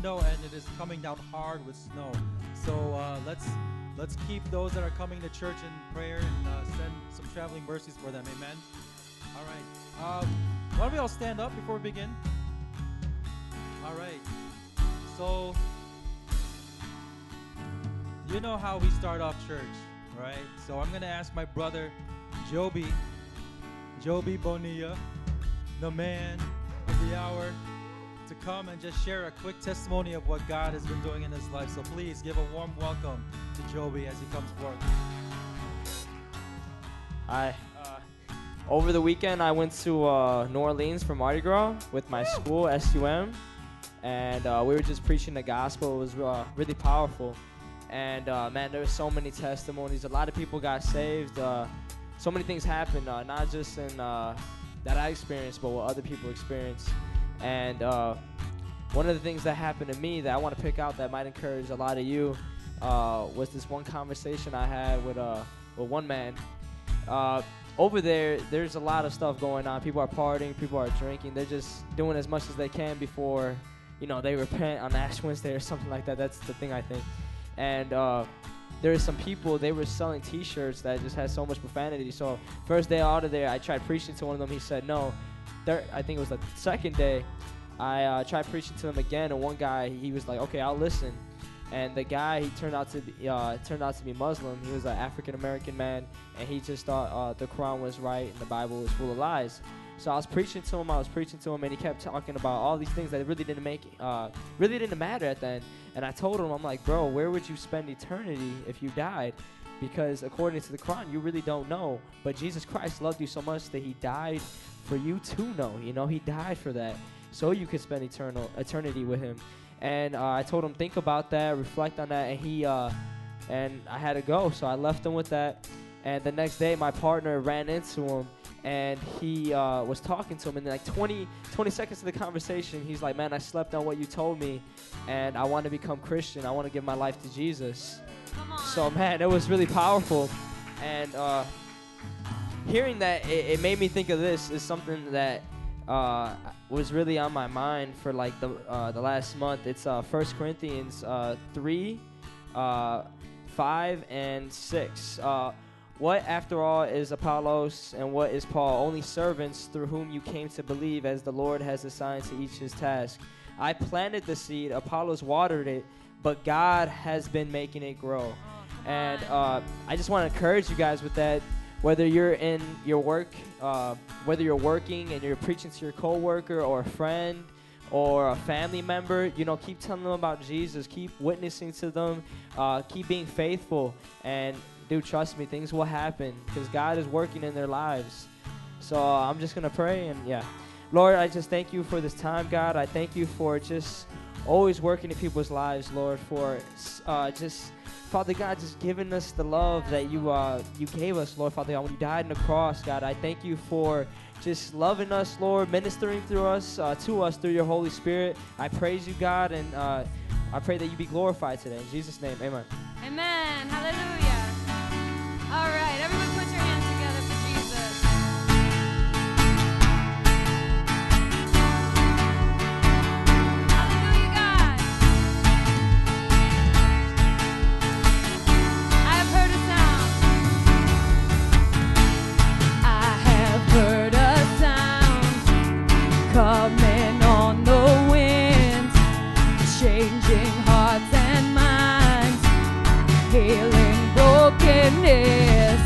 window, and it is coming down hard with snow. So uh, let's let's keep those that are coming to church in prayer and uh, send some traveling mercies for them. Amen. All right. Um, why don't we all stand up before we begin? All right. So you know how we start off church, right? So I'm gonna ask my brother, Joby, Joby Bonilla, the man of the hour, to come and just share a quick testimony of what God has been doing in his life. So please give a warm welcome to Joby as he comes forth. Hi. Uh, over the weekend, I went to uh, New Orleans for Mardi Gras with my school, SUM, and uh, we were just preaching the gospel. It was uh, really powerful. And uh, man, there were so many testimonies. A lot of people got saved. Uh, so many things happened, uh, not just in uh, that I experienced, but what other people experienced. And uh, one of the things that happened to me that I want to pick out that might encourage a lot of you uh, was this one conversation I had with uh, with one man. Uh, over there, there's a lot of stuff going on. People are partying, people are drinking. They're just doing as much as they can before, you know, they repent on Ash Wednesday or something like that. That's the thing I think. And uh, there were some people they were selling T-shirts that just had so much profanity. So first day out of there, I tried preaching to one of them. He said no. Third, I think it was the second day. I uh, tried preaching to him again, and one guy he was like, "Okay, I'll listen." And the guy he turned out to be uh, turned out to be Muslim. He was an African American man, and he just thought uh, the Quran was right and the Bible was full of lies. So I was preaching to him. I was preaching to him, and he kept talking about all these things that really didn't make, uh, really didn't matter at the end. And I told him, I'm like, bro, where would you spend eternity if you died? Because according to the Quran, you really don't know. But Jesus Christ loved you so much that He died for you to know. You know, He died for that, so you could spend eternal eternity with Him. And uh, I told him, think about that, reflect on that, and he, uh, and I had to go. So I left him with that. And the next day, my partner ran into him and he uh, was talking to him and like 20, 20 seconds of the conversation he's like man i slept on what you told me and i want to become christian i want to give my life to jesus so man it was really powerful and uh, hearing that it, it, made me think of this is something that uh, was really on my mind for like the uh, the last month it's uh, 1 corinthians uh, 3 uh, 5 and 6 what, after all, is Apollos and what is Paul? Only servants through whom you came to believe, as the Lord has assigned to each his task. I planted the seed, Apollos watered it, but God has been making it grow. And uh, I just want to encourage you guys with that. Whether you're in your work, uh, whether you're working and you're preaching to your coworker or a friend or a family member, you know, keep telling them about Jesus. Keep witnessing to them. Uh, keep being faithful. And dude, trust me, things will happen because God is working in their lives. So uh, I'm just going to pray and yeah. Lord, I just thank you for this time, God. I thank you for just always working in people's lives, Lord, for uh, just, Father God, just giving us the love that you uh, you gave us, Lord, Father God, when you died on the cross, God. I thank you for just loving us, Lord, ministering through us, uh, to us through your Holy Spirit. I praise you, God, and uh, I pray that you be glorified today. In Jesus' name, amen. Amen. Hallelujah. All right, everyone put your coming on the wind, changing hearts and minds, healing brokenness.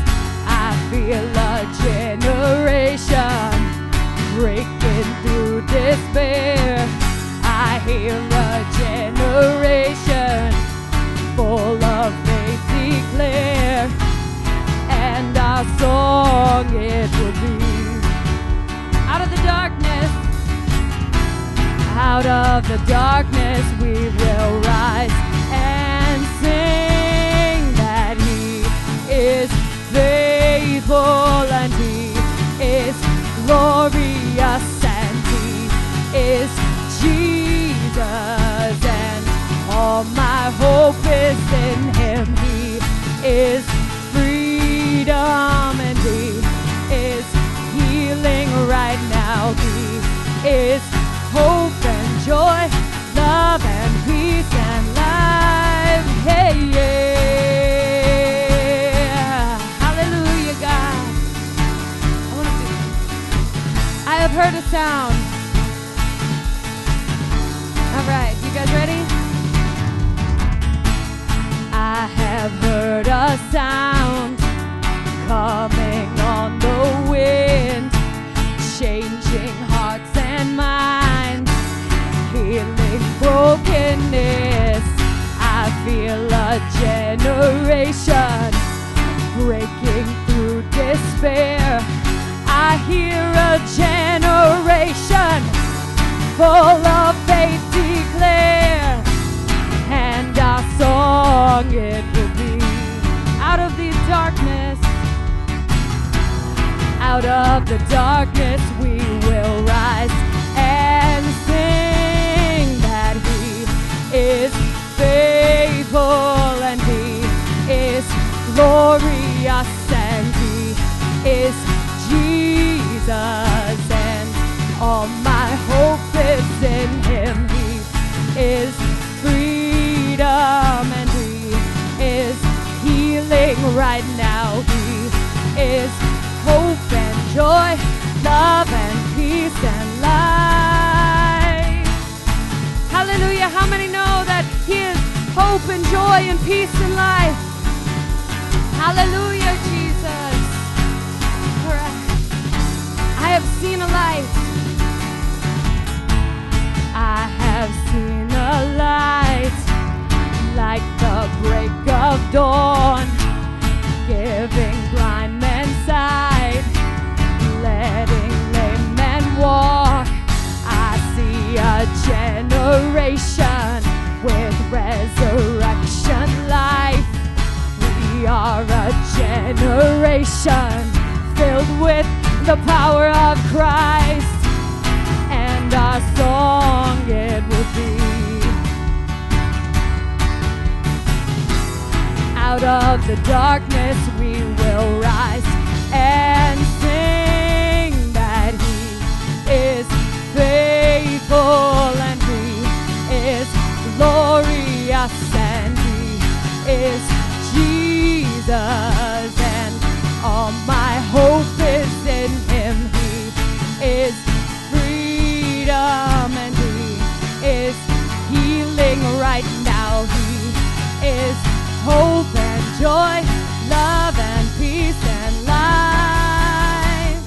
I feel a generation breaking through despair. I hear a generation full of faith declare, and our song it will be out of the darkness. Out of the darkness we will rise and sing that He is faithful sound. Full generation filled with the power of Christ, and our song it will be. Out of the darkness we will rise and sing that He is faithful and He is glorious and He is Jesus joy, love and peace and life.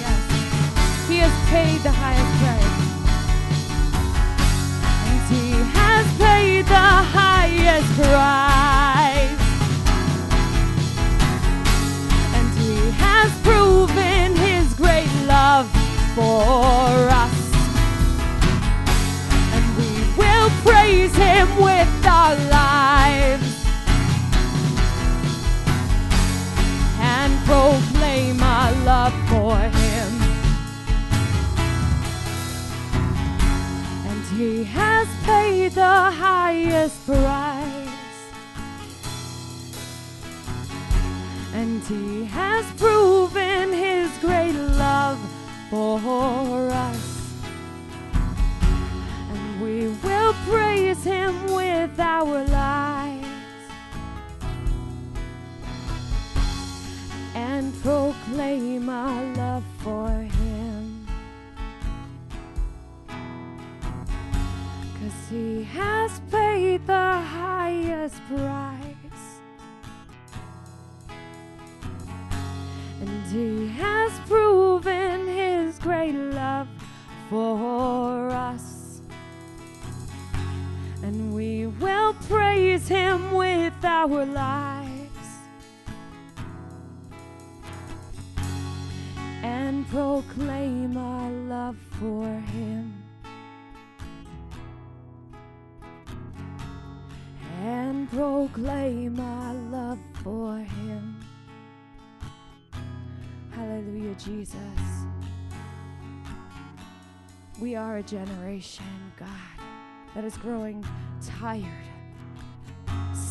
Yes, He has paid the highest price. And He has paid the highest price. Highest price. And He has proven His great love for us. And we will praise Him with our lives and proclaim our praise Him with our lives and proclaim our love for Him. And proclaim our love for Him. Hallelujah, Jesus. We are a generation, God, that is growing tired.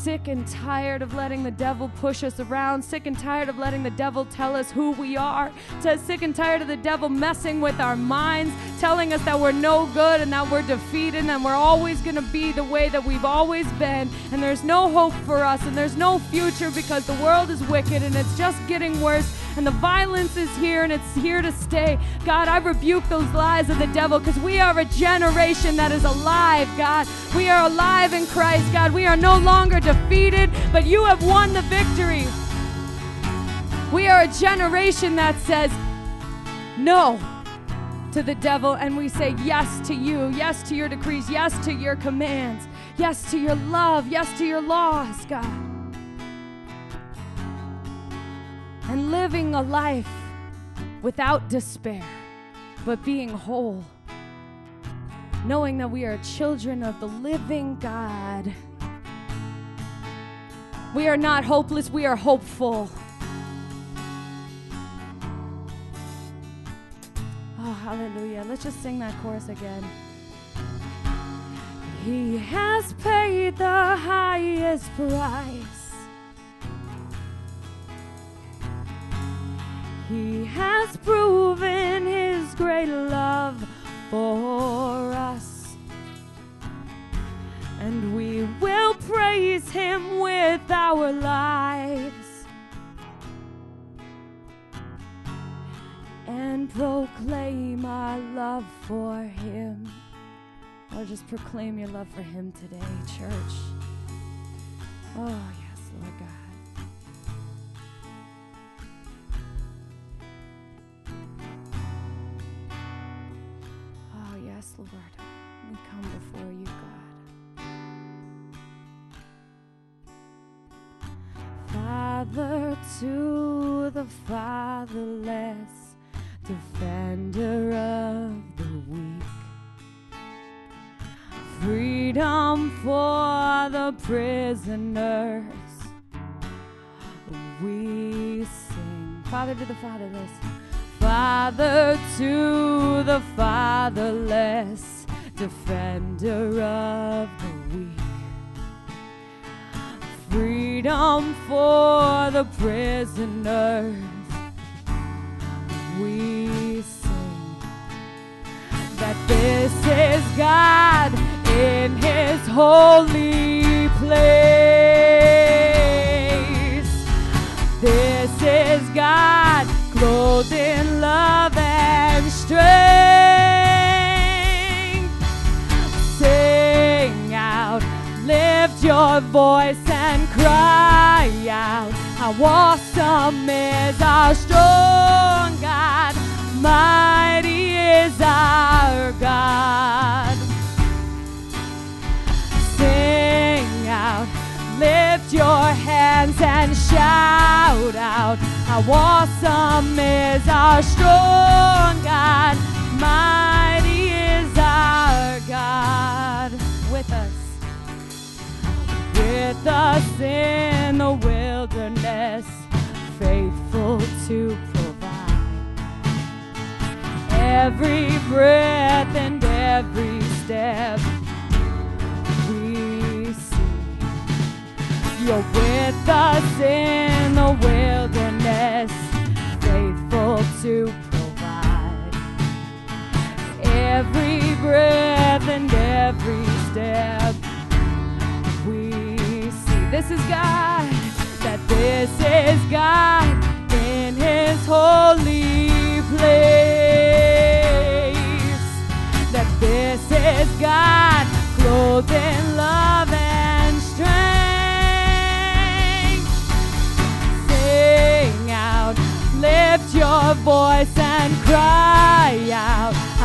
Sick and tired of letting the devil push us around, sick and tired of letting the devil tell us who we are, to sick and tired of the devil messing with our minds, telling us that we're no good and that we're defeated and we're always going to be the way that we've always been, and there's no hope for us and there's no future because the world is wicked and it's just getting worse and the violence is here and it's here to stay. God, I rebuke those lies of the devil because we are a generation that is alive, God. We are alive in Christ, God. We are no longer defeated, but you have won the victory. We are a generation that says no to the devil and we say yes to you, yes to your decrees, yes to your commands, yes to your love, yes to your laws, God. And living a life without despair, but being whole, knowing that we are children of the living God. We are not hopeless, we are hopeful. Oh, hallelujah. Let's just sing that chorus again. He has paid the highest price. He has proven his great love for us. And we will praise him with our lives. and proclaim our love for Him. Or just proclaim your love for Him today, church. Oh, yes, Lord God. Lord. We come before you, God. Father to the fatherless defender of the weak, freedom for the prisoners. We sing, Father to the fatherless, Father to the fatherless, defender of the weak. Freedom for the prisoners we sing that this is God in his holy place. This is God clothed in love and strength. Sing out, lift your voice and cry out. How awesome is our strong God, mighty is our God. Sing out, lift your hands and shout out. How awesome is our strong God, mighty is our God. With us with us in the wilderness, faithful to provide every breath and every step we. You're with us in the wilderness, faithful to provide every breath and every step we see. This is God, that this is God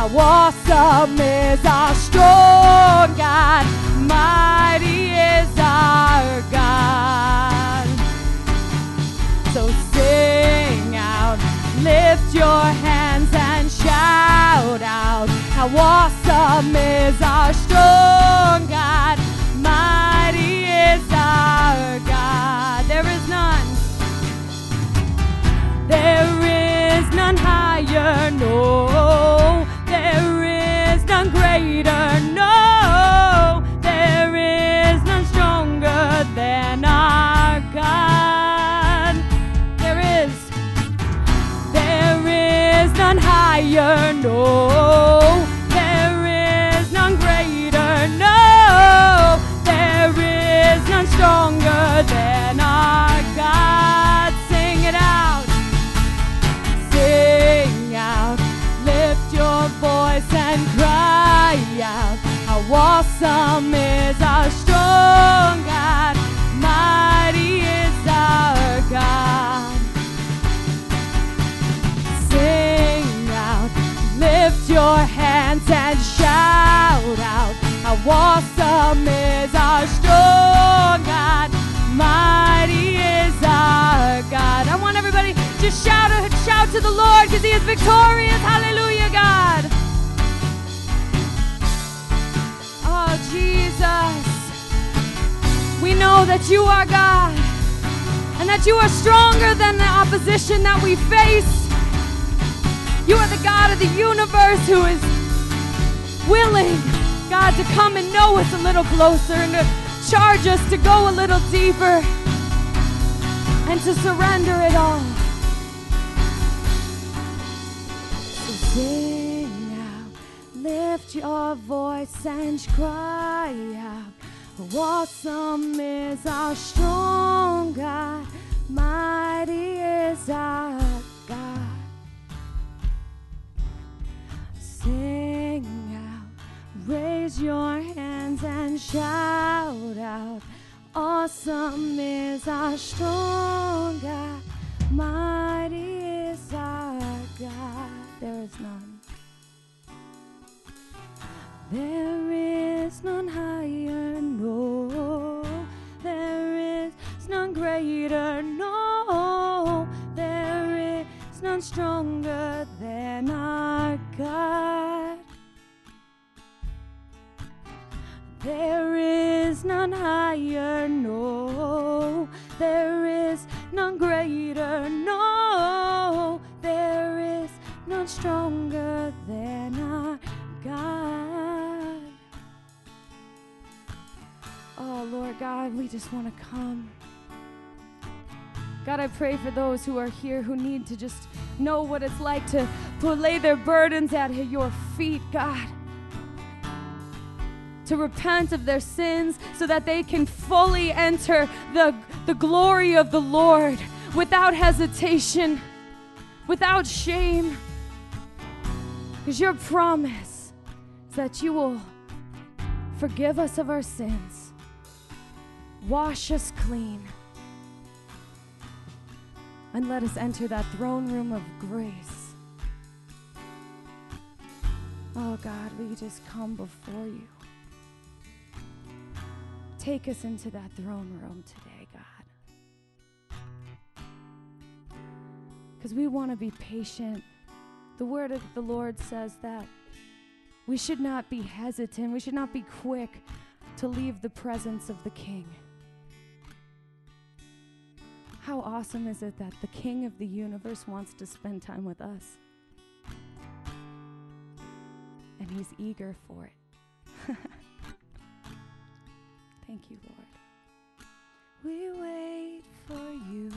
How awesome is our strong God, mighty is our God. So sing out, lift your hands and shout out. How awesome is our strong God, mighty is our God. There is none. There is none higher, no. higher, no. There is none greater, no. There is none stronger than our God. Sing it out, sing out. Lift your voice and cry out. How awesome is awesome is our strong God, mighty is our God. I want everybody to shout, shout to the Lord because He is victorious. Hallelujah, God. Oh, Jesus. We know that you are God and that you are stronger than the opposition that we face. You are the God of the universe who is willing, God, to come and know us a little closer and to charge us to go a little deeper and to surrender it all. So sing out, lift your voice and cry out. Awesome is our strong God, mighty is our God. Raise your hands and shout out. Awesome is our strong God, mighty is our God. There is none. There is none higher, no. There is none greater, no. There is none stronger than our God. There is none higher, no. There is none greater, no. There is none stronger than our God. Oh, Lord God, we just want to come. God, I pray for those who are here who need to just know what it's like to, to lay their burdens at your feet, God. To repent of their sins so that they can fully enter the, the glory of the Lord without hesitation, without shame. Because your promise is that you will forgive us of our sins, wash us clean, and let us enter that throne room of grace. Oh God, we just come before you. Take us into that throne room today, God. Because we want to be patient. The word of the Lord says that we should not be hesitant, we should not be quick to leave the presence of the King. How awesome is it that the King of the universe wants to spend time with us? And he's eager for it. We wait for you.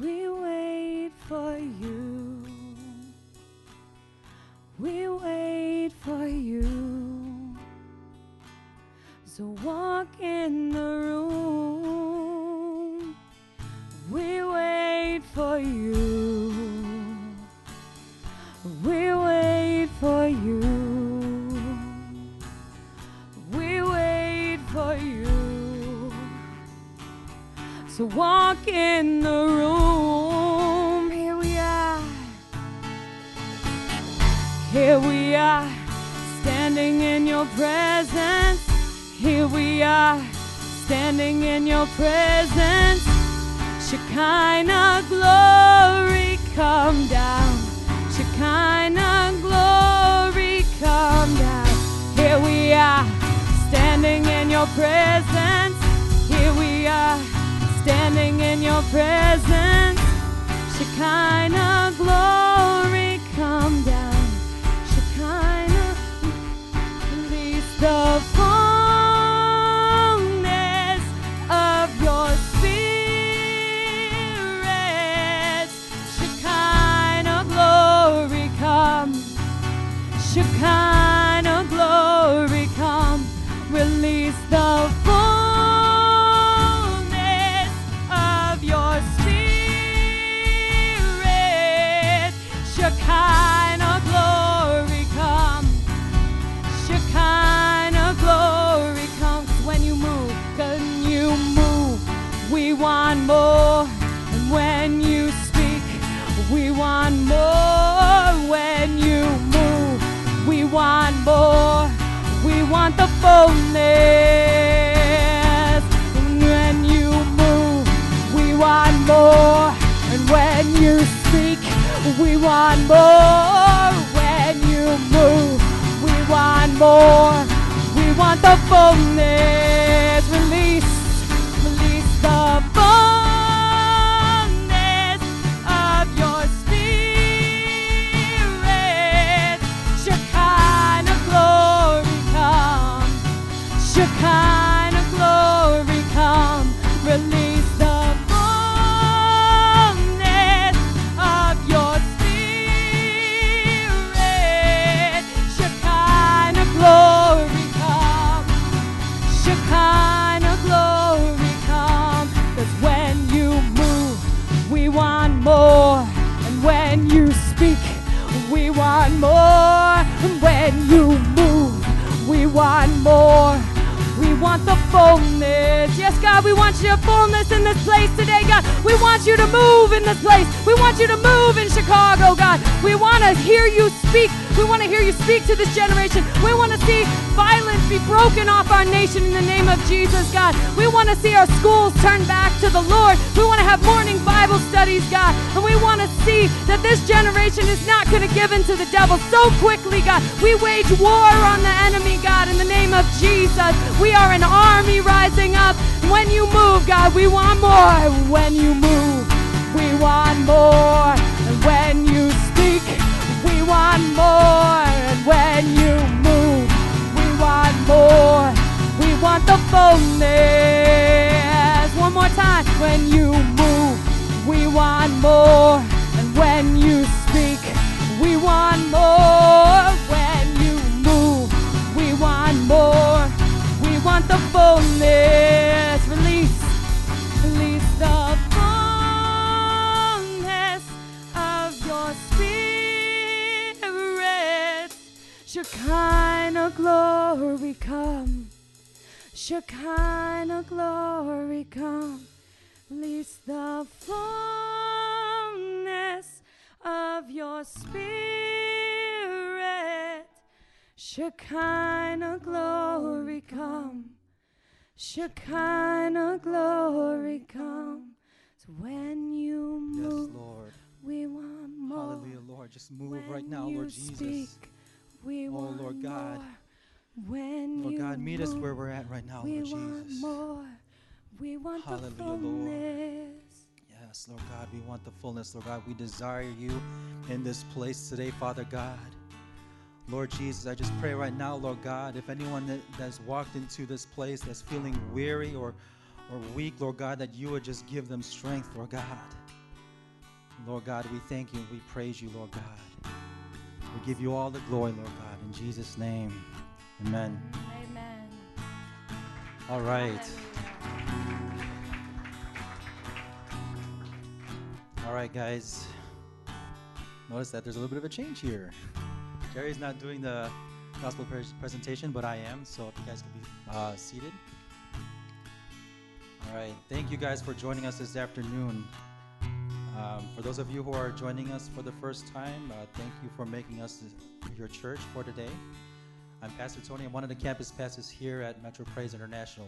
We wait for you. We wait for you. So walk in the room. We wait for you. Just move When right now, Lord Jesus. speak, we Oh, Lord God. When Lord you God, meet us where we're at right now, we Lord want Jesus. more. We want Hallelujah, Lord. Yes, Lord God, we want the fullness, Lord God. We desire you in this place today, Father God. Lord Jesus, I just pray right now, Lord God, if anyone that, that's walked into this place that's feeling weary or, or weak, Lord God, that you would just give them strength, Lord God. Lord God, we thank you and we praise you, Lord God. We give you all the glory, Lord God. In Jesus' name, amen. Amen. All right. All right, guys. Notice that there's a little bit of a change here. Jerry's not doing the gospel pres- presentation, but I am. So if you guys could be uh, seated. All right. Thank you guys for joining us this afternoon. Um, for those of you who are joining us for the first time, uh, thank you for making us your church for today. I'm Pastor Tony. I'm one of the campus pastors here at Metro Praise International.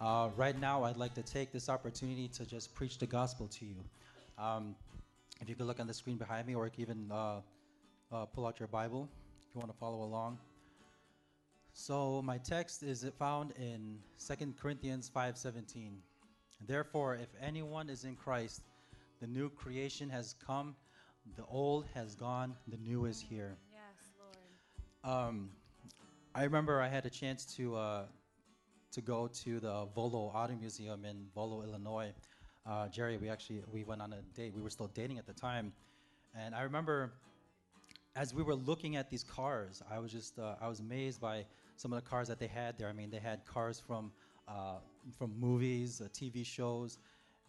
Uh, right now, I'd like to take this opportunity to just preach the gospel to you. Um, if you could look on the screen behind me, or even uh, uh, pull out your Bible if you want to follow along. So my text is found in 2 Corinthians 5:17. Therefore, if anyone is in Christ, the new creation has come, the old has gone, the new is here. Yes, Lord. Um, I remember I had a chance to uh, to go to the Volo Auto Museum in Volo, Illinois. Uh, Jerry, we actually we went on a date. We were still dating at the time, and I remember as we were looking at these cars, I was just uh, I was amazed by some of the cars that they had there. I mean, they had cars from uh, from movies, uh, TV shows,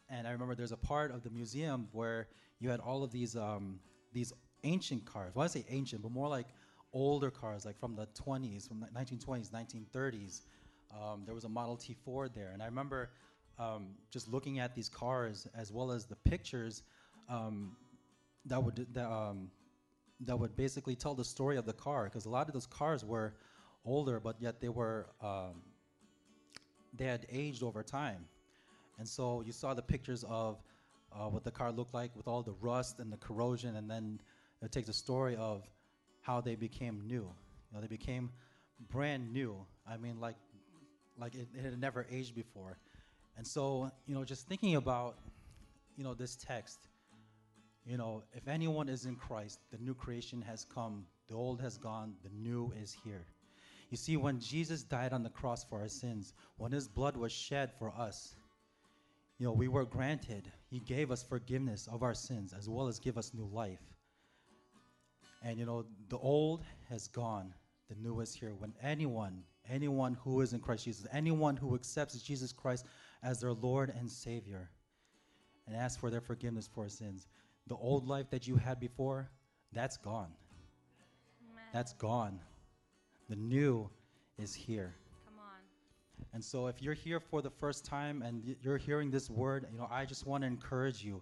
and I remember there's a part of the museum where you had all of these um, these ancient cars. Well, I say ancient, but more like older cars, like from the 20s, from the 1920s, 1930s. Um, there was a Model T Ford there, and I remember um, just looking at these cars as well as the pictures um, that would that, um, that would basically tell the story of the car, because a lot of those cars were older, but yet they were um, they had aged over time. And so you saw the pictures of uh, what the car looked like with all the rust and the corrosion, and then it takes a story of how they became new. You know, they became brand new. I mean, like, like it, it had never aged before. And so, you know, just thinking about, you know, this text, you know, if anyone is in Christ, the new creation has come, the old has gone, the new is here. You see, when Jesus died on the cross for our sins, when his blood was shed for us, you know, we were granted, he gave us forgiveness of our sins as well as give us new life. And you know, the old has gone, the new is here. When anyone, anyone who is in Christ Jesus, anyone who accepts Jesus Christ as their Lord and Savior and asks for their forgiveness for sins, the old life that you had before, that's gone. That's gone. The new is here. And so if you're here for the first time and you're hearing this word, you know, I just want to encourage you.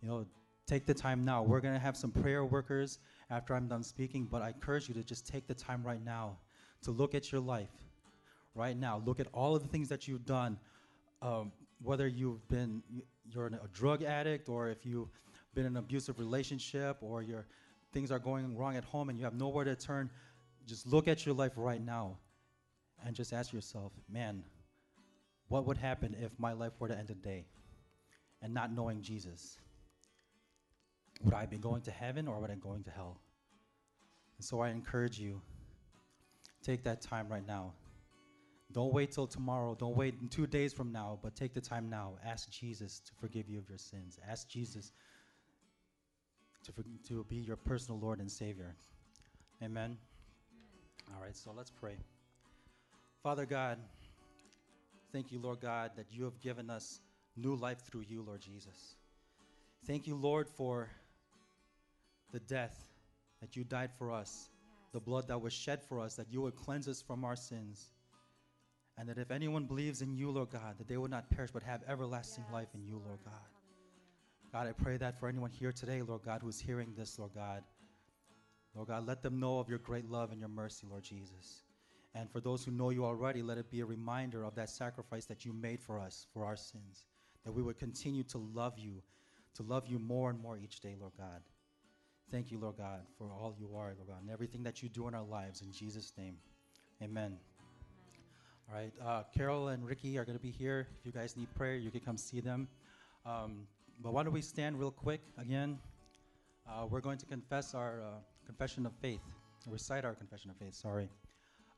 You know, take the time now. We're going to have some prayer workers after I'm done speaking, but I encourage you to just take the time right now to look at your life. Right now, look at all of the things that you've done. Um, whether you've been you're a drug addict or if you've been in an abusive relationship or your things are going wrong at home and you have nowhere to turn, just look at your life right now and just ask yourself, man, what would happen if my life were to end today and not knowing Jesus? Would I be going to heaven or would I be going to hell? And so I encourage you, take that time right now. Don't wait till tomorrow. Don't wait two days from now, but take the time now. Ask Jesus to forgive you of your sins. Ask Jesus to, for, to be your personal Lord and Savior. Amen. All right, so let's pray. Father God, thank you, Lord God, that you have given us new life through you, Lord Jesus. Thank you, Lord, for the death that you died for us, the blood that was shed for us, that you would cleanse us from our sins. And that if anyone believes in you, Lord God, that they would not perish but have everlasting life in you, Lord God. God, I pray that for anyone here today, Lord God, who is hearing this, Lord God, Lord God, let them know of your great love and your mercy, Lord Jesus. And for those who know you already, let it be a reminder of that sacrifice that you made for us, for our sins. That we would continue to love you, to love you more and more each day, Lord God. Thank you, Lord God, for all you are, Lord God, and everything that you do in our lives. In Jesus' name, amen. All right, uh, Carol and Ricky are going to be here. If you guys need prayer, you can come see them. Um, but why don't we stand real quick again? Uh, we're going to confess our uh, confession of faith, recite our confession of faith, sorry.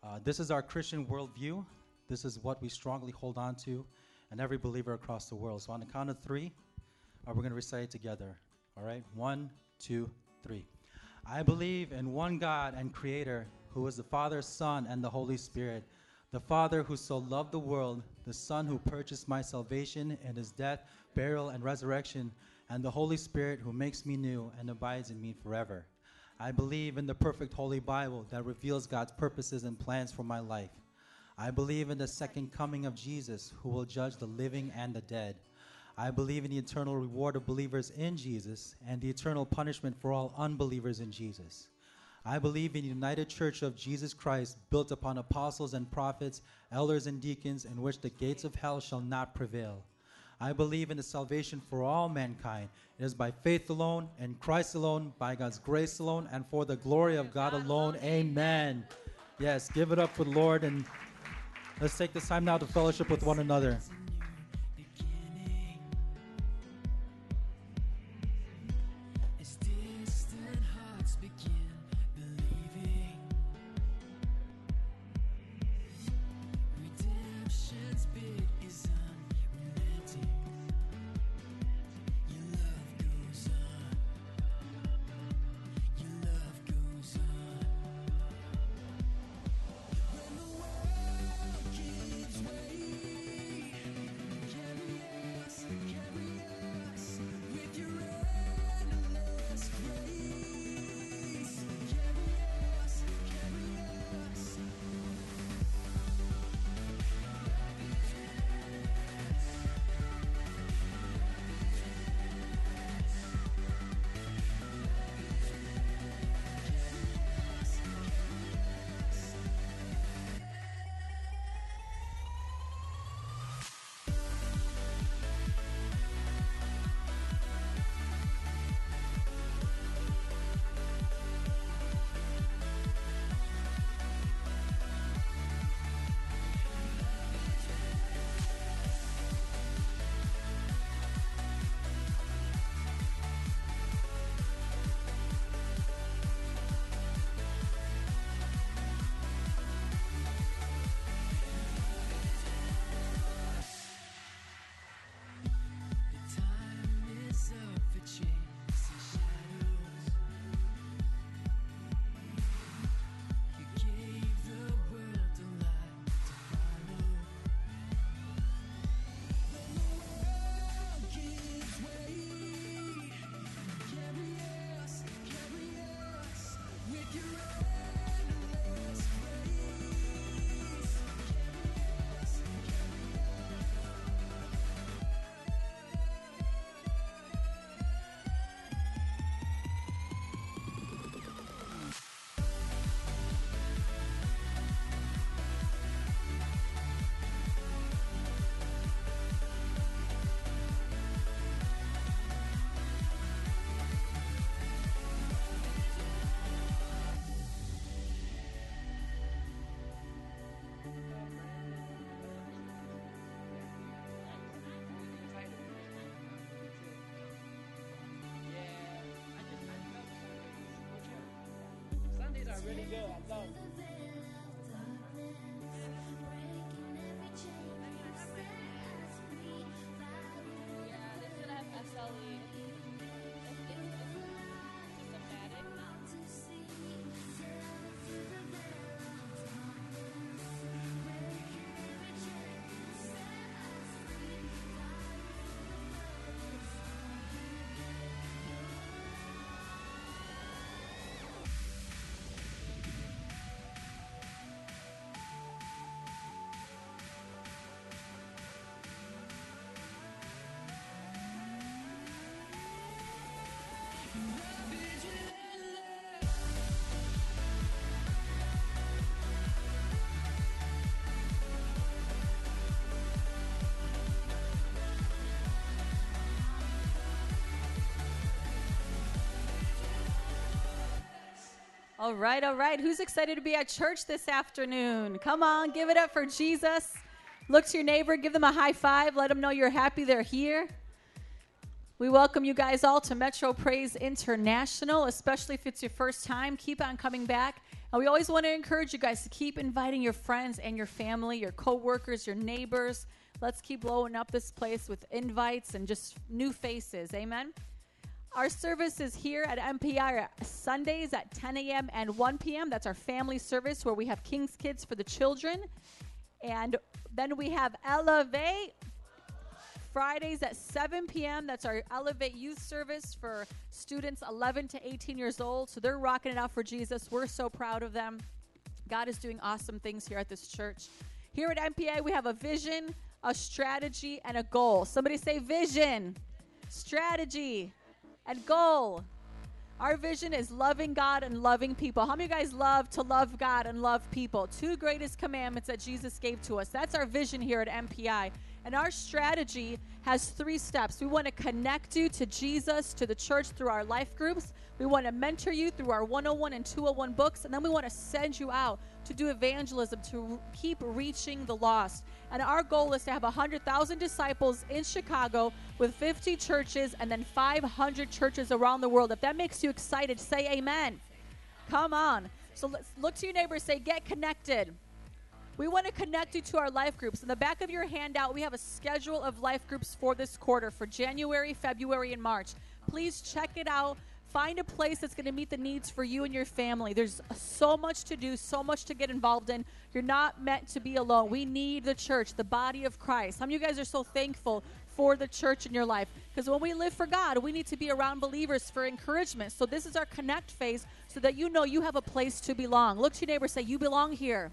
Uh, this is our Christian worldview. This is what we strongly hold on to, and every believer across the world. So on the count of three, uh, we're going to recite it together. All right? One, two, three. I believe in one God and Creator, who is the Father, Son, and the Holy Spirit. The Father who so loved the world, the Son who purchased my salvation in his death, burial, and resurrection, and the Holy Spirit who makes me new and abides in me forever. I believe in the perfect Holy Bible that reveals God's purposes and plans for my life. I believe in the second coming of Jesus, who will judge the living and the dead. I believe in the eternal reward of believers in Jesus and the eternal punishment for all unbelievers in Jesus. I believe in the United Church of Jesus Christ, built upon apostles and prophets, elders and deacons, in which the gates of hell shall not prevail. I believe in the salvation for all mankind. It is by faith alone, in Christ alone, by God's grace alone, and for the glory of God alone. Amen. Yes, give it up for the Lord, and let's take this time now to fellowship with one another. All right, all right. Who's excited to be at church this afternoon? Come on, give it up for Jesus. Look to your neighbor, give them a high five, let them know you're happy they're here. We welcome you guys all to Metro Praise International, especially if it's your first time. Keep on coming back. And we always want to encourage you guys to keep inviting your friends and your family, your coworkers, your neighbors. Let's keep blowing up this place with invites and just new faces. Amen. Our service is here at MPI Sundays at 10 a.m. and 1 p.m. That's our family service where we have King's Kids for the children. And then we have Elevate Fridays at 7 p.m. That's our Elevate Youth Service for students 11 to 18 years old. So they're rocking it out for Jesus. We're so proud of them. God is doing awesome things here at this church. Here at MPI, we have a vision, a strategy, and a goal. Somebody say vision, strategy, and goal. Our vision is loving God and loving people. How many of you guys love to love God and love people? Two greatest commandments that Jesus gave to us. That's our vision here at MPI. And our strategy has three steps. We want to connect you to Jesus, to the church through our life groups. We want to mentor you through our 101 and 201 books. And then we want to send you out to do evangelism, to keep reaching the lost. And our goal is to have 100,000 disciples in Chicago with 50 churches and then 500 churches around the world. If that makes you excited, say amen. Come on. So let's look to your neighbor say, get connected. We want to connect you to our life groups. In the back of your handout, we have a schedule of life groups for this quarter for January, February, and March. Please check it out. Find a place that's going to meet the needs for you and your family. There's so much to do, so much to get involved in. You're not meant to be alone. We need the church, the body of Christ. Many of you guys are so thankful for the church in your life? Because when we live for God, we need to be around believers for encouragement. So this is our connect phase so that you know you have a place to belong. Look to your neighbor, say, You belong here.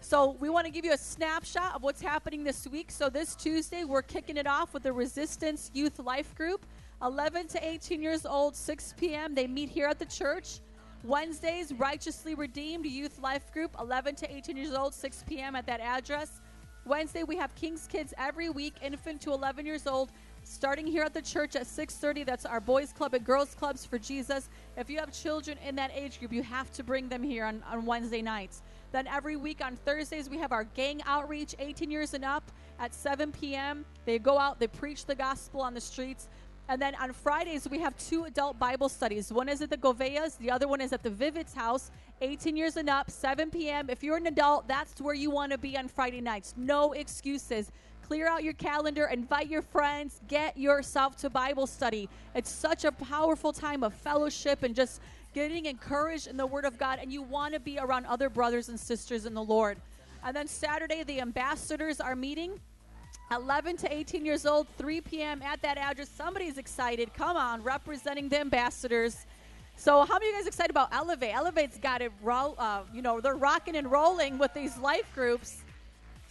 So we want to give you a snapshot of what's happening this week. So this Tuesday, we're kicking it off with the Resistance Youth Life Group, 11 to 18 years old, 6 p.m. They meet here at the church. Wednesdays, Righteously Redeemed Youth Life Group, 11 to 18 years old, 6 p.m. at that address. Wednesday, we have King's Kids every week, infant to 11 years old, starting here at the church at 6.30 that's our boys club and girls clubs for jesus if you have children in that age group you have to bring them here on, on wednesday nights then every week on thursdays we have our gang outreach 18 years and up at 7 p.m they go out they preach the gospel on the streets and then on fridays we have two adult bible studies one is at the goveas the other one is at the vivid's house 18 years and up 7 p.m if you're an adult that's where you want to be on friday nights no excuses clear out your calendar, invite your friends, get yourself to Bible study. It's such a powerful time of fellowship and just getting encouraged in the Word of God, and you want to be around other brothers and sisters in the Lord. And then Saturday, the ambassadors are meeting. 11 to 18 years old, 3 p.m. at that address. Somebody's excited. Come on, representing the ambassadors. So, how many of you guys excited about Elevate? Elevate's got it, ro- uh, you know, they're rocking and rolling with these life groups.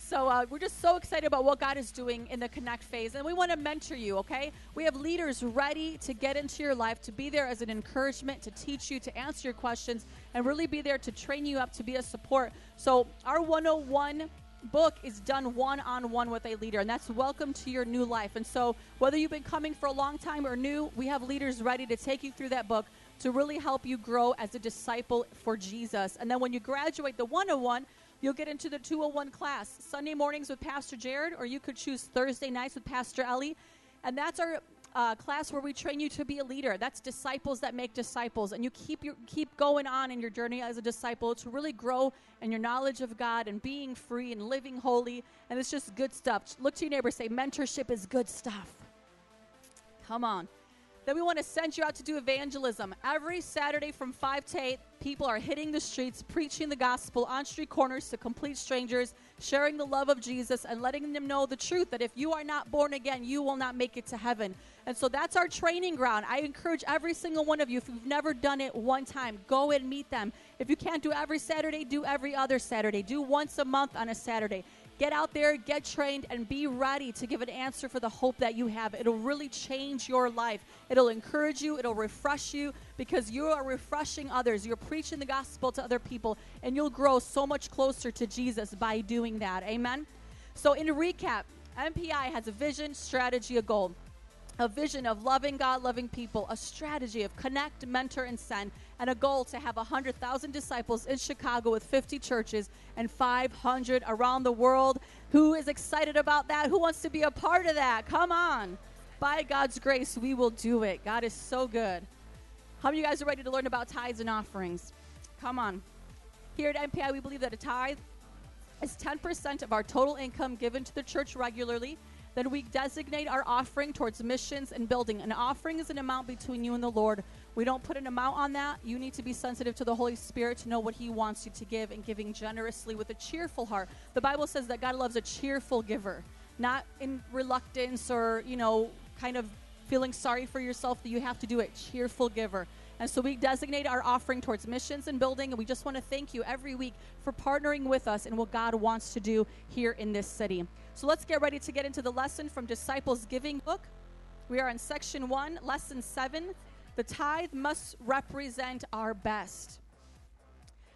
So uh, we're just so excited about what God is doing in the connect phase, and we want to mentor you. Okay, we have leaders ready to get into your life, to be there as an encouragement, to teach you, to answer your questions, and really be there to train you up to be a support. So our 101 book is done one on one with a leader, and that's welcome to your new life. And so whether you've been coming for a long time or new, we have leaders ready to take you through that book to really help you grow as a disciple for Jesus. And then when you graduate the 101 You'll get into the 201 class Sunday mornings with Pastor Jared, or you could choose Thursday nights with Pastor Ellie. And that's our uh, class where we train you to be a leader. That's disciples that make disciples, and you keep your keep going on in your journey as a disciple to really grow in your knowledge of God and being free and living holy. And it's just good stuff. Look to your neighbor, say, "Mentorship is good stuff." Come on. Then we want to send you out to do evangelism. Every Saturday from 5 to 8, people are hitting the streets, preaching the gospel on street corners to complete strangers, sharing the love of Jesus, and letting them know the truth that if you are not born again, you will not make it to heaven. And so that's our training ground. I encourage every single one of you, if you've never done it one time, go and meet them. If you can't do every Saturday, do every other Saturday. Do once a month on a Saturday. Get out there, get trained, and be ready to give an answer for the hope that you have. It'll really change your life. It'll encourage you, it'll refresh you because you are refreshing others. You're preaching the gospel to other people, and you'll grow so much closer to Jesus by doing that. Amen? So, in recap, MPI has a vision, strategy, a goal a vision of loving God, loving people, a strategy of connect, mentor, and send, and a goal to have 100,000 disciples in Chicago with 50 churches and 500 around the world. Who is excited about that? Who wants to be a part of that? Come on. By God's grace, we will do it. God is so good. How many of you guys are ready to learn about tithes and offerings? Come on. Here at MPI, we believe that a tithe is 10% of our total income given to the church regularly. Then we designate our offering towards missions and building. An offering is an amount between you and the Lord. We don't put an amount on that. You need to be sensitive to the Holy Spirit to know what He wants you to give and giving generously with a cheerful heart. The Bible says that God loves a cheerful giver, not in reluctance or, you know, kind of feeling sorry for yourself that you have to do it. Cheerful giver. And so we designate our offering towards missions and building, and we just want to thank you every week for partnering with us in what God wants to do here in this city. So let's get ready to get into the lesson from Disciples Giving book. We are in section one, lesson seven. The tithe must represent our best.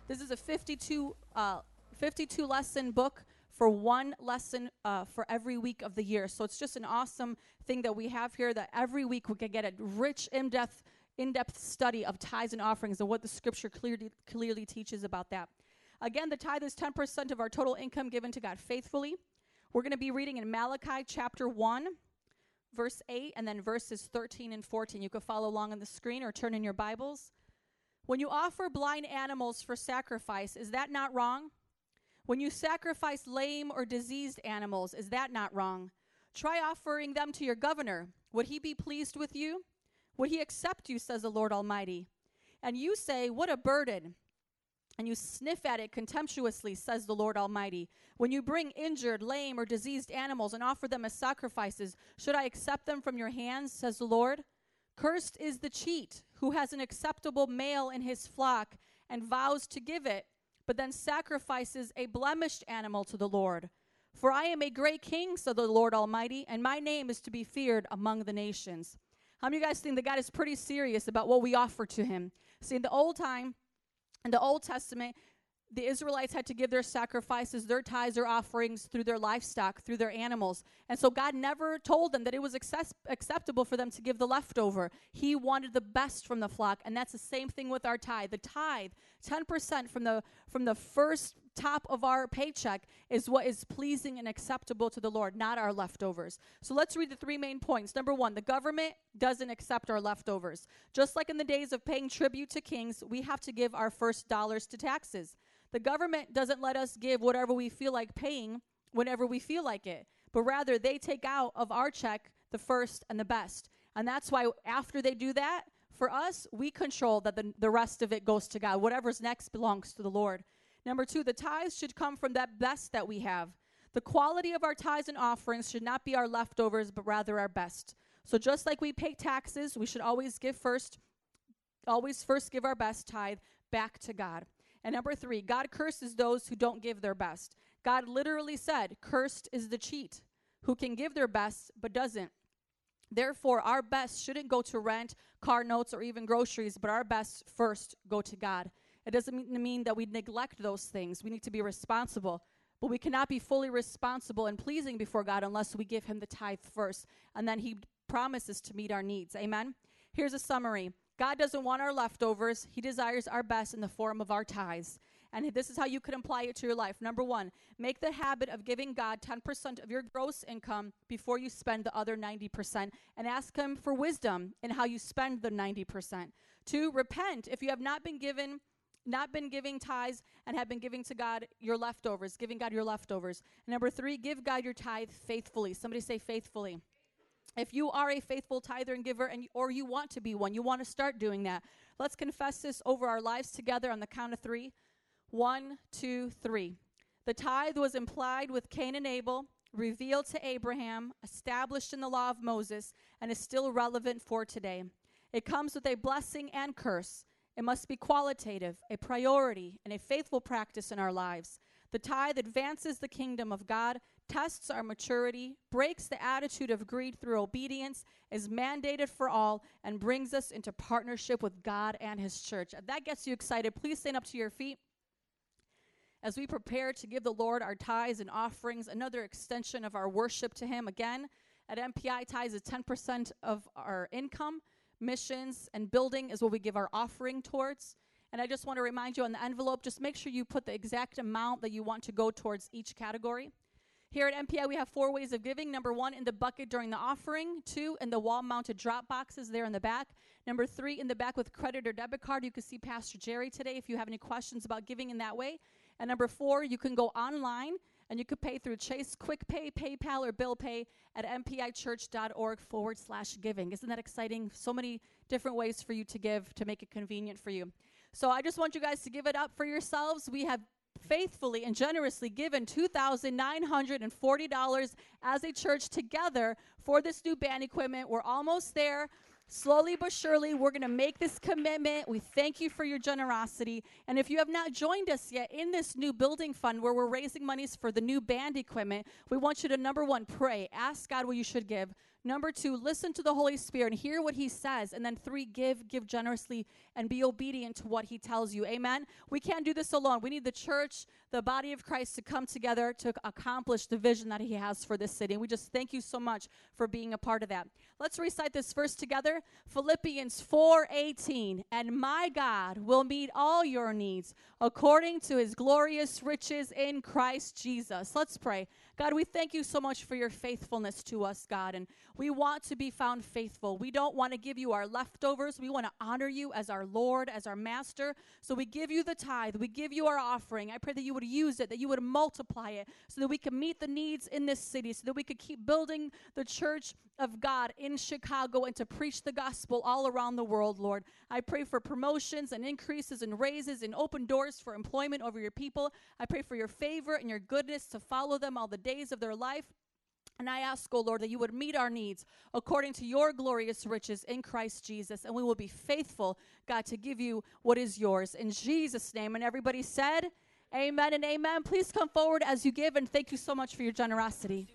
This is a 52, uh, 52 lesson book for one lesson uh, for every week of the year. So it's just an awesome thing that we have here that every week we can get a rich, in-depth, in-depth study of tithes and offerings and what the scripture clearly, clearly teaches about that. Again, the tithe is 10% of our total income given to God faithfully. We're going to be reading in Malachi chapter 1, verse 8, and then verses 13 and 14. You can follow along on the screen or turn in your Bibles. When you offer blind animals for sacrifice, is that not wrong? When you sacrifice lame or diseased animals, is that not wrong? Try offering them to your governor. Would he be pleased with you? Would he accept you, says the Lord Almighty? And you say, What a burden! And you sniff at it contemptuously, says the Lord Almighty. When you bring injured, lame, or diseased animals and offer them as sacrifices, should I accept them from your hands, says the Lord? Cursed is the cheat who has an acceptable male in his flock and vows to give it, but then sacrifices a blemished animal to the Lord. For I am a great king, said the Lord Almighty, and my name is to be feared among the nations. How many of you guys think that God is pretty serious about what we offer to him? See, in the old time, in the Old Testament, the Israelites had to give their sacrifices, their tithes, their offerings through their livestock, through their animals. And so God never told them that it was access- acceptable for them to give the leftover. He wanted the best from the flock, and that's the same thing with our tithe. The tithe, 10% from the from the first top of our paycheck is what is pleasing and acceptable to the Lord, not our leftovers. So let's read the three main points. Number 1, the government doesn't accept our leftovers. Just like in the days of paying tribute to kings, we have to give our first dollars to taxes. The government doesn't let us give whatever we feel like paying whenever we feel like it, but rather they take out of our check the first and the best. And that's why after they do that, for us, we control that the, the rest of it goes to God. Whatever's next belongs to the Lord. Number two, the tithes should come from that best that we have. The quality of our tithes and offerings should not be our leftovers, but rather our best. So just like we pay taxes, we should always give first, always first give our best tithe back to God. And number three, God curses those who don't give their best. God literally said, Cursed is the cheat who can give their best but doesn't. Therefore, our best shouldn't go to rent, car notes, or even groceries, but our best first go to God. It doesn't mean, that we neglect those things. We need to be responsible. But we cannot be fully responsible and pleasing before God unless we give Him the tithe first. And then He promises to meet our needs. Amen? Here's a summary God doesn't want our leftovers, He desires our best in the form of our tithes. And this is how you could apply it to your life. Number one, make the habit of giving God 10% of your gross income before you spend the other 90% and ask Him for wisdom in how you spend the 90%. Two, repent if you have not been given not been giving tithes and have been giving to God your leftovers, giving God your leftovers. Number three, give God your tithe faithfully. Somebody say faithfully. If you are a faithful tither and giver, and or you want to be one, you want to start doing that. Let's confess this over our lives together on the count of three. One, two, three. The tithe was implied with Cain and Abel, revealed to Abraham, established in the law of Moses, and is still relevant for today. It comes with a blessing and curse. It must be qualitative, a priority, and a faithful practice in our lives. The tithe advances the kingdom of God, tests our maturity, breaks the attitude of greed through obedience, is mandated for all, and brings us into partnership with God and His church. If that gets you excited, please stand up to your feet as we prepare to give the Lord our tithes and offerings, another extension of our worship to Him. Again, at MPI, tithes is 10% of our income. Missions and building is what we give our offering towards. And I just want to remind you on the envelope, just make sure you put the exact amount that you want to go towards each category. Here at MPI, we have four ways of giving. Number one, in the bucket during the offering. Two, in the wall mounted drop boxes there in the back. Number three, in the back with credit or debit card. You can see Pastor Jerry today if you have any questions about giving in that way. And number four, you can go online and you could pay through Chase Quick Pay, PayPal, or Bill Pay at mpichurch.org forward slash giving. Isn't that exciting? So many different ways for you to give to make it convenient for you. So I just want you guys to give it up for yourselves. We have faithfully and generously given $2,940 as a church together for this new band equipment. We're almost there. Slowly but surely, we're going to make this commitment. We thank you for your generosity. And if you have not joined us yet in this new building fund where we're raising monies for the new band equipment, we want you to number one, pray. Ask God what you should give. Number two, listen to the Holy Spirit and hear what He says. And then three, give, give generously, and be obedient to what He tells you. Amen. We can't do this alone. We need the church, the body of Christ, to come together to accomplish the vision that He has for this city. And we just thank you so much for being a part of that. Let's recite this verse together. Philippians 4:18. And my God will meet all your needs according to His glorious riches in Christ Jesus. Let's pray. God, we thank you so much for your faithfulness to us, God. And we want to be found faithful. We don't want to give you our leftovers. We want to honor you as our Lord, as our master. So we give you the tithe. We give you our offering. I pray that you would use it, that you would multiply it, so that we can meet the needs in this city, so that we could keep building the church of God in Chicago and to preach the gospel all around the world, Lord. I pray for promotions and increases and raises and open doors for employment over your people. I pray for your favor and your goodness to follow them all the days of their life. And I ask, O Lord, that you would meet our needs according to your glorious riches in Christ Jesus. And we will be faithful, God, to give you what is yours. In Jesus' name. And everybody said, Amen and amen. Please come forward as you give. And thank you so much for your generosity.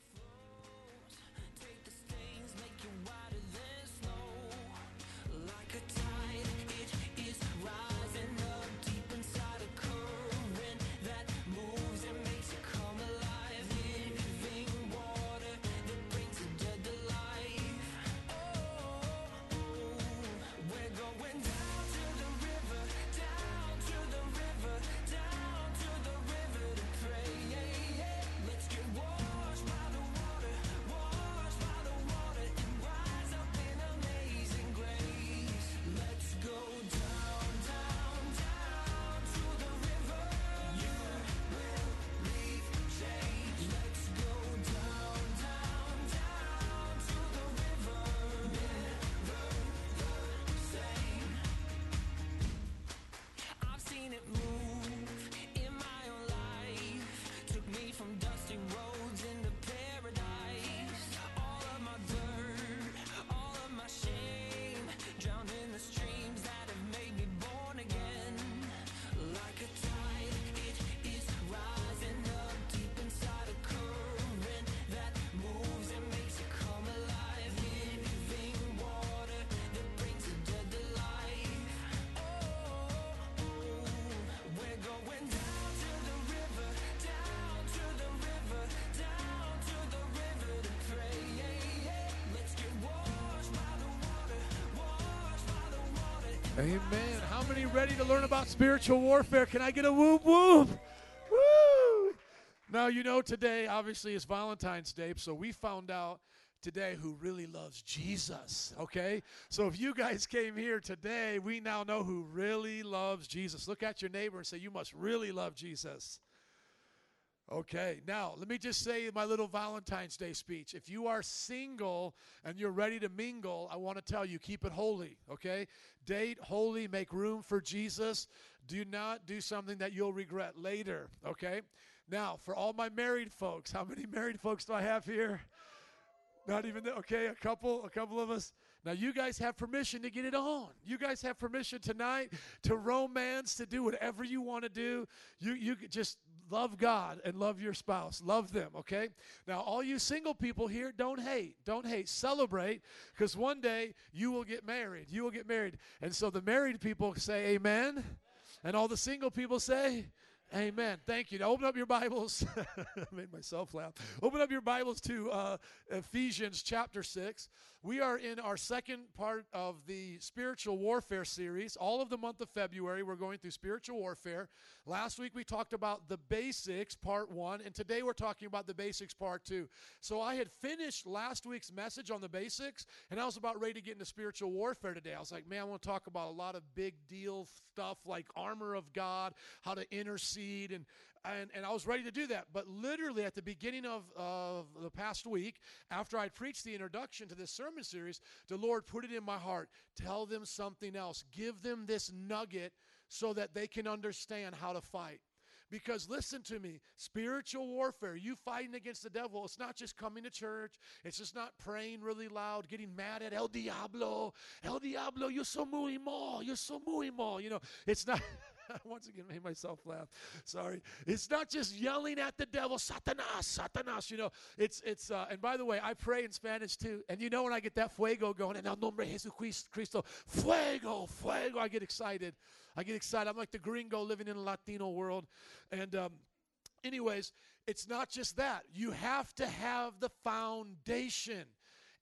Amen. How many ready to learn about spiritual warfare? Can I get a whoop whoop? Woo! Now, you know, today obviously is Valentine's Day, so we found out today who really loves Jesus, okay? So if you guys came here today, we now know who really loves Jesus. Look at your neighbor and say, You must really love Jesus. Okay, now let me just say my little Valentine's Day speech. If you are single and you're ready to mingle, I want to tell you keep it holy, okay? Date holy, make room for Jesus. Do not do something that you'll regret later, okay? Now, for all my married folks, how many married folks do I have here? Not even the, okay, a couple, a couple of us. Now you guys have permission to get it on. You guys have permission tonight to romance, to do whatever you want to do. You you could just love God and love your spouse. Love them, okay? Now all you single people here, don't hate. Don't hate. Celebrate because one day you will get married. You will get married. And so the married people say amen. And all the single people say Amen. Thank you. Now open up your Bibles. I made myself laugh. Open up your Bibles to uh, Ephesians chapter 6. We are in our second part of the spiritual warfare series. All of the month of February, we're going through spiritual warfare. Last week, we talked about the basics, part one, and today we're talking about the basics, part two. So I had finished last week's message on the basics, and I was about ready to get into spiritual warfare today. I was like, man, I want to talk about a lot of big deal stuff like armor of God, how to intercede, and and, and I was ready to do that. But literally at the beginning of, of the past week, after I preached the introduction to this sermon series, the Lord put it in my heart. Tell them something else. Give them this nugget so that they can understand how to fight. Because listen to me, spiritual warfare, you fighting against the devil, it's not just coming to church, it's just not praying really loud, getting mad at El Diablo. El Diablo, you're so muy mal, you're so muy mal. You know, it's not. Once again, made myself laugh. Sorry. It's not just yelling at the devil, Satanas, Satanas. You know, it's it's. Uh, and by the way, I pray in Spanish too. And you know when I get that fuego going, en el nombre Jesucristo, fuego, fuego. I get excited. I get excited. I'm like the gringo living in a Latino world. And um, anyways, it's not just that. You have to have the foundation.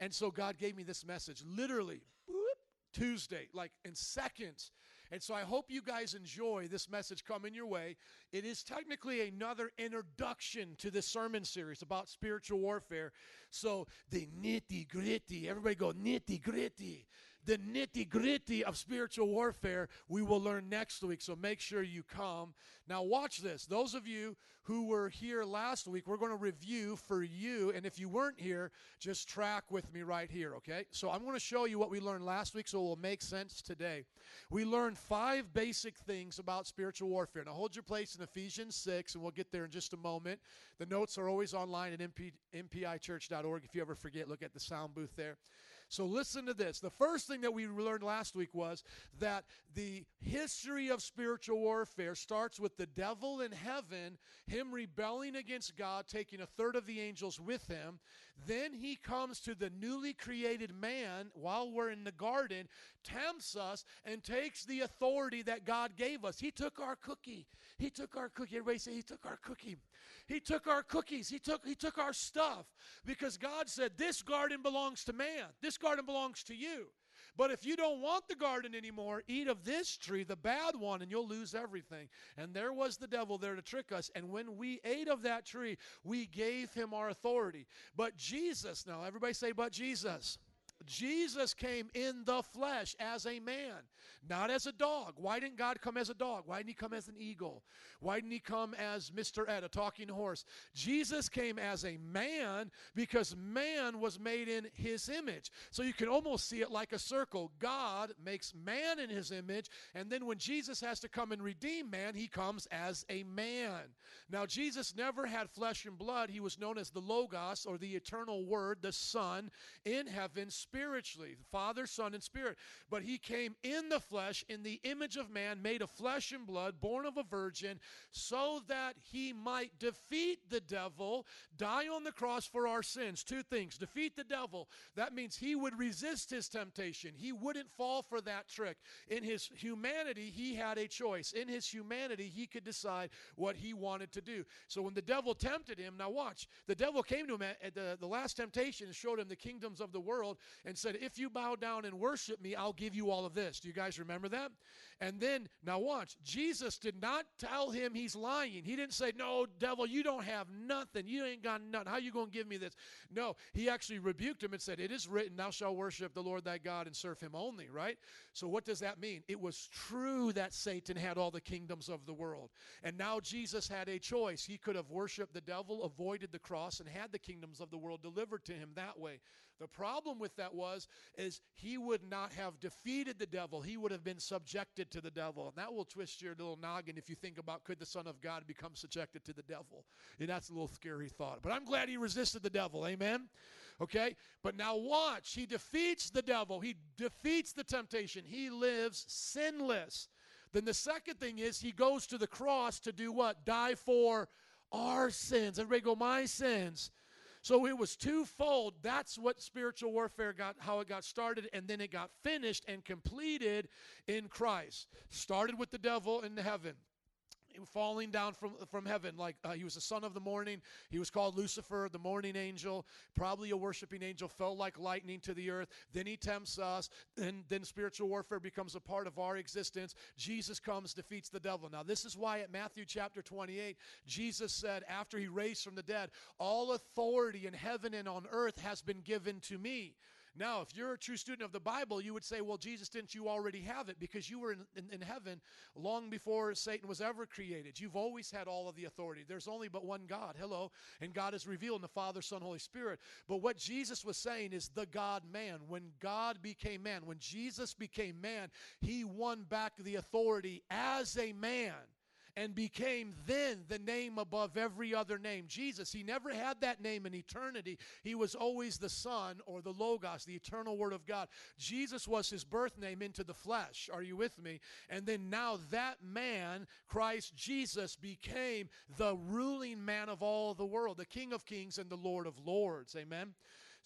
And so God gave me this message, literally, whoop, Tuesday, like in seconds. And so I hope you guys enjoy this message coming your way. It is technically another introduction to this sermon series about spiritual warfare. So the nitty gritty, everybody go nitty gritty. The nitty gritty of spiritual warfare we will learn next week. So make sure you come. Now, watch this. Those of you who were here last week, we're going to review for you. And if you weren't here, just track with me right here, okay? So I'm going to show you what we learned last week so it will make sense today. We learned five basic things about spiritual warfare. Now, hold your place in Ephesians 6, and we'll get there in just a moment. The notes are always online at MP, mpichurch.org. If you ever forget, look at the sound booth there. So listen to this. The first thing that we learned last week was that the history of spiritual warfare starts with the devil in heaven, him rebelling against God, taking a third of the angels with him. Then he comes to the newly created man while we're in the garden, tempts us, and takes the authority that God gave us. He took our cookie. He took our cookie. Everybody say, He took our cookie. He took our cookies. He took, he took our stuff because God said, This garden belongs to man. This garden belongs to you. But if you don't want the garden anymore, eat of this tree, the bad one, and you'll lose everything. And there was the devil there to trick us. And when we ate of that tree, we gave him our authority. But Jesus, now everybody say, but Jesus. Jesus came in the flesh as a man, not as a dog. Why didn't God come as a dog? Why didn't he come as an eagle? Why didn't he come as Mr. Ed, a talking horse? Jesus came as a man because man was made in his image. So you can almost see it like a circle. God makes man in his image, and then when Jesus has to come and redeem man, he comes as a man. Now, Jesus never had flesh and blood. He was known as the Logos or the eternal Word, the Son in heaven spiritually, Father, Son, and Spirit. But he came in the flesh, in the image of man, made of flesh and blood, born of a virgin, so that he might defeat the devil, die on the cross for our sins. Two things defeat the devil. That means he would resist his temptation, he wouldn't fall for that trick. In his humanity, he had a choice. In his humanity, he could decide what he wanted to do. So when the devil tempted him, now watch, the devil came to him at, the, the last temptation and showed him the kingdoms of the world and said, If you bow down and worship me, I'll give you all of this. Do you guys remember that? And then, now watch, Jesus did not tell him he's lying. He didn't say, No, devil, you don't have nothing. You ain't got nothing. How you going to give me this? No, he actually rebuked him and said, It is written, Thou shalt worship the Lord thy God and serve him only, right? So, what does that mean? It was true that Satan had all the kingdoms of the world. And now Jesus had a choice. He could have worshiped the devil, avoided the cross, and had the kingdoms of the world delivered to him that way. The problem with that was is he would not have defeated the devil. He would have been subjected to the devil. And that will twist your little noggin if you think about could the Son of God become subjected to the devil. And that's a little scary thought. But I'm glad he resisted the devil. Amen. Okay? But now watch. He defeats the devil. He defeats the temptation. He lives sinless. Then the second thing is he goes to the cross to do what? Die for our sins. Everybody go, my sins. So it was twofold. That's what spiritual warfare got, how it got started, and then it got finished and completed in Christ. Started with the devil in heaven falling down from, from heaven. Like uh, he was the son of the morning. He was called lucifer the morning angel probably a worshiping angel fell like lightning to the earth. Then he tempts us. And then spiritual warfare becomes a part of our existence. Jesus comes defeats the devil. Now this is why at matthew chapter 28 jesus said after he raised from the dead all authority in heaven and on earth has been given to me now, if you're a true student of the Bible, you would say, well, Jesus, didn't you already have it? Because you were in, in, in, heaven long before Satan was ever created. You've always had all of the authority. There's only but one God. Hello. And God is revealed in the Father, Son, Holy Spirit. But what Jesus was saying is the God man. When God became man, when Jesus became man, he won back the authority as a man and became then the name above every other name. Jesus, he never had that name in eternity. He was always the Son or the Logos, the eternal Word of God. Jesus was his birth name into the flesh. Are you with me? And then now that man, Christ Jesus, became the ruling man of all the world, the King of kings and the Lord of lords. Amen.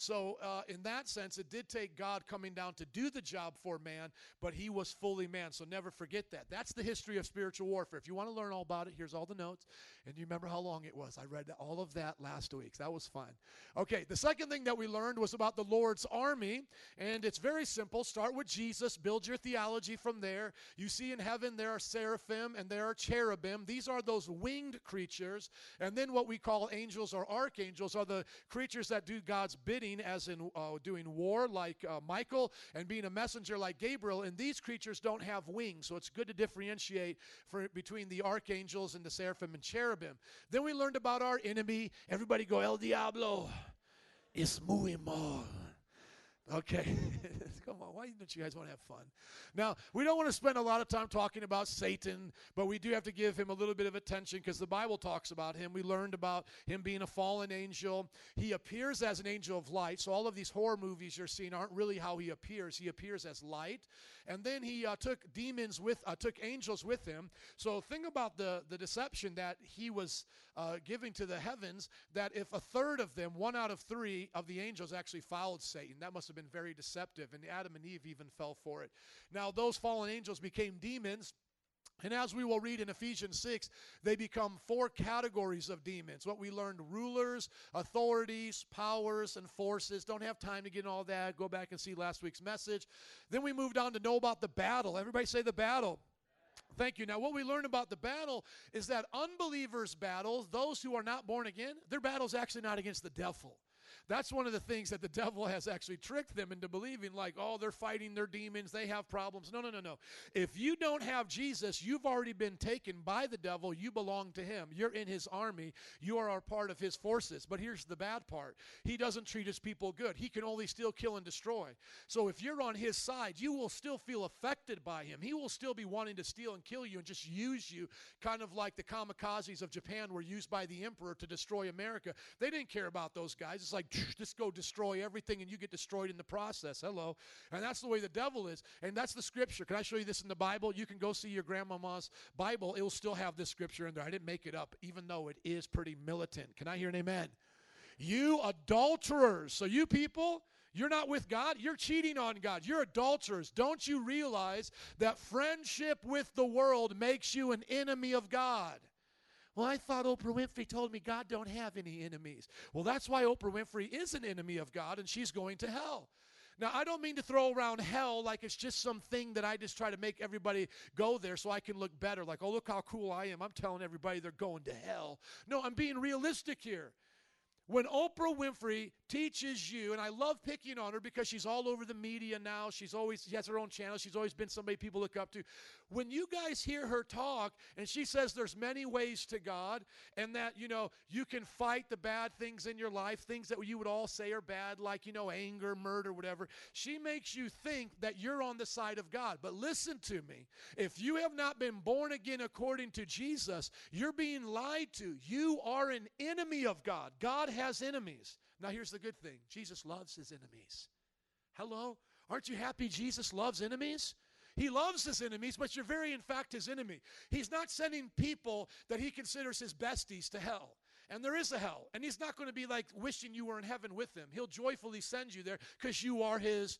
So, uh, in that sense, it did take God coming down to do the job for man, but he was fully man. So, never forget that. That's the history of spiritual warfare. If you want to learn all about it, here's all the notes. And you remember how long it was. I read all of that last week. That was fun. Okay, the second thing that we learned was about the Lord's army. And it's very simple. Start with Jesus, build your theology from there. You see in heaven there are seraphim and there are cherubim. These are those winged creatures. And then what we call angels or archangels are the creatures that do God's bidding as in uh, doing war like uh, Michael and being a messenger like Gabriel. And these creatures don't have wings, so it's good to differentiate for, between the archangels and the seraphim and cherubim. Then we learned about our enemy. Everybody go, El Diablo. It's muy mal. Okay. Come on. Why don't you guys want to have fun? Now, we don't want to spend a lot of time talking about Satan, but we do have to give him a little bit of attention because the Bible talks about him. We learned about him being a fallen angel. He appears as an angel of light. So, all of these horror movies you're seeing aren't really how he appears. He appears as light. And then he uh, took demons with, uh, took angels with him. So, think about the, the deception that he was uh, giving to the heavens that if a third of them, one out of three of the angels actually followed Satan, that must have been very deceptive. And Adam and Eve even fell for it. Now, those fallen angels became demons. And as we will read in Ephesians 6, they become four categories of demons. What we learned rulers, authorities, powers, and forces. Don't have time to get in all that. Go back and see last week's message. Then we moved on to know about the battle. Everybody say the battle. Thank you. Now, what we learn about the battle is that unbelievers' battles, those who are not born again, their battle is actually not against the devil. That's one of the things that the devil has actually tricked them into believing like, oh, they're fighting their demons, they have problems. No, no, no, no. If you don't have Jesus, you've already been taken by the devil. You belong to him. You're in his army. You are a part of his forces. But here's the bad part he doesn't treat his people good. He can only steal, kill, and destroy. So if you're on his side, you will still feel affected by him. He will still be wanting to steal and kill you and just use you, kind of like the kamikazes of Japan were used by the emperor to destroy America. They didn't care about those guys. It's like, just go destroy everything and you get destroyed in the process. Hello. And that's the way the devil is. And that's the scripture. Can I show you this in the Bible? You can go see your grandmama's Bible. It will still have this scripture in there. I didn't make it up, even though it is pretty militant. Can I hear an amen? You adulterers. So, you people, you're not with God. You're cheating on God. You're adulterers. Don't you realize that friendship with the world makes you an enemy of God? Well, I thought Oprah Winfrey told me God don't have any enemies. Well, that's why Oprah Winfrey is an enemy of God and she's going to hell. Now, I don't mean to throw around hell like it's just something that I just try to make everybody go there so I can look better. Like, oh, look how cool I am. I'm telling everybody they're going to hell. No, I'm being realistic here. When Oprah Winfrey teaches you, and I love picking on her because she's all over the media now. She's always she has her own channel. She's always been somebody people look up to. When you guys hear her talk and she says there's many ways to God and that you know you can fight the bad things in your life, things that you would all say are bad, like you know anger, murder, whatever. She makes you think that you're on the side of God. But listen to me. If you have not been born again according to Jesus, you're being lied to. You are an enemy of God. God has enemies. Now, here's the good thing Jesus loves his enemies. Hello? Aren't you happy Jesus loves enemies? He loves his enemies, but you're very, in fact, his enemy. He's not sending people that he considers his besties to hell. And there is a hell. And he's not going to be like wishing you were in heaven with him. He'll joyfully send you there because you are his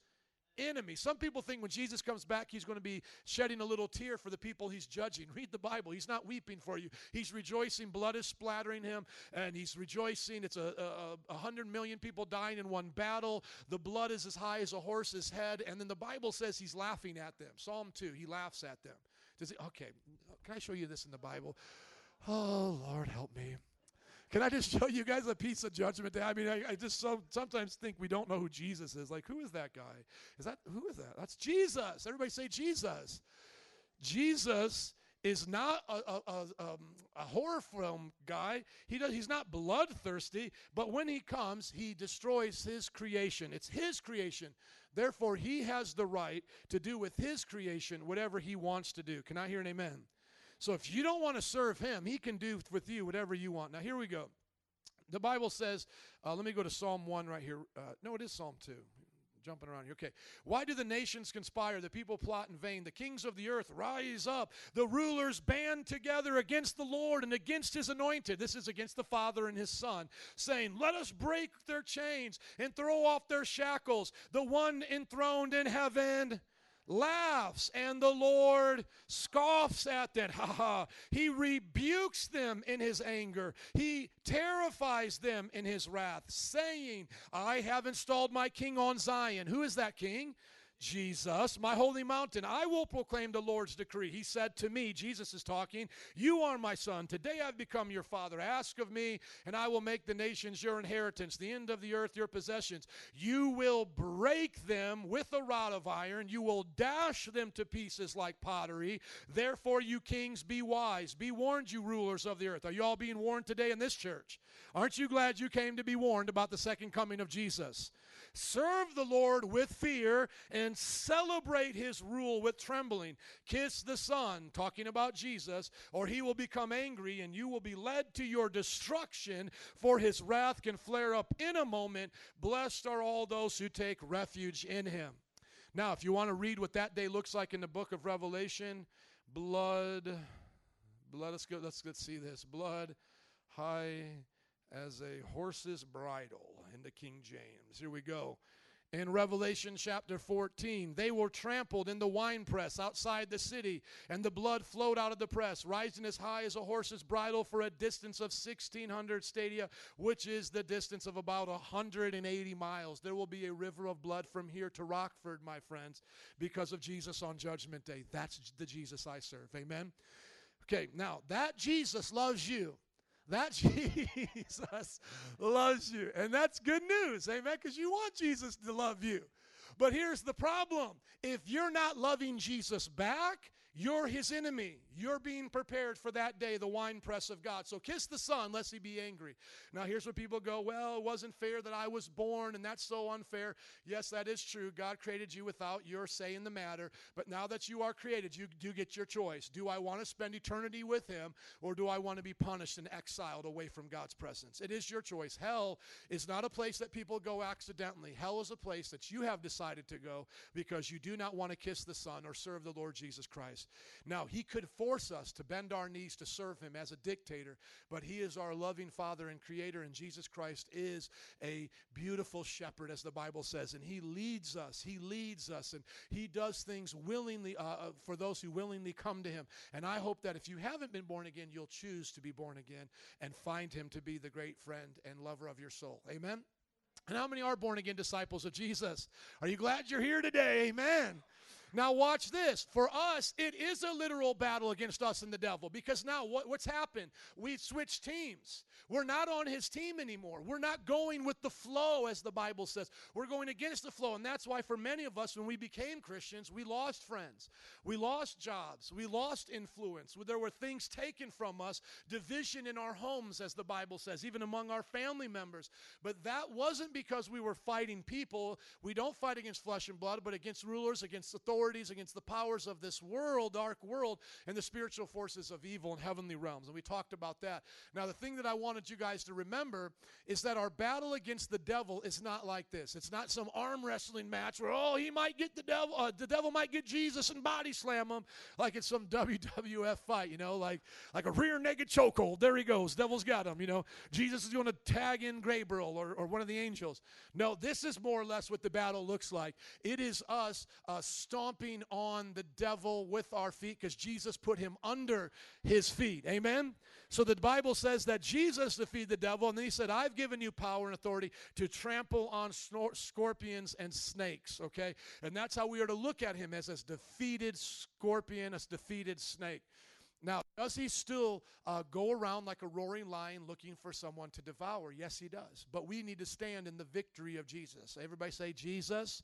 enemy. Some people think when Jesus comes back, he's going to be shedding a little tear for the people he's judging. Read the Bible. He's not weeping for you. He's rejoicing. Blood is splattering him, and he's rejoicing. It's a, a, a hundred million people dying in one battle. The blood is as high as a horse's head, and then the Bible says he's laughing at them. Psalm two, he laughs at them. Does he? Okay, can I show you this in the Bible? Oh Lord, help me. Can I just show you guys a piece of judgment day? I mean, I, I just so sometimes think we don't know who Jesus is. Like, who is that guy? Is that who is that? That's Jesus. Everybody say Jesus. Jesus is not a, a, a, um, a horror film guy. He does, he's not bloodthirsty, but when he comes, he destroys his creation. It's his creation. Therefore, he has the right to do with his creation whatever he wants to do. Can I hear an amen? So if you don't want to serve him, he can do with you whatever you want. Now, here we go. The Bible says, uh, let me go to Psalm 1 right here. Uh, no, it is Psalm 2. Jumping around here. Okay. Why do the nations conspire? The people plot in vain. The kings of the earth rise up. The rulers band together against the Lord and against his anointed. This is against the Father and his Son, saying, Let us break their chains and throw off their shackles. The one enthroned in heaven laughs and the Lord scoffs at them. Ha ha. He rebukes them in his anger. He terrifies them in his wrath, saying, I have installed my king on Zion. Who is that king? Jesus, my holy mountain, I will proclaim the Lord's decree. He said to me, Jesus is talking, You are my son. Today I've become your father. Ask of me, and I will make the nations your inheritance, the end of the earth your possessions. You will break them with a rod of iron, you will dash them to pieces like pottery. Therefore, you kings, be wise. Be warned, you rulers of the earth. Are you all being warned today in this church? Aren't you glad you came to be warned about the second coming of Jesus? Serve the Lord with fear and celebrate his rule with trembling. Kiss the Son, talking about Jesus, or he will become angry and you will be led to your destruction, for his wrath can flare up in a moment. Blessed are all those who take refuge in him. Now, if you want to read what that day looks like in the book of Revelation, blood, blood, let's go, let's, let's see this. Blood high as a horse's bridle in the King James. Here we go. In Revelation chapter 14, they were trampled in the winepress outside the city, and the blood flowed out of the press, rising as high as a horse's bridle for a distance of 1,600 stadia, which is the distance of about 180 miles. There will be a river of blood from here to Rockford, my friends, because of Jesus on Judgment Day. That's the Jesus I serve. Amen. Okay, now that Jesus loves you. That Jesus loves you. And that's good news, amen, because you want Jesus to love you. But here's the problem if you're not loving Jesus back, you're his enemy. You're being prepared for that day, the winepress of God. So kiss the Son, lest he be angry. Now, here's where people go, Well, it wasn't fair that I was born, and that's so unfair. Yes, that is true. God created you without your say in the matter. But now that you are created, you do get your choice. Do I want to spend eternity with him, or do I want to be punished and exiled away from God's presence? It is your choice. Hell is not a place that people go accidentally. Hell is a place that you have decided to go because you do not want to kiss the Son or serve the Lord Jesus Christ. Now, He could force us to bend our knees to serve Him as a dictator, but He is our loving Father and Creator, and Jesus Christ is a beautiful shepherd, as the Bible says, and He leads us. He leads us, and He does things willingly uh, uh, for those who willingly come to Him. And I hope that if you haven't been born again, you'll choose to be born again and find Him to be the great friend and lover of your soul. Amen. And how many are born again disciples of Jesus? Are you glad you're here today? Amen. Now, watch this. For us, it is a literal battle against us and the devil because now what, what's happened? We've switched teams. We're not on his team anymore. We're not going with the flow, as the Bible says. We're going against the flow. And that's why, for many of us, when we became Christians, we lost friends. We lost jobs. We lost influence. There were things taken from us, division in our homes, as the Bible says, even among our family members. But that wasn't because we were fighting people. We don't fight against flesh and blood, but against rulers, against authorities authorities, against the powers of this world, dark world, and the spiritual forces of evil in heavenly realms. And we talked about that. Now, the thing that I wanted you guys to remember is that our battle against the devil is not like this. It's not some arm wrestling match where, oh, he might get the devil, uh, the devil might get Jesus and body slam him like it's some WWF fight, you know, like, like a rear naked chokehold. There he goes. Devil's got him, you know. Jesus is going to tag in Gabriel or, or one of the angels. No, this is more or less what the battle looks like. It is us uh, stomping on the devil with our feet because Jesus put him under his feet. Amen? So the Bible says that Jesus defeated the devil, and then he said, I've given you power and authority to trample on snor- scorpions and snakes, okay? And that's how we are to look at him as a defeated scorpion, a defeated snake. Now, does he still uh, go around like a roaring lion looking for someone to devour? Yes, he does. But we need to stand in the victory of Jesus. Everybody say, Jesus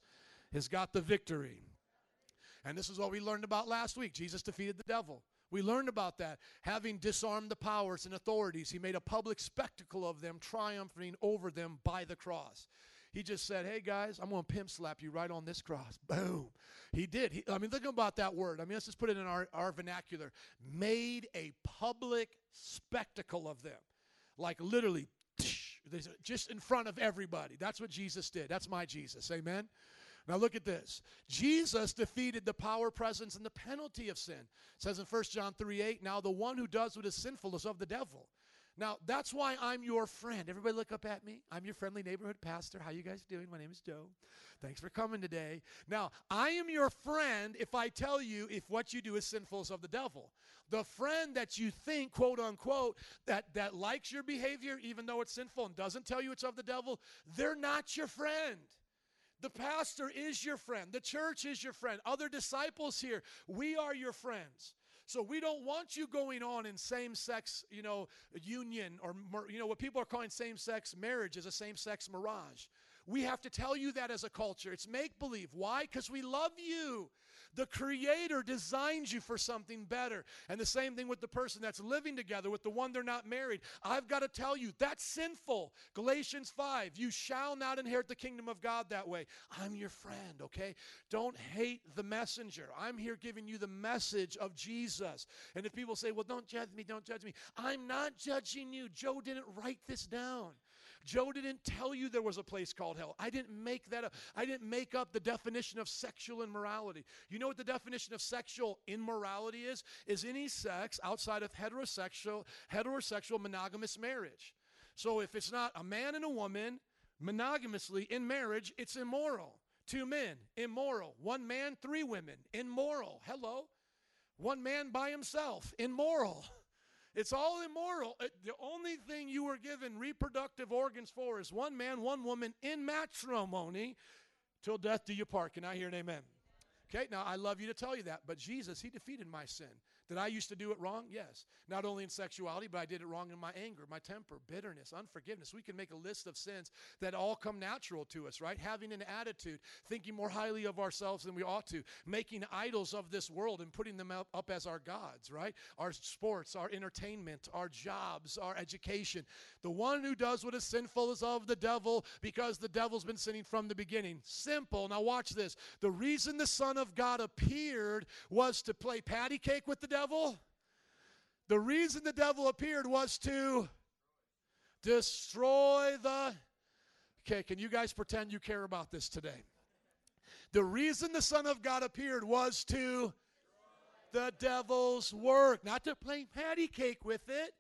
has got the victory. And this is what we learned about last week. Jesus defeated the devil. We learned about that. Having disarmed the powers and authorities, he made a public spectacle of them, triumphing over them by the cross. He just said, Hey guys, I'm going to pimp slap you right on this cross. Boom. He did. He, I mean, think about that word. I mean, let's just put it in our, our vernacular. Made a public spectacle of them. Like literally, just in front of everybody. That's what Jesus did. That's my Jesus. Amen. Now look at this. Jesus defeated the power, presence, and the penalty of sin. It says in 1 John 3 8, now the one who does what is sinful is of the devil. Now that's why I'm your friend. Everybody look up at me. I'm your friendly neighborhood pastor. How you guys doing? My name is Joe. Thanks for coming today. Now, I am your friend if I tell you if what you do is sinful is of the devil. The friend that you think, quote unquote, that, that likes your behavior even though it's sinful and doesn't tell you it's of the devil, they're not your friend. The pastor is your friend. The church is your friend. Other disciples here, we are your friends. So we don't want you going on in same-sex, you know, union or you know what people are calling same-sex marriage is a same-sex mirage. We have to tell you that as a culture. It's make believe. Why? Because we love you. The Creator designed you for something better. And the same thing with the person that's living together, with the one they're not married. I've got to tell you, that's sinful. Galatians 5 You shall not inherit the kingdom of God that way. I'm your friend, okay? Don't hate the messenger. I'm here giving you the message of Jesus. And if people say, well, don't judge me, don't judge me, I'm not judging you. Joe didn't write this down. Joe didn't tell you there was a place called hell. I didn't make that up. I didn't make up the definition of sexual immorality. You know what the definition of sexual immorality is? Is any sex outside of heterosexual heterosexual monogamous marriage. So if it's not a man and a woman monogamously in marriage, it's immoral. Two men, immoral. One man, three women, immoral. Hello. One man by himself, immoral. It's all immoral. Uh, the only thing you were given reproductive organs for is one man, one woman in matrimony till death do you part. Can I hear an amen? Okay, now I love you to tell you that, but Jesus, He defeated my sin. Did I used to do it wrong? Yes. Not only in sexuality, but I did it wrong in my anger, my temper, bitterness, unforgiveness. We can make a list of sins that all come natural to us, right? Having an attitude, thinking more highly of ourselves than we ought to, making idols of this world and putting them up, up as our gods, right? Our sports, our entertainment, our jobs, our education. The one who does what is sinful is of the devil because the devil's been sinning from the beginning. Simple. Now watch this. The reason the Son of God appeared was to play patty cake with the devil? The reason the devil appeared was to destroy the. Okay, can you guys pretend you care about this today? The reason the Son of God appeared was to the devil's work, not to play patty cake with it.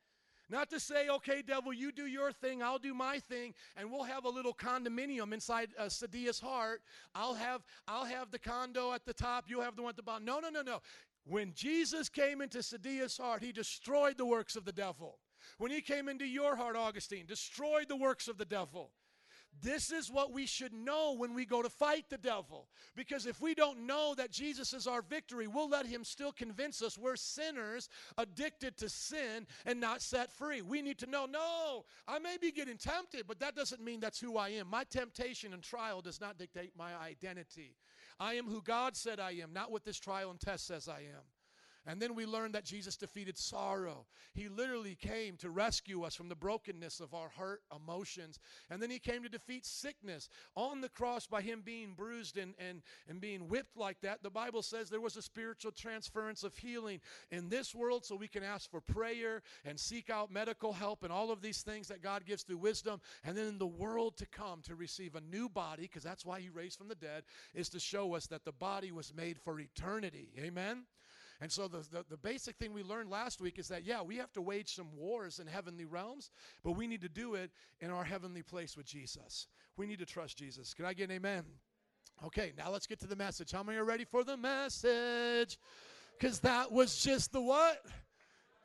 Not to say, okay, devil, you do your thing, I'll do my thing, and we'll have a little condominium inside uh, Sadia's heart. I'll have, I'll have the condo at the top, you'll have the one at the bottom. No, no, no, no. When Jesus came into Sadia's heart, he destroyed the works of the devil. When he came into your heart, Augustine, destroyed the works of the devil. This is what we should know when we go to fight the devil. Because if we don't know that Jesus is our victory, we'll let him still convince us we're sinners addicted to sin and not set free. We need to know no, I may be getting tempted, but that doesn't mean that's who I am. My temptation and trial does not dictate my identity. I am who God said I am, not what this trial and test says I am. And then we learn that Jesus defeated sorrow. He literally came to rescue us from the brokenness of our hurt emotions. And then he came to defeat sickness. On the cross, by him being bruised and, and, and being whipped like that, the Bible says there was a spiritual transference of healing in this world so we can ask for prayer and seek out medical help and all of these things that God gives through wisdom. And then in the world to come to receive a new body, because that's why he raised from the dead, is to show us that the body was made for eternity. Amen? And so the, the, the, basic thing we learned last week is that, yeah, we have to wage some wars in heavenly realms, but we need to do it in our heavenly place with Jesus. We need to trust Jesus. Can I get an amen? Okay, now let's get to the message. How many are ready for the message? Because that was just the what?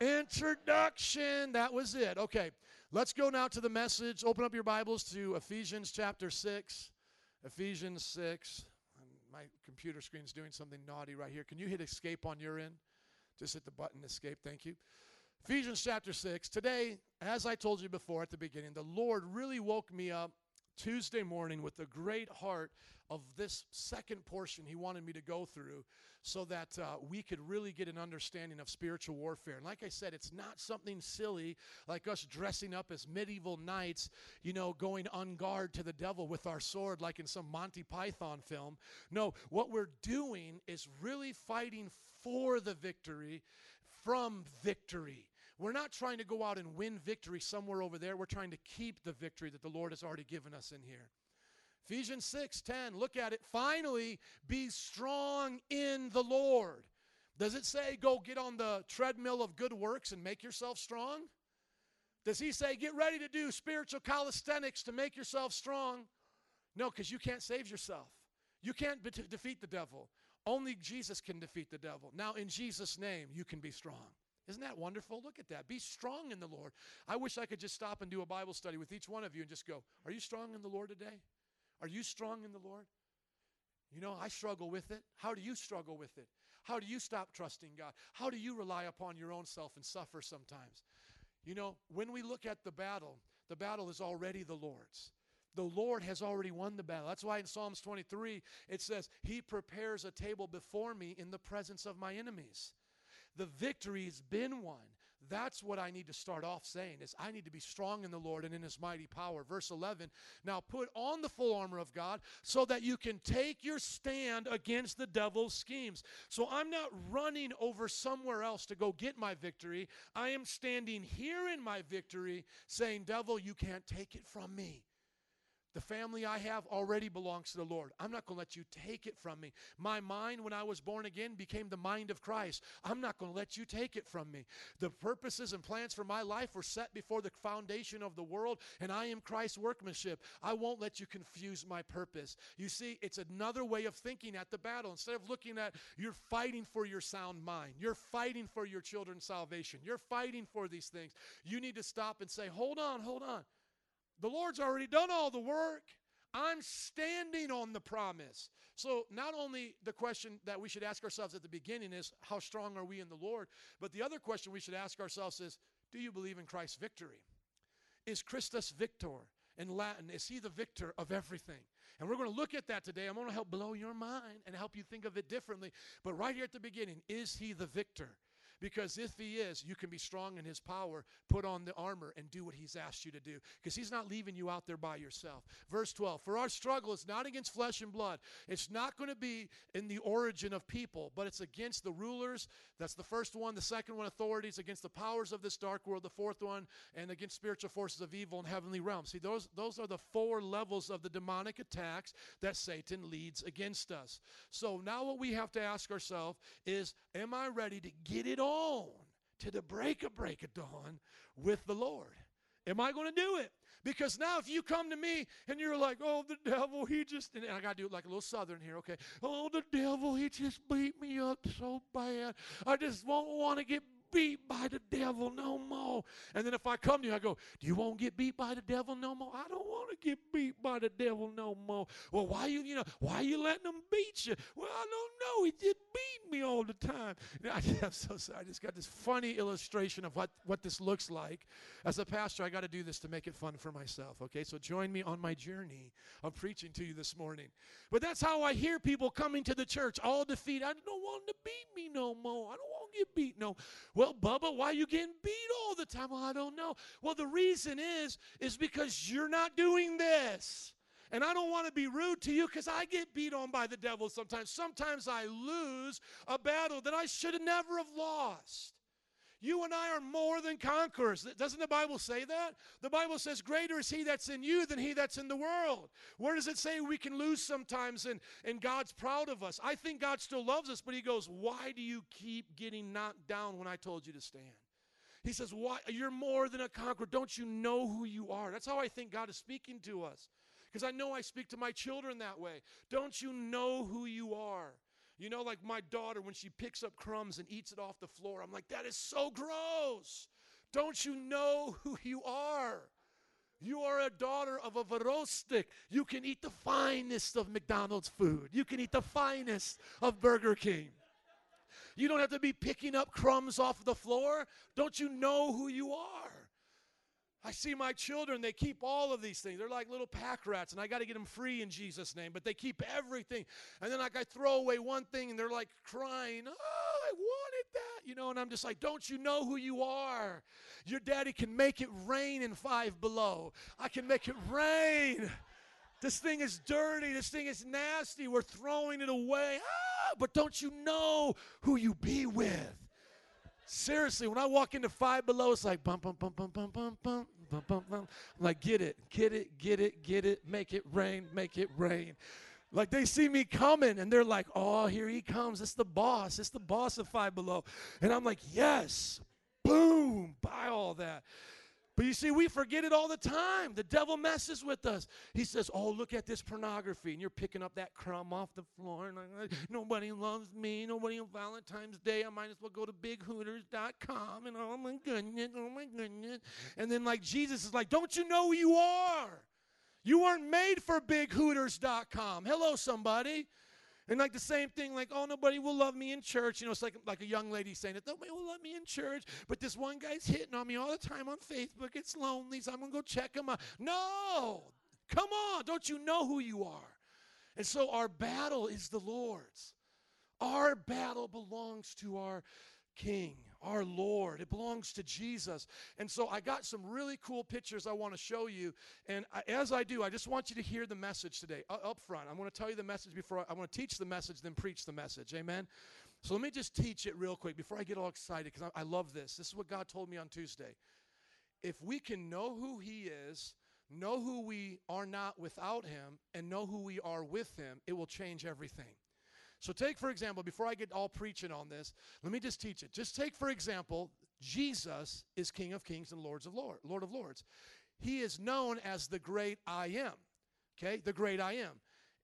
Introduction. That was it. Okay, let's go now to the message. Open up your Bibles to Ephesians chapter 6. Ephesians 6 my computer screen's doing something naughty right here. Can you hit escape on your end? Just hit the button escape. Thank you. Ephesians chapter 6. Today, as I told you before at the beginning, the Lord really woke me up Tuesday morning with a great heart of this second portion he wanted me to go through so that uh, we could really get an understanding of spiritual warfare. And like I said, it's not something silly like us dressing up as medieval knights, you know, going on guard to the devil with our sword like in some Monty Python film. No, what we're doing is really fighting for the victory from victory. We're not trying to go out and win victory somewhere over there. We're trying to keep the victory that the Lord has already given us in here. Ephesians 6 10, look at it. Finally, be strong in the Lord. Does it say go get on the treadmill of good works and make yourself strong? Does he say get ready to do spiritual calisthenics to make yourself strong? No, because you can't save yourself. You can't be- defeat the devil. Only Jesus can defeat the devil. Now, in Jesus' name, you can be strong. Isn't that wonderful? Look at that. Be strong in the Lord. I wish I could just stop and do a Bible study with each one of you and just go, Are you strong in the Lord today? Are you strong in the Lord? You know, I struggle with it. How do you struggle with it? How do you stop trusting God? How do you rely upon your own self and suffer sometimes? You know, when we look at the battle, the battle is already the Lord's. The Lord has already won the battle. That's why in Psalms 23 it says, He prepares a table before me in the presence of my enemies. The victory has been won. That's what I need to start off saying is I need to be strong in the Lord and in his mighty power. Verse 11. Now put on the full armor of God so that you can take your stand against the devil's schemes. So I'm not running over somewhere else to go get my victory. I am standing here in my victory saying, "Devil, you can't take it from me." The family I have already belongs to the Lord. I'm not going to let you take it from me. My mind, when I was born again, became the mind of Christ. I'm not going to let you take it from me. The purposes and plans for my life were set before the foundation of the world, and I am Christ's workmanship. I won't let you confuse my purpose. You see, it's another way of thinking at the battle. Instead of looking at you're fighting for your sound mind, you're fighting for your children's salvation, you're fighting for these things, you need to stop and say, hold on, hold on. The Lord's already done all the work. I'm standing on the promise. So, not only the question that we should ask ourselves at the beginning is, how strong are we in the Lord? But the other question we should ask ourselves is, do you believe in Christ's victory? Is Christus victor? In Latin, is he the victor of everything? And we're going to look at that today. I'm going to help blow your mind and help you think of it differently. But right here at the beginning, is he the victor? Because if he is, you can be strong in his power, put on the armor, and do what he's asked you to do. Because he's not leaving you out there by yourself. Verse 12 For our struggle is not against flesh and blood. It's not going to be in the origin of people, but it's against the rulers. That's the first one. The second one, authorities, against the powers of this dark world. The fourth one, and against spiritual forces of evil in heavenly realms. See, those, those are the four levels of the demonic attacks that Satan leads against us. So now what we have to ask ourselves is Am I ready to get it on? To the break of break of dawn with the Lord? Am I going to do it? Because now, if you come to me and you're like, oh, the devil, he just, and I got to do it like a little southern here, okay? Oh, the devil, he just beat me up so bad. I just won't want to get beat by the devil no more. And then if I come to you, I go, Do you want to get beat by the devil no more? I don't want to get beat by the devil no more. Well, why you, you know, why you letting him beat you? Well, I don't know. He just beat me all the time. I, I'm so sorry. I just got this funny illustration of what, what this looks like. As a pastor, I got to do this to make it fun for myself. Okay, so join me on my journey of preaching to you this morning. But that's how I hear people coming to the church, all defeated. I don't want to beat me no more. I don't to get beat no. Well, Bubba, why you getting beat all the time? Well, I don't know. Well, the reason is is because you're not doing this. And I don't want to be rude to you because I get beat on by the devil sometimes. Sometimes I lose a battle that I should have never have lost. You and I are more than conquerors. Doesn't the Bible say that? The Bible says, Greater is he that's in you than he that's in the world. Where does it say we can lose sometimes and, and God's proud of us? I think God still loves us, but he goes, Why do you keep getting knocked down when I told you to stand? He says, Why you're more than a conqueror. Don't you know who you are? That's how I think God is speaking to us. Because I know I speak to my children that way. Don't you know who you are? You know, like my daughter, when she picks up crumbs and eats it off the floor, I'm like, that is so gross. Don't you know who you are? You are a daughter of a Varostik. You can eat the finest of McDonald's food. You can eat the finest of Burger King. You don't have to be picking up crumbs off the floor. Don't you know who you are? I see my children, they keep all of these things. They're like little pack rats, and I got to get them free in Jesus' name, but they keep everything. And then, like, I throw away one thing, and they're like crying, Oh, I wanted that, you know, and I'm just like, Don't you know who you are? Your daddy can make it rain in five below. I can make it rain. This thing is dirty. This thing is nasty. We're throwing it away. Ah, but don't you know who you be with? Seriously, when I walk into Five Below, it's like bum bum bum bum bum bum bum bum bum bum. I'm like, get it, get it, get it, get it, make it rain, make it rain. Like they see me coming and they're like, oh, here he comes. It's the boss. It's the boss of Five Below. And I'm like, yes, boom, buy all that. But you see, we forget it all the time. The devil messes with us. He says, Oh, look at this pornography. And you're picking up that crumb off the floor. And like, nobody loves me. Nobody on Valentine's Day. I might as well go to bighooters.com. And oh my goodness, oh my goodness. And then, like, Jesus is like, Don't you know who you are? You weren't made for bighooters.com. Hello, somebody. And like the same thing, like, oh, nobody will love me in church. You know, it's like like a young lady saying that nobody will love me in church, but this one guy's hitting on me all the time on Facebook. It's lonely, so I'm gonna go check him out. No, come on, don't you know who you are? And so our battle is the Lord's. Our battle belongs to our King, our Lord. It belongs to Jesus. And so I got some really cool pictures I want to show you. And I, as I do, I just want you to hear the message today uh, up front. I'm going to tell you the message before I, I want to teach the message, then preach the message. Amen. So let me just teach it real quick before I get all excited because I, I love this. This is what God told me on Tuesday. If we can know who He is, know who we are not without Him, and know who we are with Him, it will change everything. So, take for example, before I get all preaching on this, let me just teach it. Just take for example, Jesus is King of Kings and Lords of Lord, Lord of Lords. He is known as the great I am. Okay, the great I am.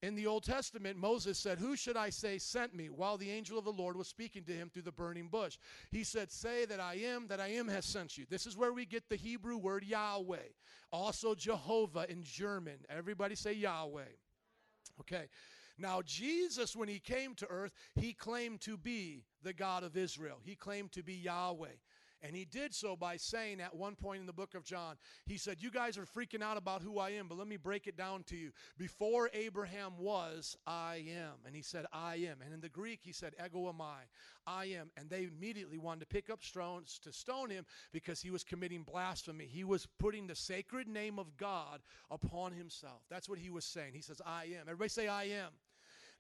In the Old Testament, Moses said, Who should I say sent me? While the angel of the Lord was speaking to him through the burning bush. He said, Say that I am, that I am has sent you. This is where we get the Hebrew word Yahweh. Also, Jehovah in German. Everybody say Yahweh. Okay. Now, Jesus, when he came to earth, he claimed to be the God of Israel. He claimed to be Yahweh. And he did so by saying at one point in the book of John, he said, You guys are freaking out about who I am, but let me break it down to you. Before Abraham was, I am. And he said, I am. And in the Greek, he said, Ego eimi. I am. And they immediately wanted to pick up stones to stone him because he was committing blasphemy. He was putting the sacred name of God upon himself. That's what he was saying. He says, I am. Everybody say, I am.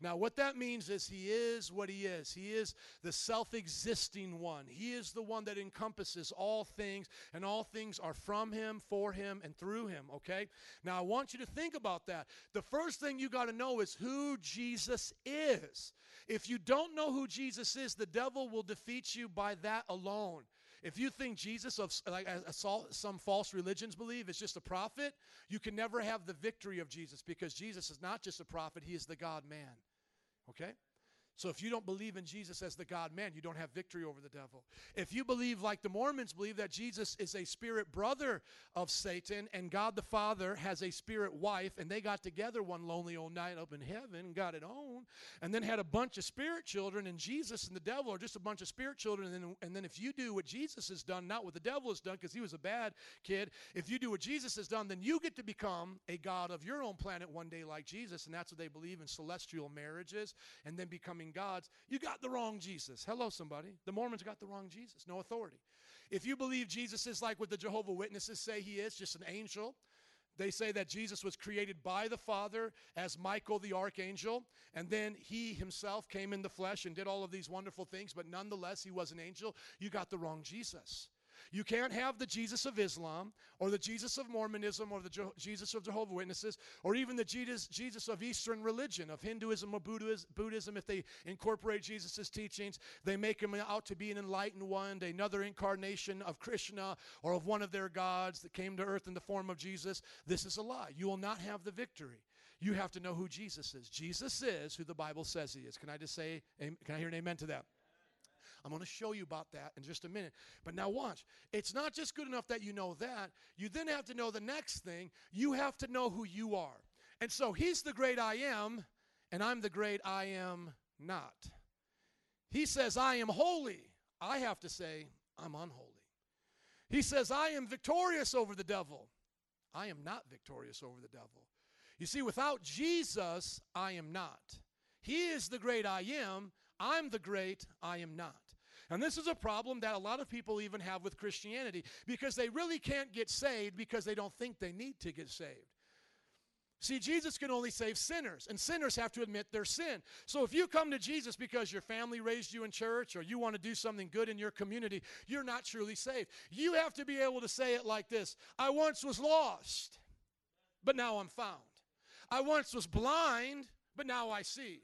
Now, what that means is he is what he is. He is the self existing one. He is the one that encompasses all things, and all things are from him, for him, and through him, okay? Now, I want you to think about that. The first thing you got to know is who Jesus is. If you don't know who Jesus is, the devil will defeat you by that alone. If you think Jesus, of like some false religions believe, is just a prophet, you can never have the victory of Jesus because Jesus is not just a prophet; He is the God Man. Okay. So if you don't believe in Jesus as the God man, you don't have victory over the devil. If you believe, like the Mormons believe, that Jesus is a spirit brother of Satan and God the Father has a spirit wife, and they got together one lonely old night up in heaven and got it on, and then had a bunch of spirit children, and Jesus and the devil are just a bunch of spirit children. And then, and then if you do what Jesus has done, not what the devil has done, because he was a bad kid, if you do what Jesus has done, then you get to become a God of your own planet one day like Jesus, and that's what they believe in celestial marriages and then becoming gods. You got the wrong Jesus. Hello, somebody. The Mormons got the wrong Jesus, no authority. If you believe Jesus is like what the Jehovah Witnesses say he is, just an angel, they say that Jesus was created by the Father as Michael the archangel, and then he himself came in the flesh and did all of these wonderful things, but nonetheless he was an angel. You got the wrong Jesus. You can't have the Jesus of Islam or the Jesus of Mormonism or the Je- Jesus of Jehovah Witnesses or even the Jesus, Jesus of Eastern religion, of Hinduism or Buddhism. If they incorporate Jesus' teachings, they make him out to be an enlightened one, another incarnation of Krishna or of one of their gods that came to earth in the form of Jesus. This is a lie. You will not have the victory. You have to know who Jesus is. Jesus is who the Bible says he is. Can I just say, can I hear an amen to that? I'm going to show you about that in just a minute. But now, watch. It's not just good enough that you know that. You then have to know the next thing. You have to know who you are. And so, He's the great I am, and I'm the great I am not. He says, I am holy. I have to say, I'm unholy. He says, I am victorious over the devil. I am not victorious over the devil. You see, without Jesus, I am not. He is the great I am. I'm the great I am not. And this is a problem that a lot of people even have with Christianity because they really can't get saved because they don't think they need to get saved. See, Jesus can only save sinners, and sinners have to admit their sin. So if you come to Jesus because your family raised you in church or you want to do something good in your community, you're not truly saved. You have to be able to say it like this I once was lost, but now I'm found. I once was blind, but now I see.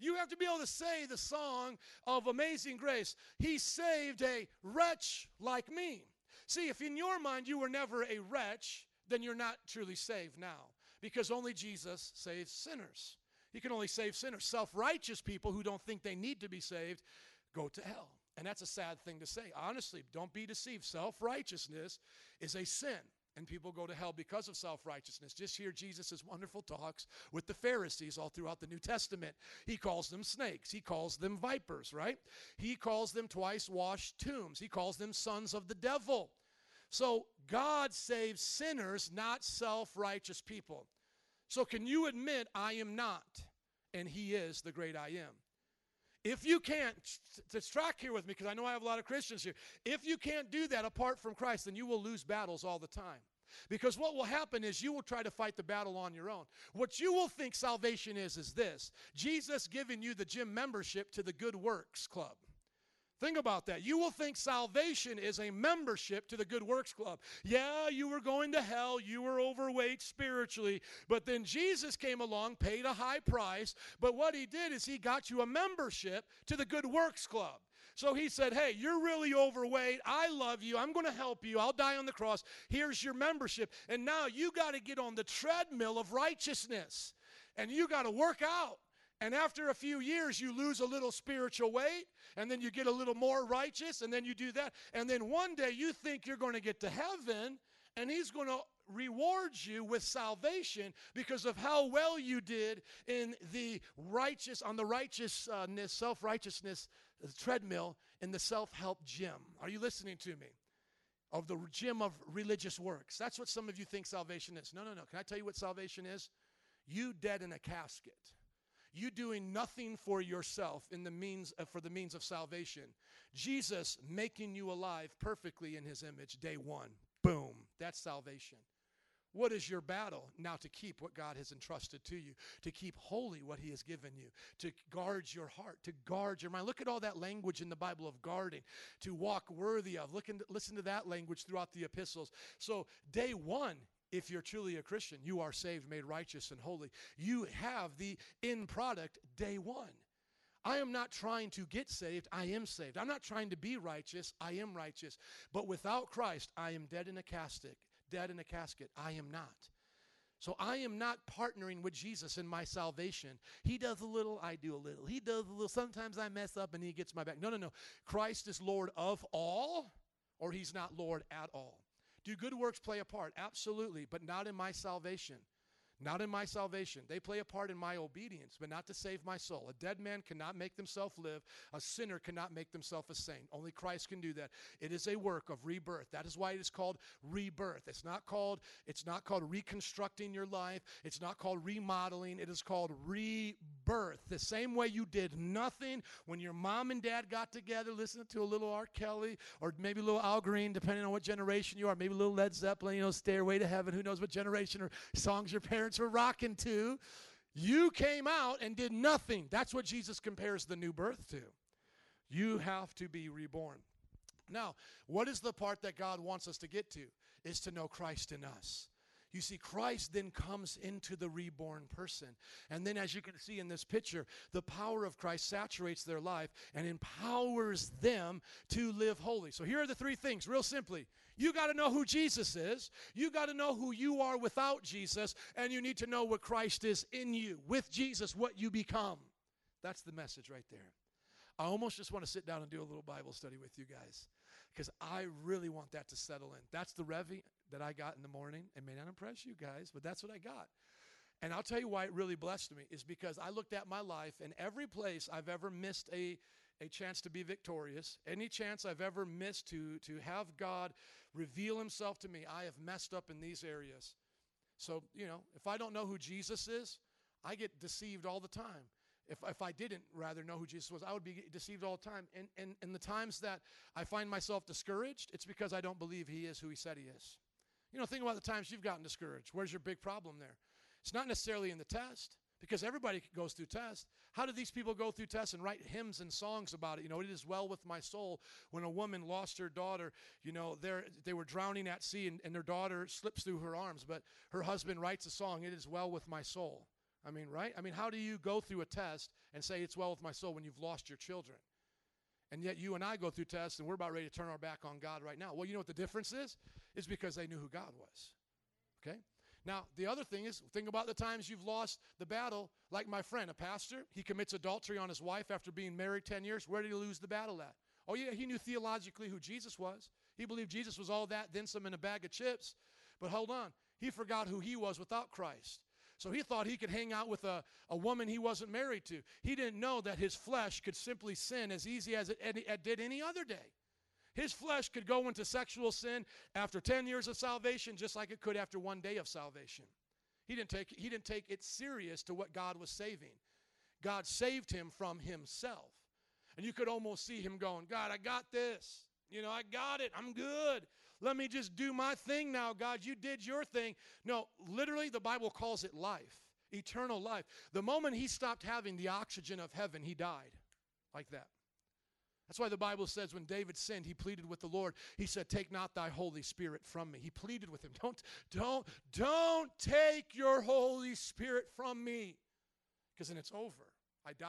You have to be able to say the song of Amazing Grace. He saved a wretch like me. See, if in your mind you were never a wretch, then you're not truly saved now because only Jesus saves sinners. He can only save sinners. Self righteous people who don't think they need to be saved go to hell. And that's a sad thing to say. Honestly, don't be deceived. Self righteousness is a sin and people go to hell because of self righteousness. Just hear Jesus' wonderful talks with the Pharisees all throughout the New Testament. He calls them snakes, he calls them vipers, right? He calls them twice washed tombs, he calls them sons of the devil. So God saves sinners, not self righteous people. So can you admit, I am not, and He is the great I am? If you can't, to track here with me, because I know I have a lot of Christians here. If you can't do that apart from Christ, then you will lose battles all the time. Because what will happen is you will try to fight the battle on your own. What you will think salvation is, is this Jesus giving you the gym membership to the Good Works Club. Think about that. You will think salvation is a membership to the Good Works Club. Yeah, you were going to hell, you were overweight spiritually, but then Jesus came along, paid a high price, but what he did is he got you a membership to the Good Works Club. So he said, Hey, you're really overweight. I love you. I'm going to help you. I'll die on the cross. Here's your membership. And now you got to get on the treadmill of righteousness and you got to work out. And after a few years, you lose a little spiritual weight, and then you get a little more righteous, and then you do that. And then one day you think you're going to get to heaven, and He's going to reward you with salvation because of how well you did in the righteous, on the righteousness, self righteousness treadmill in the self help gym. Are you listening to me? Of the gym of religious works. That's what some of you think salvation is. No, no, no. Can I tell you what salvation is? You dead in a casket you doing nothing for yourself in the means uh, for the means of salvation jesus making you alive perfectly in his image day one boom that's salvation what is your battle now to keep what god has entrusted to you to keep holy what he has given you to guard your heart to guard your mind look at all that language in the bible of guarding to walk worthy of look and listen to that language throughout the epistles so day one if you're truly a Christian, you are saved, made righteous, and holy. You have the end product day one. I am not trying to get saved, I am saved. I'm not trying to be righteous, I am righteous. But without Christ, I am dead in a casket, dead in a casket. I am not. So I am not partnering with Jesus in my salvation. He does a little, I do a little. He does a little. Sometimes I mess up and he gets my back. No, no, no. Christ is Lord of all, or he's not Lord at all. Do good works play a part? Absolutely, but not in my salvation. Not in my salvation. They play a part in my obedience, but not to save my soul. A dead man cannot make themselves live. A sinner cannot make themselves a saint. Only Christ can do that. It is a work of rebirth. That is why it is called rebirth. It's not called it's not called reconstructing your life. It's not called remodeling. It is called rebirth. The same way you did nothing when your mom and dad got together listening to a little R. Kelly or maybe a little Al Green, depending on what generation you are. Maybe a little Led Zeppelin, you know, Stairway to Heaven. Who knows what generation or songs your parents were rocking to. You came out and did nothing. That's what Jesus compares the new birth to. You have to be reborn. Now, what is the part that God wants us to get to? Is to know Christ in us. You see, Christ then comes into the reborn person. And then, as you can see in this picture, the power of Christ saturates their life and empowers them to live holy. So, here are the three things, real simply. You got to know who Jesus is, you got to know who you are without Jesus, and you need to know what Christ is in you. With Jesus, what you become. That's the message right there. I almost just want to sit down and do a little Bible study with you guys because I really want that to settle in. That's the Revy that I got in the morning. It may not impress you guys, but that's what I got. And I'll tell you why it really blessed me is because I looked at my life and every place I've ever missed a, a chance to be victorious, any chance I've ever missed to, to have God reveal himself to me, I have messed up in these areas. So, you know, if I don't know who Jesus is, I get deceived all the time. If, if I didn't rather know who Jesus was, I would be deceived all the time. And, and, and the times that I find myself discouraged, it's because I don't believe he is who he said he is. You know, think about the times you've gotten discouraged. Where's your big problem there? It's not necessarily in the test, because everybody goes through tests. How do these people go through tests and write hymns and songs about it? You know, it is well with my soul. When a woman lost her daughter, you know, they were drowning at sea and, and their daughter slips through her arms, but her husband writes a song, It is well with my soul. I mean, right? I mean, how do you go through a test and say it's well with my soul when you've lost your children? And yet you and I go through tests and we're about ready to turn our back on God right now. Well, you know what the difference is? It's because they knew who God was. Okay? Now, the other thing is, think about the times you've lost the battle, like my friend, a pastor. He commits adultery on his wife after being married 10 years. Where did he lose the battle at? Oh, yeah, he knew theologically who Jesus was. He believed Jesus was all that, then some in a bag of chips. But hold on, he forgot who he was without Christ. So he thought he could hang out with a, a woman he wasn't married to. He didn't know that his flesh could simply sin as easy as it, it did any other day. His flesh could go into sexual sin after 10 years of salvation, just like it could after one day of salvation. He didn't take, he didn't take it serious to what God was saving. God saved him from himself. And you could almost see him going, God, I got this. You know, I got it. I'm good. Let me just do my thing now, God. You did your thing. No, literally, the Bible calls it life, eternal life. The moment he stopped having the oxygen of heaven, he died like that. That's why the Bible says when David sinned, he pleaded with the Lord. He said, "Take not thy Holy Spirit from me." He pleaded with him, "Don't don't don't take your Holy Spirit from me." Because then it's over. I die.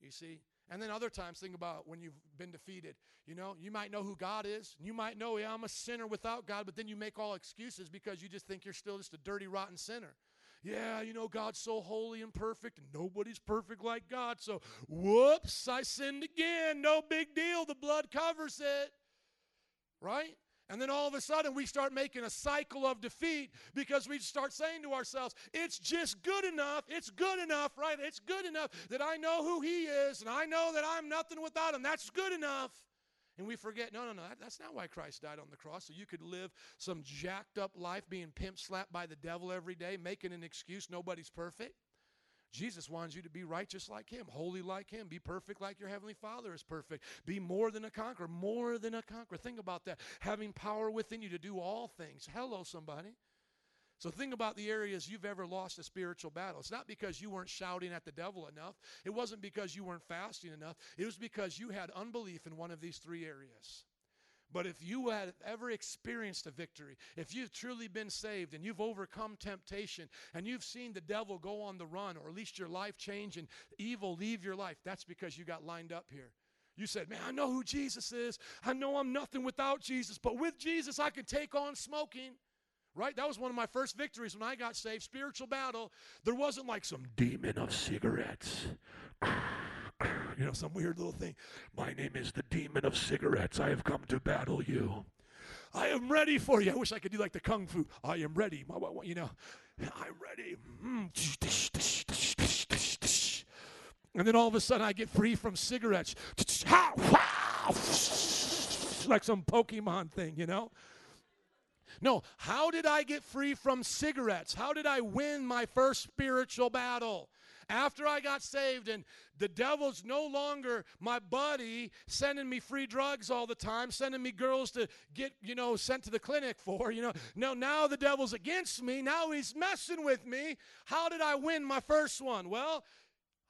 You see? And then other times, think about when you've been defeated. You know, you might know who God is. You might know, yeah, I'm a sinner without God, but then you make all excuses because you just think you're still just a dirty, rotten sinner. Yeah, you know, God's so holy and perfect, and nobody's perfect like God. So, whoops, I sinned again. No big deal. The blood covers it. Right? And then all of a sudden, we start making a cycle of defeat because we start saying to ourselves, it's just good enough. It's good enough, right? It's good enough that I know who He is and I know that I'm nothing without Him. That's good enough. And we forget, no, no, no, that's not why Christ died on the cross. So you could live some jacked up life being pimp slapped by the devil every day, making an excuse nobody's perfect. Jesus wants you to be righteous like him, holy like him, be perfect like your heavenly Father is perfect. Be more than a conqueror, more than a conqueror. Think about that. Having power within you to do all things. Hello, somebody. So think about the areas you've ever lost a spiritual battle. It's not because you weren't shouting at the devil enough. It wasn't because you weren't fasting enough. It was because you had unbelief in one of these three areas. But if you had ever experienced a victory, if you've truly been saved and you've overcome temptation and you've seen the devil go on the run or at least your life change and evil leave your life, that's because you got lined up here. You said, Man, I know who Jesus is. I know I'm nothing without Jesus, but with Jesus, I can take on smoking. Right? That was one of my first victories when I got saved. Spiritual battle. There wasn't like some demon of cigarettes. You know, some weird little thing. My name is the demon of cigarettes. I have come to battle you. I am ready for you. I wish I could do like the kung fu. I am ready. You know, I'm ready. Mm. And then all of a sudden I get free from cigarettes. Like some Pokemon thing, you know? No, how did I get free from cigarettes? How did I win my first spiritual battle? After I got saved, and the devil's no longer my buddy, sending me free drugs all the time, sending me girls to get, you know, sent to the clinic for, you know. No, now the devil's against me. Now he's messing with me. How did I win my first one? Well,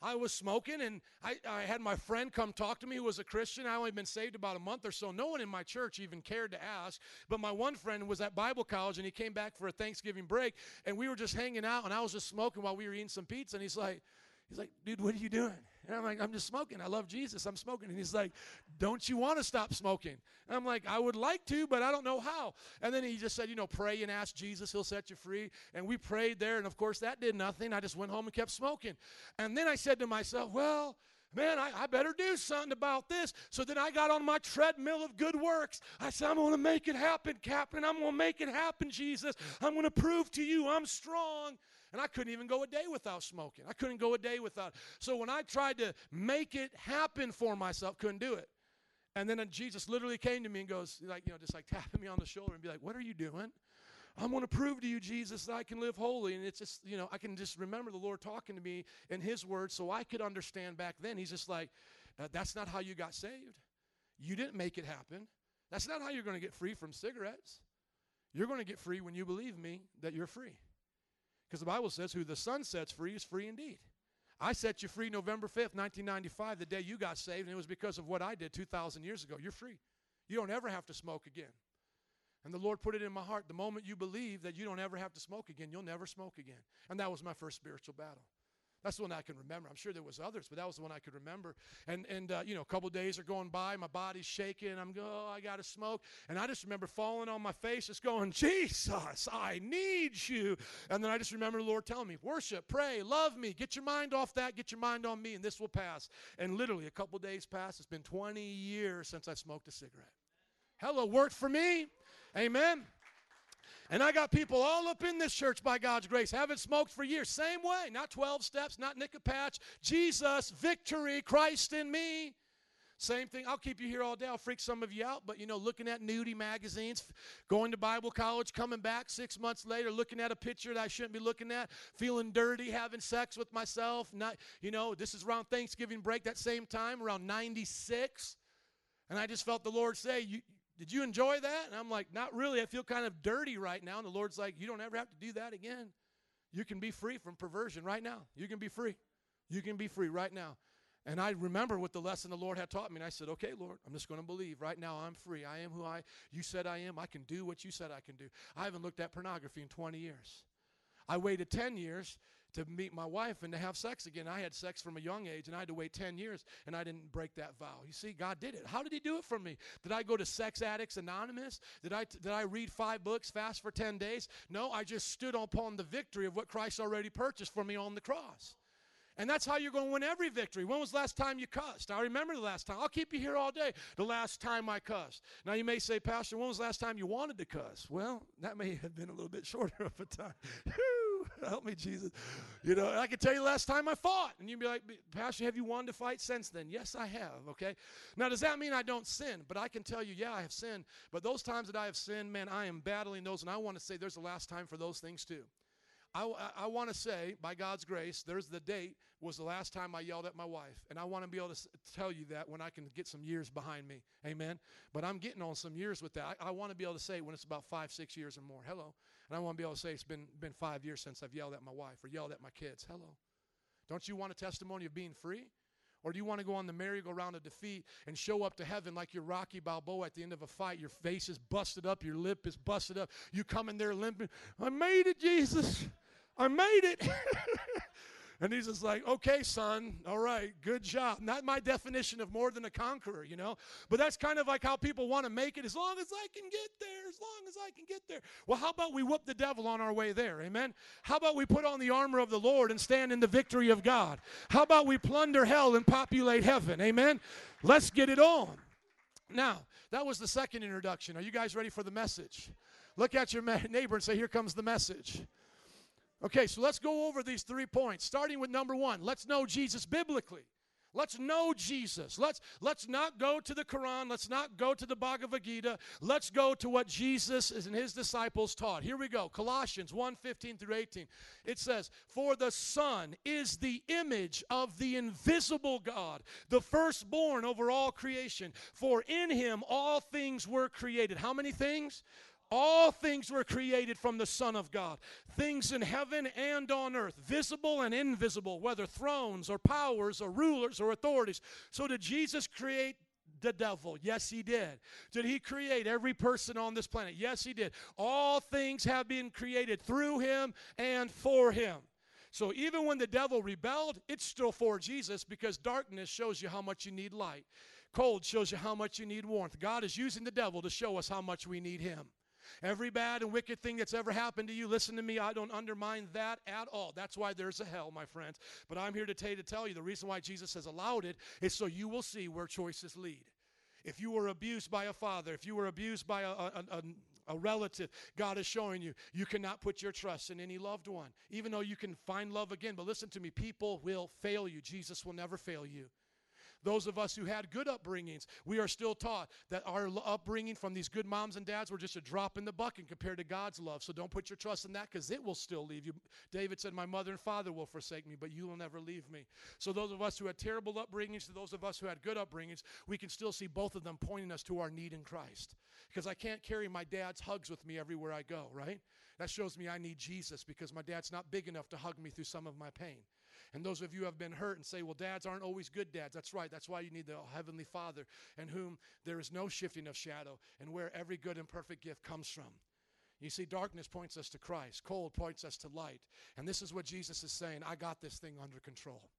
I was smoking, and I, I had my friend come talk to me who was a Christian. I only been saved about a month or so. No one in my church even cared to ask. But my one friend was at Bible college, and he came back for a Thanksgiving break, and we were just hanging out, and I was just smoking while we were eating some pizza. And he's like, he's like, dude, what are you doing? And I'm like, I'm just smoking. I love Jesus. I'm smoking. And he's like, don't you want to stop smoking? And I'm like, I would like to, but I don't know how. And then he just said, you know, pray and ask Jesus. He'll set you free. And we prayed there, and of course that did nothing. I just went home and kept smoking. And then I said to myself, well, man, I, I better do something about this. So then I got on my treadmill of good works. I said, I'm going to make it happen, Captain. I'm going to make it happen, Jesus. I'm going to prove to you I'm strong. And I couldn't even go a day without smoking. I couldn't go a day without. So when I tried to make it happen for myself, couldn't do it. And then uh, Jesus literally came to me and goes, like, you know, just like tapping me on the shoulder and be like, What are you doing? I'm going to prove to you, Jesus, that I can live holy. And it's just, you know, I can just remember the Lord talking to me in His Word so I could understand back then. He's just like, "Uh, That's not how you got saved. You didn't make it happen. That's not how you're going to get free from cigarettes. You're going to get free when you believe me that you're free. Because the Bible says, Who the Son sets free is free indeed. I set you free November 5th, 1995, the day you got saved, and it was because of what I did 2,000 years ago. You're free. You don't ever have to smoke again. And the Lord put it in my heart the moment you believe that you don't ever have to smoke again, you'll never smoke again. And that was my first spiritual battle. That's the one I can remember. I'm sure there was others, but that was the one I could remember. And and uh, you know, a couple days are going by, my body's shaking. I'm going, oh, I got to smoke. And I just remember falling on my face, just going, Jesus, I need you. And then I just remember the Lord telling me, worship, pray, love me, get your mind off that, get your mind on me, and this will pass. And literally, a couple days passed. It's been 20 years since I smoked a cigarette. Hello, worked for me. Amen. And I got people all up in this church by God's grace, haven't smoked for years. Same way, not 12 steps, not nick a patch. Jesus, victory, Christ in me. Same thing. I'll keep you here all day. I'll freak some of you out. But, you know, looking at nudie magazines, going to Bible college, coming back six months later, looking at a picture that I shouldn't be looking at, feeling dirty, having sex with myself. Not, you know, this is around Thanksgiving break that same time, around 96. And I just felt the Lord say, you, Did you enjoy that? And I'm like, Not really. I feel kind of dirty right now. And the Lord's like, You don't ever have to do that again. You can be free from perversion right now. You can be free. You can be free right now. And I remember what the lesson the Lord had taught me. And I said, Okay, Lord, I'm just going to believe. Right now, I'm free. I am who I you said I am. I can do what you said I can do. I haven't looked at pornography in 20 years. I waited 10 years to meet my wife and to have sex again. I had sex from a young age and I had to wait 10 years and I didn't break that vow. You see, God did it. How did He do it for me? Did I go to Sex Addicts Anonymous? Did I, did I read five books, fast for 10 days? No, I just stood upon the victory of what Christ already purchased for me on the cross. And that's how you're going to win every victory. When was the last time you cussed? I remember the last time. I'll keep you here all day. The last time I cussed. Now you may say, Pastor, when was the last time you wanted to cuss? Well, that may have been a little bit shorter of a time. Help me, Jesus. You know, I can tell you last time I fought. And you'd be like, Pastor, have you wanted to fight since then? Yes, I have, okay? Now, does that mean I don't sin? But I can tell you, yeah, I have sinned. But those times that I have sinned, man, I am battling those. And I want to say there's the last time for those things too. I, I, I want to say, by God's grace, there's the date was the last time I yelled at my wife. And I want to be able to tell you that when I can get some years behind me. Amen. But I'm getting on some years with that. I, I want to be able to say when it's about five, six years or more. Hello. And I want to be able to say it's been, been five years since I've yelled at my wife or yelled at my kids. Hello. Don't you want a testimony of being free? Or do you want to go on the merry-go-round of defeat and show up to heaven like you're Rocky Balboa at the end of a fight? Your face is busted up, your lip is busted up. You come in there limping. I made it, Jesus. I made it. And he's just like, okay, son, all right, good job. Not my definition of more than a conqueror, you know? But that's kind of like how people want to make it as long as I can get there, as long as I can get there. Well, how about we whoop the devil on our way there? Amen? How about we put on the armor of the Lord and stand in the victory of God? How about we plunder hell and populate heaven? Amen? Let's get it on. Now, that was the second introduction. Are you guys ready for the message? Look at your neighbor and say, Here comes the message. Okay, so let's go over these three points. Starting with number one, let's know Jesus biblically. Let's know Jesus. Let's let's not go to the Quran. Let's not go to the Bhagavad Gita. Let's go to what Jesus and his disciples taught. Here we go. Colossians 1, 15 through 18. It says, For the Son is the image of the invisible God, the firstborn over all creation. For in him all things were created. How many things? All things were created from the Son of God, things in heaven and on earth, visible and invisible, whether thrones or powers or rulers or authorities. So, did Jesus create the devil? Yes, he did. Did he create every person on this planet? Yes, he did. All things have been created through him and for him. So even when the devil rebelled, it's still for Jesus because darkness shows you how much you need light. Cold shows you how much you need warmth. God is using the devil to show us how much we need him. Every bad and wicked thing that's ever happened to you, listen to me, I don't undermine that at all. That's why there's a hell, my friends. But I'm here to tell you, to tell you the reason why Jesus has allowed it is so you will see where choices lead. If you were abused by a father, if you were abused by a, a, a, a relative, God is showing you you cannot put your trust in any loved one, even though you can find love again. But listen to me, people will fail you. Jesus will never fail you. Those of us who had good upbringings, we are still taught that our upbringing from these good moms and dads were just a drop in the bucket compared to God's love. So don't put your trust in that because it will still leave you. David said, My mother and father will forsake me, but you will never leave me. So those of us who had terrible upbringings to those of us who had good upbringings, we can still see both of them pointing us to our need in Christ. Because I can't carry my dad's hugs with me everywhere I go, right? That shows me I need Jesus because my dad's not big enough to hug me through some of my pain. And those of you have been hurt and say, well, dads aren't always good dads. That's right. That's why you need the Heavenly Father, in whom there is no shifting of shadow, and where every good and perfect gift comes from. You see, darkness points us to Christ, cold points us to light. And this is what Jesus is saying I got this thing under control.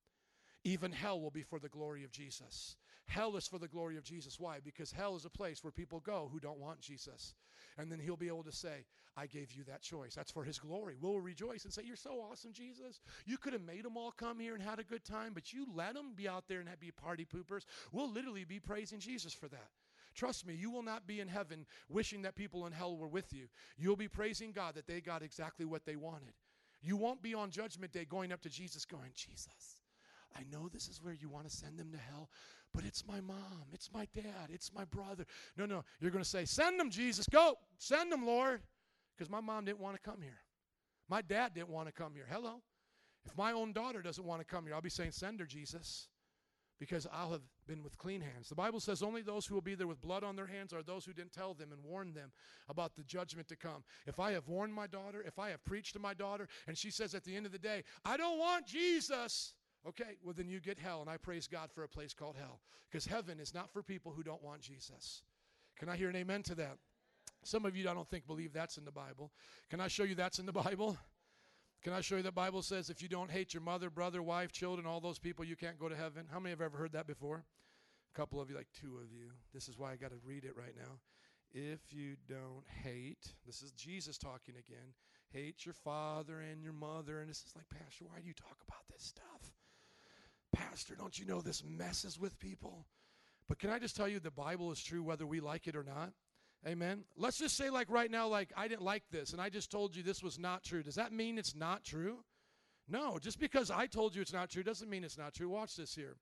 Even hell will be for the glory of Jesus. Hell is for the glory of Jesus. Why? Because hell is a place where people go who don't want Jesus. And then he'll be able to say, I gave you that choice. That's for his glory. We'll rejoice and say, You're so awesome, Jesus. You could have made them all come here and had a good time, but you let them be out there and be party poopers. We'll literally be praising Jesus for that. Trust me, you will not be in heaven wishing that people in hell were with you. You'll be praising God that they got exactly what they wanted. You won't be on Judgment Day going up to Jesus going, Jesus, I know this is where you want to send them to hell, but it's my mom, it's my dad, it's my brother. No, no, you're going to say, Send them, Jesus, go, send them, Lord, because my mom didn't want to come here. My dad didn't want to come here. Hello? If my own daughter doesn't want to come here, I'll be saying, Send her, Jesus, because I'll have been with clean hands. The Bible says only those who will be there with blood on their hands are those who didn't tell them and warn them about the judgment to come. If I have warned my daughter, if I have preached to my daughter, and she says at the end of the day, I don't want Jesus. Okay, well, then you get hell, and I praise God for a place called hell. Because heaven is not for people who don't want Jesus. Can I hear an amen to that? Some of you, I don't think, believe that's in the Bible. Can I show you that's in the Bible? Can I show you the Bible says if you don't hate your mother, brother, wife, children, all those people, you can't go to heaven? How many have ever heard that before? A couple of you, like two of you. This is why I got to read it right now. If you don't hate, this is Jesus talking again, hate your father and your mother. And this is like, Pastor, why do you talk about this stuff? Pastor, don't you know this messes with people? But can I just tell you the Bible is true whether we like it or not? Amen. Let's just say, like right now, like I didn't like this and I just told you this was not true. Does that mean it's not true? No, just because I told you it's not true doesn't mean it's not true. Watch this here.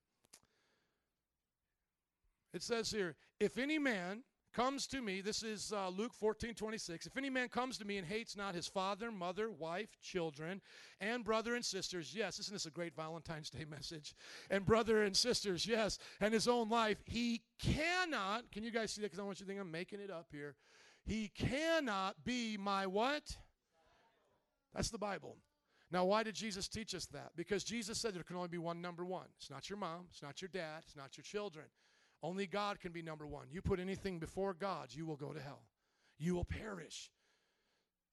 It says here, if any man comes to me, this is uh, Luke 14, 26. If any man comes to me and hates not his father, mother, wife, children, and brother and sisters, yes, isn't this a great Valentine's Day message? And brother and sisters, yes, and his own life, he cannot, can you guys see that? Because I want you to think I'm making it up here. He cannot be my what? That's the Bible. Now, why did Jesus teach us that? Because Jesus said there can only be one number one. It's not your mom, it's not your dad, it's not your children. Only God can be number one. You put anything before God, you will go to hell. You will perish.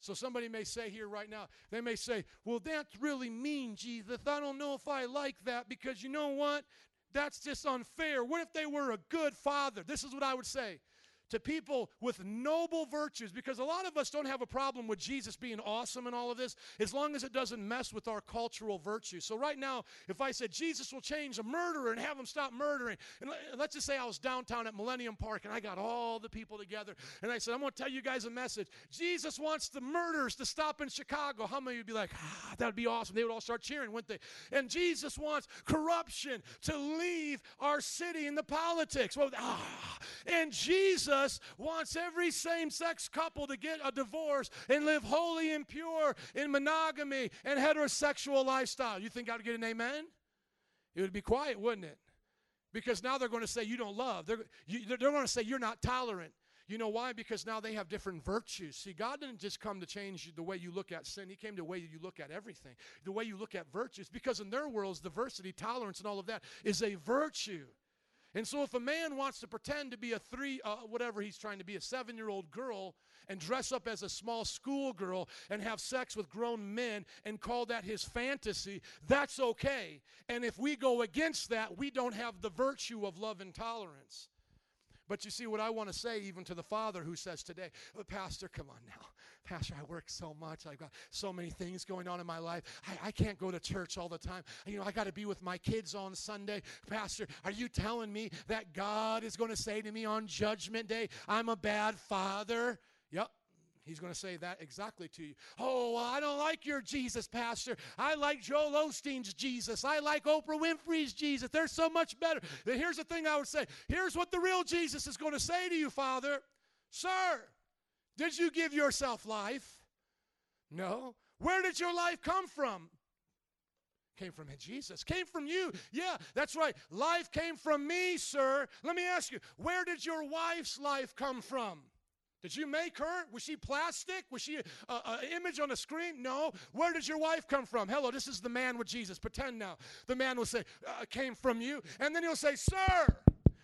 So somebody may say here right now, they may say, well, that's really mean, Jesus. I don't know if I like that because you know what? That's just unfair. What if they were a good father? This is what I would say to people with noble virtues because a lot of us don't have a problem with Jesus being awesome and all of this as long as it doesn't mess with our cultural virtues. So, right now, if I said Jesus will change a murderer and have him stop murdering, and let- let's just say I was downtown at Millennium Park and I got all the people together and I said, I'm going to tell you guys a message. Jesus wants the murders to stop in Chicago. How many would be like, ah, that would be awesome? They would all start cheering, wouldn't they? And Jesus wants corruption to leave our city in the politics. Well, ah, and Jesus wants every same sex couple to get a divorce and live holy and pure in monogamy and heterosexual lifestyle. You think I'd get an amen? It would be quiet, wouldn't it? Because now they're going to say you don't love. They're, you, they're going to say you're not tolerant. You know why? Because now they have different virtues. See, God didn't just come to change the way you look at sin. He came to the way you look at everything, the way you look at virtues. Because in their worlds, diversity, tolerance, and all of that is a virtue. And so, if a man wants to pretend to be a three, uh, whatever he's trying to be, a seven year old girl, and dress up as a small school girl and have sex with grown men and call that his fantasy, that's okay. And if we go against that, we don't have the virtue of love and tolerance. But you see, what I want to say, even to the father who says today, "Oh, Pastor, come on now. Pastor, I work so much. I've got so many things going on in my life. I, I can't go to church all the time. You know, I got to be with my kids on Sunday. Pastor, are you telling me that God is going to say to me on Judgment Day, I'm a bad father? Yep. He's going to say that exactly to you. Oh, well, I don't like your Jesus, Pastor. I like Joel Osteen's Jesus. I like Oprah Winfrey's Jesus. They're so much better. Here's the thing I would say. Here's what the real Jesus is going to say to you, Father. Sir, did you give yourself life? No. Where did your life come from? Came from Jesus. Came from you. Yeah, that's right. Life came from me, sir. Let me ask you, where did your wife's life come from? Did you make her? Was she plastic? Was she an image on a screen? No. Where did your wife come from? Hello, this is the man with Jesus. Pretend now. The man will say, uh, came from you. And then he'll say, Sir,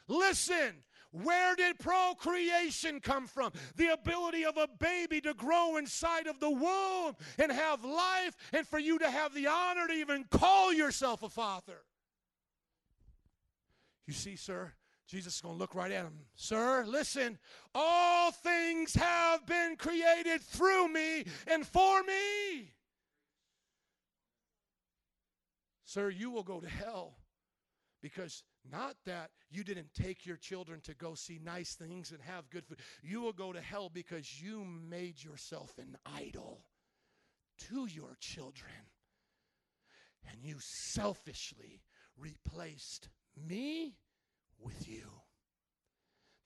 listen. Where did procreation come from? The ability of a baby to grow inside of the womb and have life, and for you to have the honor to even call yourself a father. You see, sir, Jesus is going to look right at him. Sir, listen, all things have been created through me and for me. Sir, you will go to hell because not that you didn't take your children to go see nice things and have good food. You will go to hell because you made yourself an idol to your children. And you selfishly replaced me with you.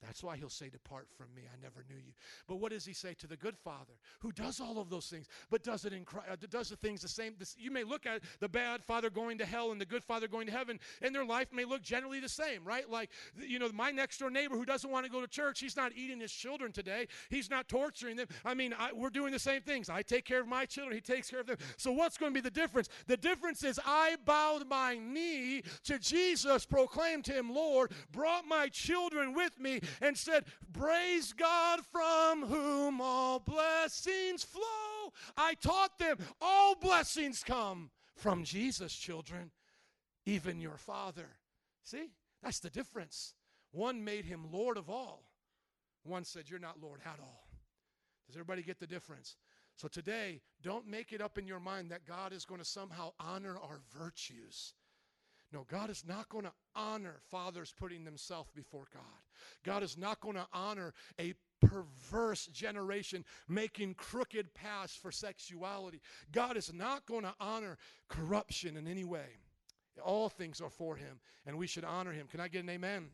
That's why he'll say, Depart from me, I never knew you. But what does he say to the good father who does all of those things, but does it in Christ, uh, does the things the same? You may look at the bad father going to hell and the good father going to heaven, and their life may look generally the same, right? Like, you know, my next door neighbor who doesn't want to go to church, he's not eating his children today, he's not torturing them. I mean, I, we're doing the same things. I take care of my children, he takes care of them. So, what's going to be the difference? The difference is I bowed my knee to Jesus, proclaimed him Lord, brought my children with me, and said, Praise God from whom all blessings flow. I taught them all blessings come from Jesus, children, even your Father. See, that's the difference. One made him Lord of all, one said, You're not Lord at all. Does everybody get the difference? So today, don't make it up in your mind that God is going to somehow honor our virtues. No, God is not going to honor fathers putting themselves before God. God is not going to honor a perverse generation making crooked paths for sexuality. God is not going to honor corruption in any way. All things are for him, and we should honor him. Can I get an amen?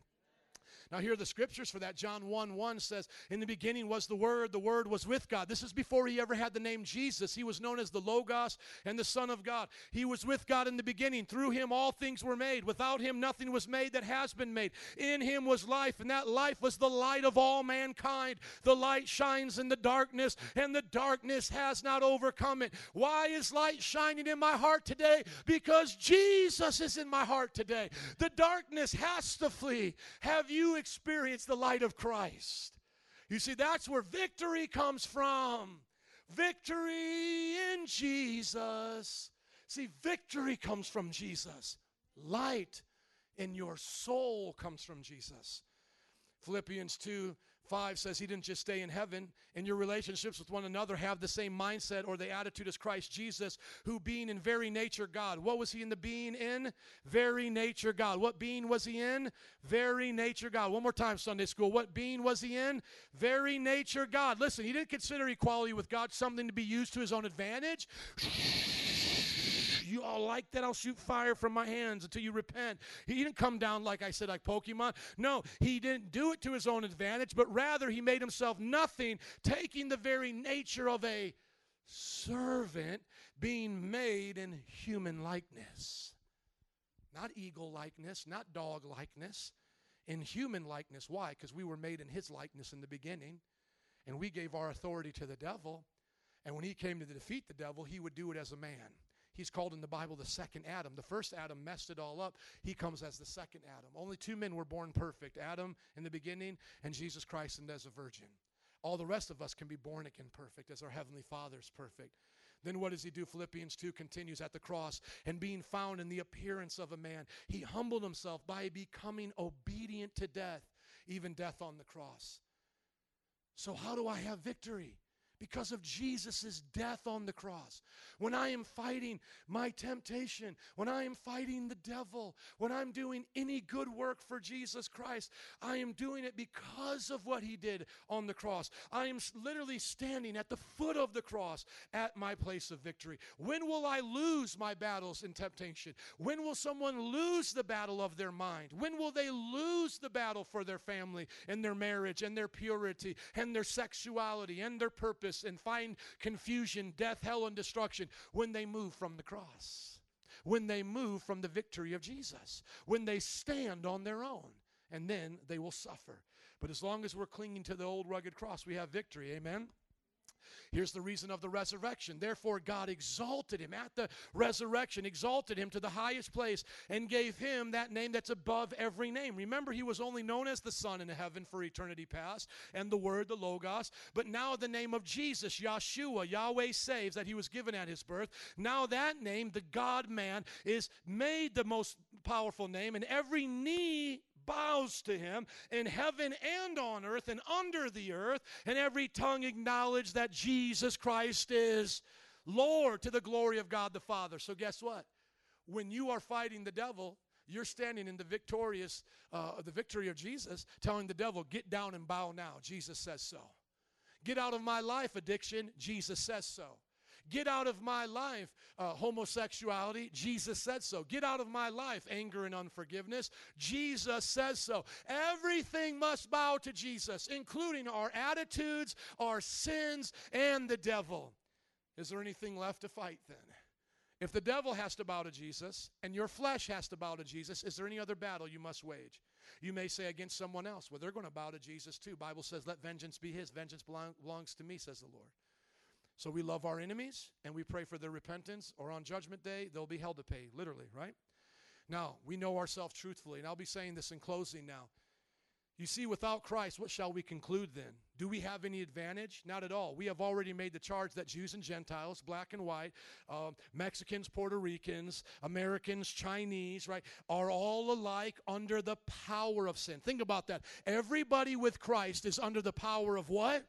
Now, here are the scriptures for that. John 1 1 says, In the beginning was the Word, the Word was with God. This is before he ever had the name Jesus. He was known as the Logos and the Son of God. He was with God in the beginning. Through him, all things were made. Without him, nothing was made that has been made. In him was life, and that life was the light of all mankind. The light shines in the darkness, and the darkness has not overcome it. Why is light shining in my heart today? Because Jesus is in my heart today. The darkness has to flee. Have you experienced the light of Christ? You see, that's where victory comes from. Victory in Jesus. See, victory comes from Jesus. Light in your soul comes from Jesus. Philippians 2 5 says he didn't just stay in heaven. In your relationships with one another, have the same mindset or the attitude as Christ Jesus, who being in very nature God. What was he in the being in? Very nature God. What being was he in? Very nature God. One more time, Sunday school. What being was he in? Very nature God. Listen, he didn't consider equality with God something to be used to his own advantage. You all like that? I'll shoot fire from my hands until you repent. He didn't come down, like I said, like Pokemon. No, he didn't do it to his own advantage, but rather he made himself nothing, taking the very nature of a servant, being made in human likeness. Not eagle likeness, not dog likeness, in human likeness. Why? Because we were made in his likeness in the beginning, and we gave our authority to the devil. And when he came to defeat the devil, he would do it as a man. He's called in the Bible the second Adam. The first Adam messed it all up. He comes as the second Adam. Only two men were born perfect Adam in the beginning, and Jesus Christ and as a virgin. All the rest of us can be born again perfect as our Heavenly Father's perfect. Then what does he do? Philippians 2 continues at the cross, and being found in the appearance of a man, he humbled himself by becoming obedient to death, even death on the cross. So, how do I have victory? Because of Jesus' death on the cross. When I am fighting my temptation, when I am fighting the devil, when I'm doing any good work for Jesus Christ, I am doing it because of what he did on the cross. I am literally standing at the foot of the cross at my place of victory. When will I lose my battles in temptation? When will someone lose the battle of their mind? When will they lose the battle for their family and their marriage and their purity and their sexuality and their purpose and find confusion, death, hell, and destruction? When they move from the cross. When they move from the victory of Jesus. When they stand on their own. And then they will suffer. But as long as we're clinging to the old rugged cross, we have victory. Amen. Here's the reason of the resurrection. Therefore, God exalted him at the resurrection, exalted him to the highest place, and gave him that name that's above every name. Remember, he was only known as the Son in heaven for eternity past, and the Word, the Logos. But now, the name of Jesus, Yahshua, Yahweh saves, that he was given at his birth. Now, that name, the God man, is made the most powerful name, and every knee bows to him in heaven and on earth and under the earth, and every tongue acknowledge that Jesus Christ is Lord to the glory of God the Father. So, guess what? When you are fighting the devil, you're standing in the victorious, uh, the victory of Jesus, telling the devil, "Get down and bow now." Jesus says so. Get out of my life, addiction. Jesus says so. Get out of my life, uh, homosexuality. Jesus said so. Get out of my life, anger and unforgiveness. Jesus says so. Everything must bow to Jesus, including our attitudes, our sins, and the devil. Is there anything left to fight then? If the devil has to bow to Jesus and your flesh has to bow to Jesus, is there any other battle you must wage? You may say against someone else, well, they're going to bow to Jesus too. Bible says, let vengeance be his. Vengeance belongs to me, says the Lord. So we love our enemies and we pray for their repentance, or on judgment day, they'll be held to pay, literally, right? Now, we know ourselves truthfully, and I'll be saying this in closing now. You see, without Christ, what shall we conclude then? Do we have any advantage? Not at all. We have already made the charge that Jews and Gentiles, black and white, uh, Mexicans, Puerto Ricans, Americans, Chinese, right, are all alike under the power of sin. Think about that. Everybody with Christ is under the power of what?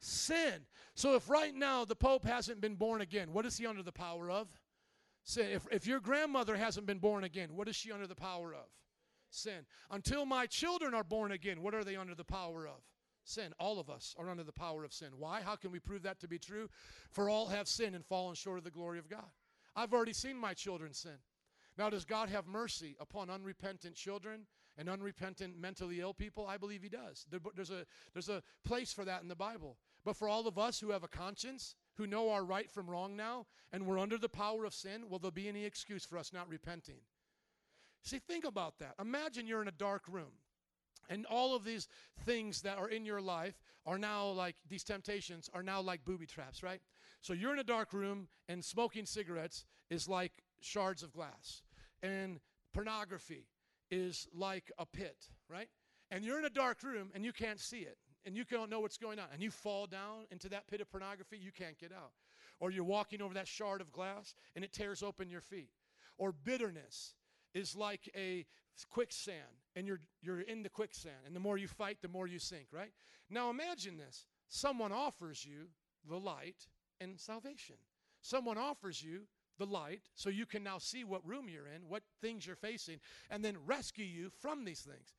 Sin. So if right now the Pope hasn't been born again, what is he under the power of? Sin. If, if your grandmother hasn't been born again, what is she under the power of? Sin. Until my children are born again, what are they under the power of? Sin. All of us are under the power of sin. Why? How can we prove that to be true? For all have sinned and fallen short of the glory of God. I've already seen my children sin. Now, does God have mercy upon unrepentant children and unrepentant mentally ill people? I believe He does. There- There's a, there's a place for that in the Bible. But for all of us who have a conscience, who know our right from wrong now, and we're under the power of sin, will there be any excuse for us not repenting? See, think about that. Imagine you're in a dark room. And all of these things that are in your life are now like, these temptations are now like booby traps, right? So you're in a dark room, and smoking cigarettes is like shards of glass. And pornography is like a pit, right? And you're in a dark room and you can't see it. And you don't know what's going on, and you fall down into that pit of pornography, you can't get out. Or you're walking over that shard of glass and it tears open your feet. Or bitterness is like a quicksand, and you're, you're in the quicksand, and the more you fight, the more you sink, right? Now imagine this someone offers you the light and salvation. Someone offers you the light so you can now see what room you're in, what things you're facing, and then rescue you from these things.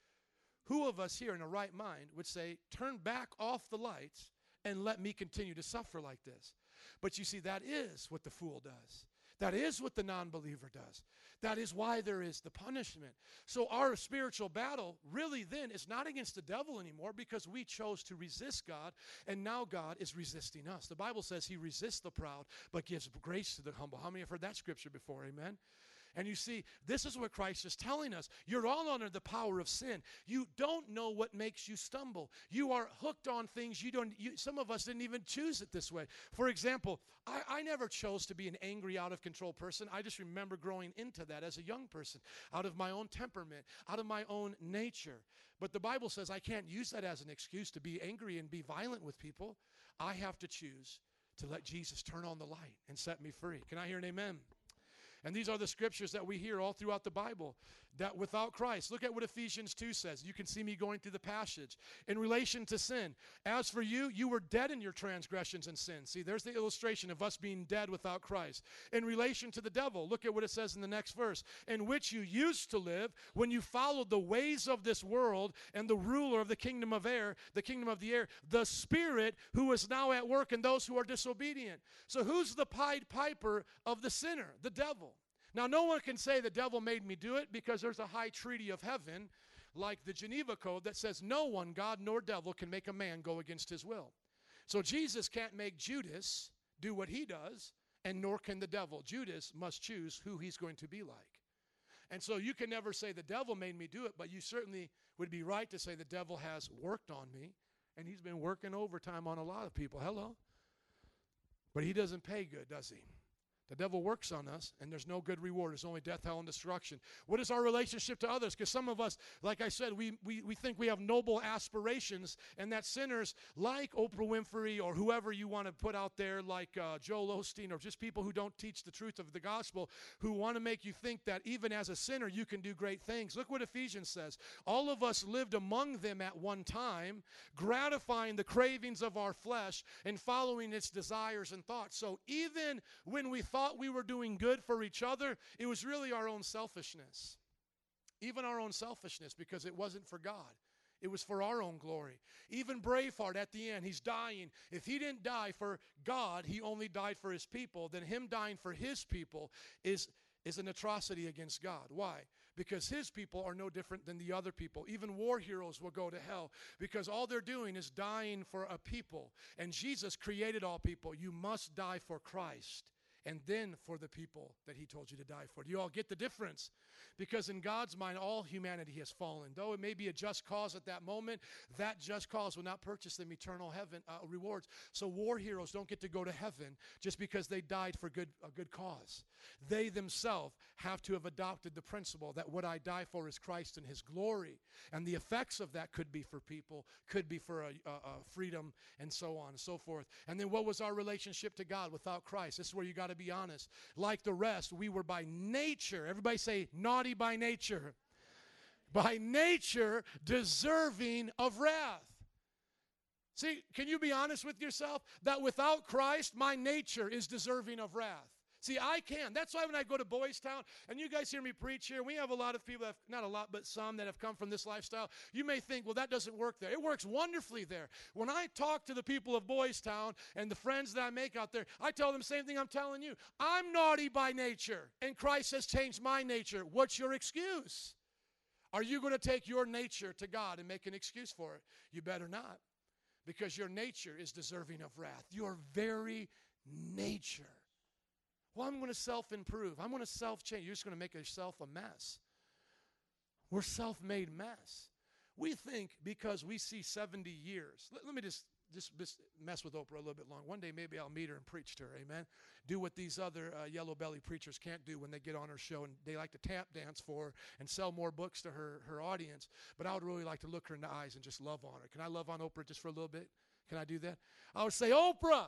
Who of us here in a right mind would say, Turn back off the lights and let me continue to suffer like this? But you see, that is what the fool does. That is what the non believer does. That is why there is the punishment. So, our spiritual battle really then is not against the devil anymore because we chose to resist God, and now God is resisting us. The Bible says He resists the proud but gives grace to the humble. How many have heard that scripture before? Amen. And you see, this is what Christ is telling us. You're all under the power of sin. You don't know what makes you stumble. You are hooked on things you don't, you, some of us didn't even choose it this way. For example, I, I never chose to be an angry, out of control person. I just remember growing into that as a young person, out of my own temperament, out of my own nature. But the Bible says I can't use that as an excuse to be angry and be violent with people. I have to choose to let Jesus turn on the light and set me free. Can I hear an amen? And these are the scriptures that we hear all throughout the Bible that without Christ, look at what Ephesians 2 says. You can see me going through the passage. In relation to sin, as for you, you were dead in your transgressions and sins. See, there's the illustration of us being dead without Christ. In relation to the devil, look at what it says in the next verse. In which you used to live when you followed the ways of this world and the ruler of the kingdom of air, the kingdom of the air, the spirit who is now at work in those who are disobedient. So who's the Pied Piper of the sinner? The devil. Now, no one can say the devil made me do it because there's a high treaty of heaven, like the Geneva Code, that says no one, God nor devil, can make a man go against his will. So Jesus can't make Judas do what he does, and nor can the devil. Judas must choose who he's going to be like. And so you can never say the devil made me do it, but you certainly would be right to say the devil has worked on me, and he's been working overtime on a lot of people. Hello? But he doesn't pay good, does he? The devil works on us, and there's no good reward. There's only death, hell, and destruction. What is our relationship to others? Because some of us, like I said, we, we, we think we have noble aspirations, and that sinners like Oprah Winfrey or whoever you want to put out there, like uh, Joel Osteen, or just people who don't teach the truth of the gospel, who want to make you think that even as a sinner you can do great things. Look what Ephesians says. All of us lived among them at one time, gratifying the cravings of our flesh and following its desires and thoughts. So even when we thought we were doing good for each other, it was really our own selfishness. Even our own selfishness, because it wasn't for God. It was for our own glory. Even Braveheart at the end, he's dying. If he didn't die for God, he only died for his people, then him dying for his people is, is an atrocity against God. Why? Because his people are no different than the other people. Even war heroes will go to hell because all they're doing is dying for a people. And Jesus created all people. You must die for Christ and then for the people that he told you to die for. Do you all get the difference? Because in God's mind, all humanity has fallen. Though it may be a just cause at that moment, that just cause will not purchase them eternal heaven uh, rewards. So war heroes don't get to go to heaven just because they died for good, a good cause. They themselves have to have adopted the principle that what I die for is Christ and his glory. And the effects of that could be for people, could be for a, a, a freedom, and so on and so forth. And then what was our relationship to God without Christ? This is where you got to be honest. Like the rest, we were by nature, everybody say, naughty by nature. By nature, deserving of wrath. See, can you be honest with yourself? That without Christ, my nature is deserving of wrath. See, I can. That's why when I go to Boys Town, and you guys hear me preach here, we have a lot of people, have, not a lot, but some that have come from this lifestyle. You may think, well, that doesn't work there. It works wonderfully there. When I talk to the people of Boys Town and the friends that I make out there, I tell them the same thing I'm telling you. I'm naughty by nature, and Christ has changed my nature. What's your excuse? Are you going to take your nature to God and make an excuse for it? You better not, because your nature is deserving of wrath. Your very nature. Well, I'm going to self improve. I'm going to self change. You're just going to make yourself a mess. We're self made mess. We think because we see 70 years, let, let me just just mis- mess with Oprah a little bit long. One day maybe I'll meet her and preach to her. Amen. Do what these other uh, yellow belly preachers can't do when they get on her show and they like to tap dance for her and sell more books to her her audience. But I would really like to look her in the eyes and just love on her. Can I love on Oprah just for a little bit? Can I do that? I would say, Oprah.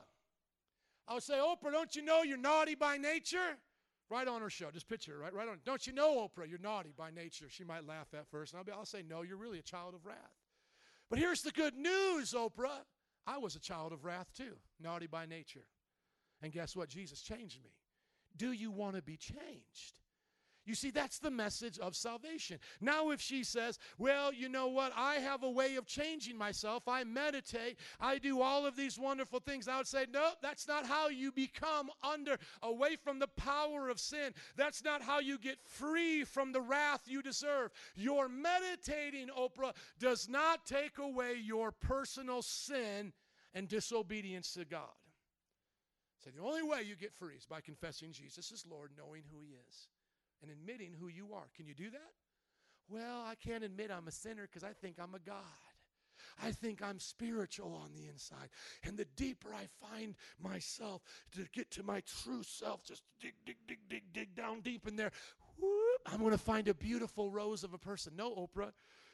I would say, Oprah, don't you know you're naughty by nature? Right on her show. Just picture her, right, right on. Don't you know, Oprah, you're naughty by nature? She might laugh at first, and I'll, be, I'll say, no, you're really a child of wrath. But here's the good news, Oprah. I was a child of wrath too, naughty by nature. And guess what? Jesus changed me. Do you want to be changed? You see, that's the message of salvation. Now, if she says, Well, you know what? I have a way of changing myself. I meditate. I do all of these wonderful things. I would say, No, that's not how you become under, away from the power of sin. That's not how you get free from the wrath you deserve. Your meditating, Oprah, does not take away your personal sin and disobedience to God. So, the only way you get free is by confessing Jesus is Lord, knowing who He is and admitting who you are. Can you do that? Well, I can't admit I'm a sinner because I think I'm a God. I think I'm spiritual on the inside. And the deeper I find myself to get to my true self, just dig, dig, dig, dig, dig down deep in there, whoop, I'm going to find a beautiful rose of a person. No, Oprah.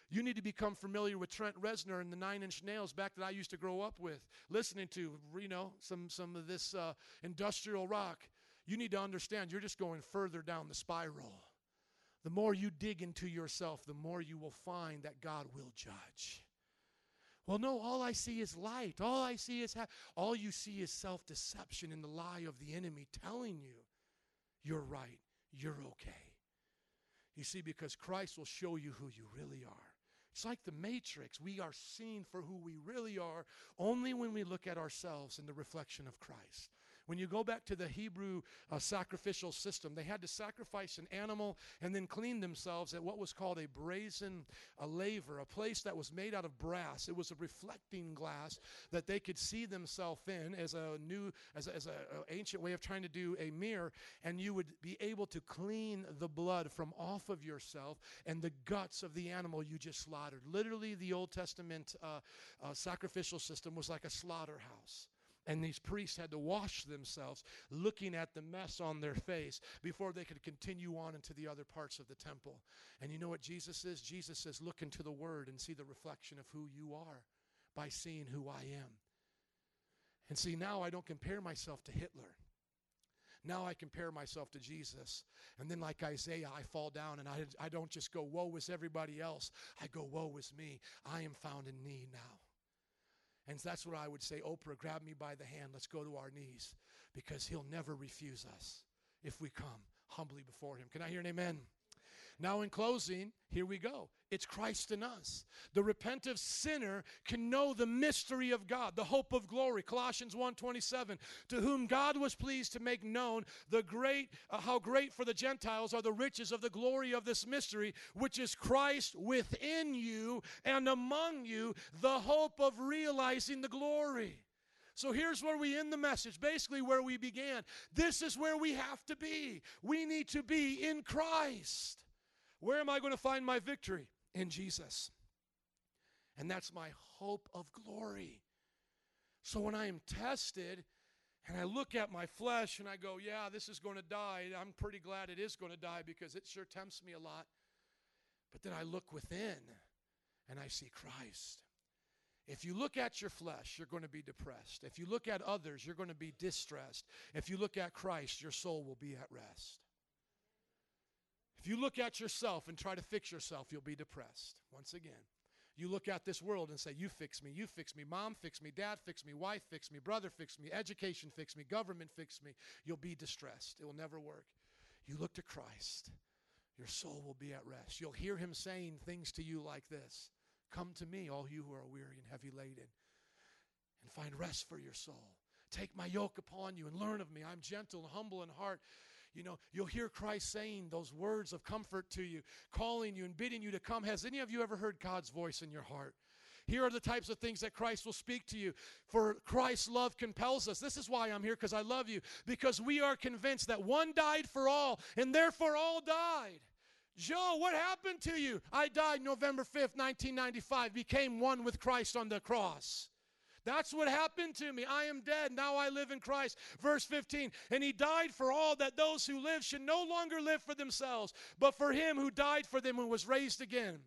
You need to become familiar with Trent Reznor and the Nine Inch Nails back that I used to grow up with, listening to, you know, some, some of this uh, industrial rock you need to understand you're just going further down the spiral. The more you dig into yourself, the more you will find that God will judge. Well, no, all I see is light. All I see is ha- all you see is self-deception and the lie of the enemy telling you you're right, you're okay. You see, because Christ will show you who you really are. It's like the matrix. We are seen for who we really are only when we look at ourselves in the reflection of Christ. When you go back to the Hebrew uh, sacrificial system, they had to sacrifice an animal and then clean themselves at what was called a brazen a laver, a place that was made out of brass. It was a reflecting glass that they could see themselves in as a new, as, as a, a ancient way of trying to do a mirror, and you would be able to clean the blood from off of yourself and the guts of the animal you just slaughtered. Literally, the Old Testament uh, uh, sacrificial system was like a slaughterhouse. And these priests had to wash themselves looking at the mess on their face before they could continue on into the other parts of the temple. And you know what Jesus is? Jesus says, Look into the Word and see the reflection of who you are by seeing who I am. And see, now I don't compare myself to Hitler. Now I compare myself to Jesus. And then, like Isaiah, I fall down and I, I don't just go, Woe is everybody else. I go, Woe is me. I am found in need now. And that's what I would say Oprah, grab me by the hand. Let's go to our knees because he'll never refuse us if we come humbly before him. Can I hear an amen? Now, in closing, here we go. It's Christ in us. The repentant sinner can know the mystery of God, the hope of glory. Colossians 1:27, to whom God was pleased to make known the great uh, how great for the Gentiles are the riches of the glory of this mystery, which is Christ within you and among you, the hope of realizing the glory. So here's where we end the message, basically where we began. This is where we have to be. We need to be in Christ. Where am I going to find my victory? In Jesus. And that's my hope of glory. So when I am tested and I look at my flesh and I go, yeah, this is going to die, I'm pretty glad it is going to die because it sure tempts me a lot. But then I look within and I see Christ. If you look at your flesh, you're going to be depressed. If you look at others, you're going to be distressed. If you look at Christ, your soul will be at rest. You look at yourself and try to fix yourself, you'll be depressed. Once again, you look at this world and say, You fix me, you fix me, mom fix me, dad fix me, wife fix me, brother fix me, education fix me, government fix me. You'll be distressed. It will never work. You look to Christ, your soul will be at rest. You'll hear him saying things to you like this Come to me, all you who are weary and heavy laden, and find rest for your soul. Take my yoke upon you and learn of me. I'm gentle and humble in heart. You know, you'll hear Christ saying those words of comfort to you, calling you and bidding you to come. Has any of you ever heard God's voice in your heart? Here are the types of things that Christ will speak to you. For Christ's love compels us. This is why I'm here, because I love you. Because we are convinced that one died for all, and therefore all died. Joe, what happened to you? I died November 5th, 1995, became one with Christ on the cross. That's what happened to me. I am dead. Now I live in Christ. Verse 15. And he died for all that those who live should no longer live for themselves, but for him who died for them and was raised again.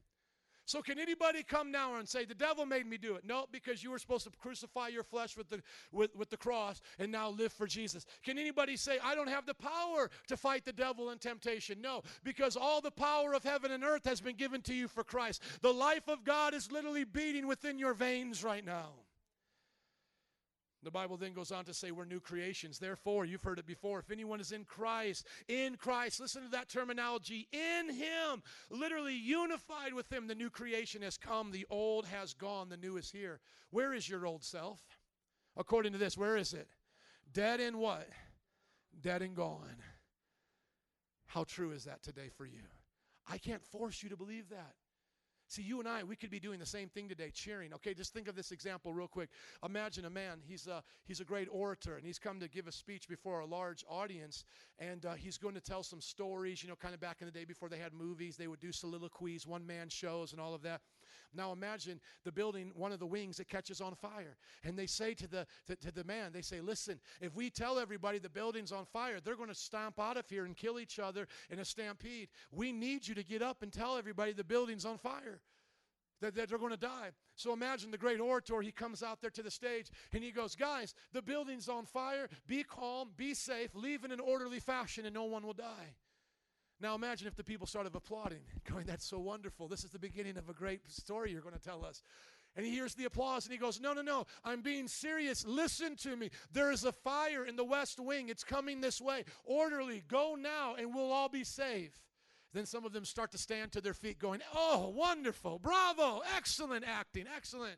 So, can anybody come now and say, The devil made me do it? No, because you were supposed to crucify your flesh with the, with, with the cross and now live for Jesus. Can anybody say, I don't have the power to fight the devil and temptation? No, because all the power of heaven and earth has been given to you for Christ. The life of God is literally beating within your veins right now. The Bible then goes on to say we're new creations. Therefore, you've heard it before. If anyone is in Christ, in Christ, listen to that terminology, in Him, literally unified with Him, the new creation has come, the old has gone, the new is here. Where is your old self? According to this, where is it? Dead and what? Dead and gone. How true is that today for you? I can't force you to believe that. See, you and I, we could be doing the same thing today, cheering. Okay, just think of this example real quick. Imagine a man, he's a, he's a great orator, and he's come to give a speech before a large audience, and uh, he's going to tell some stories, you know, kind of back in the day before they had movies, they would do soliloquies, one man shows, and all of that. Now imagine the building, one of the wings, it catches on fire. And they say to the, to, to the man, they say, listen, if we tell everybody the building's on fire, they're going to stomp out of here and kill each other in a stampede. We need you to get up and tell everybody the building's on fire that, that they're going to die. So imagine the great orator, he comes out there to the stage and he goes, Guys, the building's on fire. Be calm, be safe, leave in an orderly fashion, and no one will die. Now imagine if the people started applauding, going, That's so wonderful. This is the beginning of a great story you're going to tell us. And he hears the applause and he goes, No, no, no, I'm being serious. Listen to me. There is a fire in the west wing. It's coming this way. Orderly, go now and we'll all be safe. Then some of them start to stand to their feet, going, Oh, wonderful, bravo, excellent acting, excellent.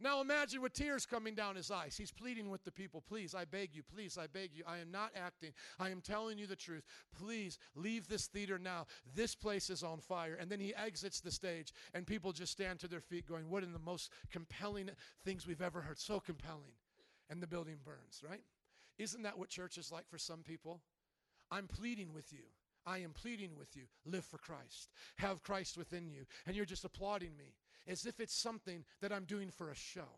Now imagine with tears coming down his eyes. He's pleading with the people, Please, I beg you, please, I beg you. I am not acting. I am telling you the truth. Please leave this theater now. This place is on fire. And then he exits the stage, and people just stand to their feet, going, What in the most compelling things we've ever heard? So compelling. And the building burns, right? Isn't that what church is like for some people? I'm pleading with you. I am pleading with you. Live for Christ. Have Christ within you. And you're just applauding me as if it's something that I'm doing for a show.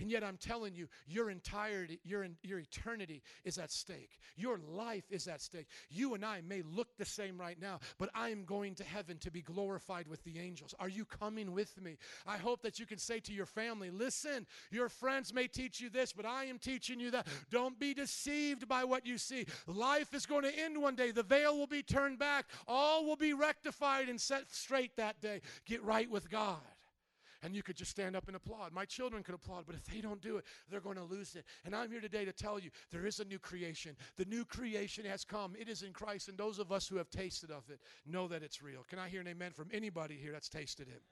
And yet I'm telling you, your entirety, your, your eternity is at stake. Your life is at stake. You and I may look the same right now, but I am going to heaven to be glorified with the angels. Are you coming with me? I hope that you can say to your family, listen, your friends may teach you this, but I am teaching you that. Don't be deceived by what you see. Life is going to end one day. The veil will be turned back. All will be rectified and set straight that day. Get right with God and you could just stand up and applaud. My children could applaud, but if they don't do it, they're going to lose it. And I'm here today to tell you there is a new creation. The new creation has come. It is in Christ, and those of us who have tasted of it know that it's real. Can I hear an amen from anybody here that's tasted it?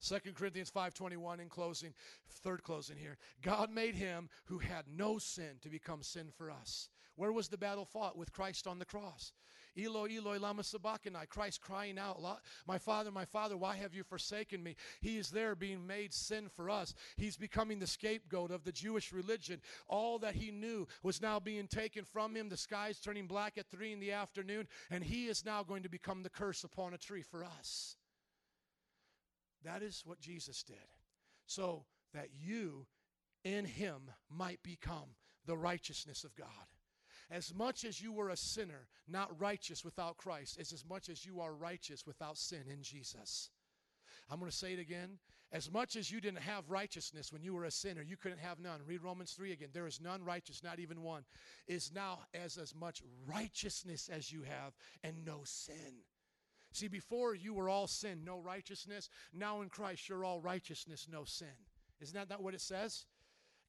2 Corinthians 5:21 in closing, third closing here. God made him who had no sin to become sin for us. Where was the battle fought? With Christ on the cross. Eloi, Eloi, lama sabachthani. Christ crying out, My Father, my Father, why have you forsaken me? He is there being made sin for us. He's becoming the scapegoat of the Jewish religion. All that he knew was now being taken from him. The sky's turning black at three in the afternoon, and he is now going to become the curse upon a tree for us. That is what Jesus did. So that you in him might become the righteousness of God. As much as you were a sinner, not righteous without Christ, is as much as you are righteous without sin in Jesus. I'm going to say it again. As much as you didn't have righteousness when you were a sinner, you couldn't have none. Read Romans 3 again. There is none righteous, not even one. Is now as as much righteousness as you have and no sin. See, before you were all sin, no righteousness. Now in Christ, you're all righteousness, no sin. Isn't that not what it says?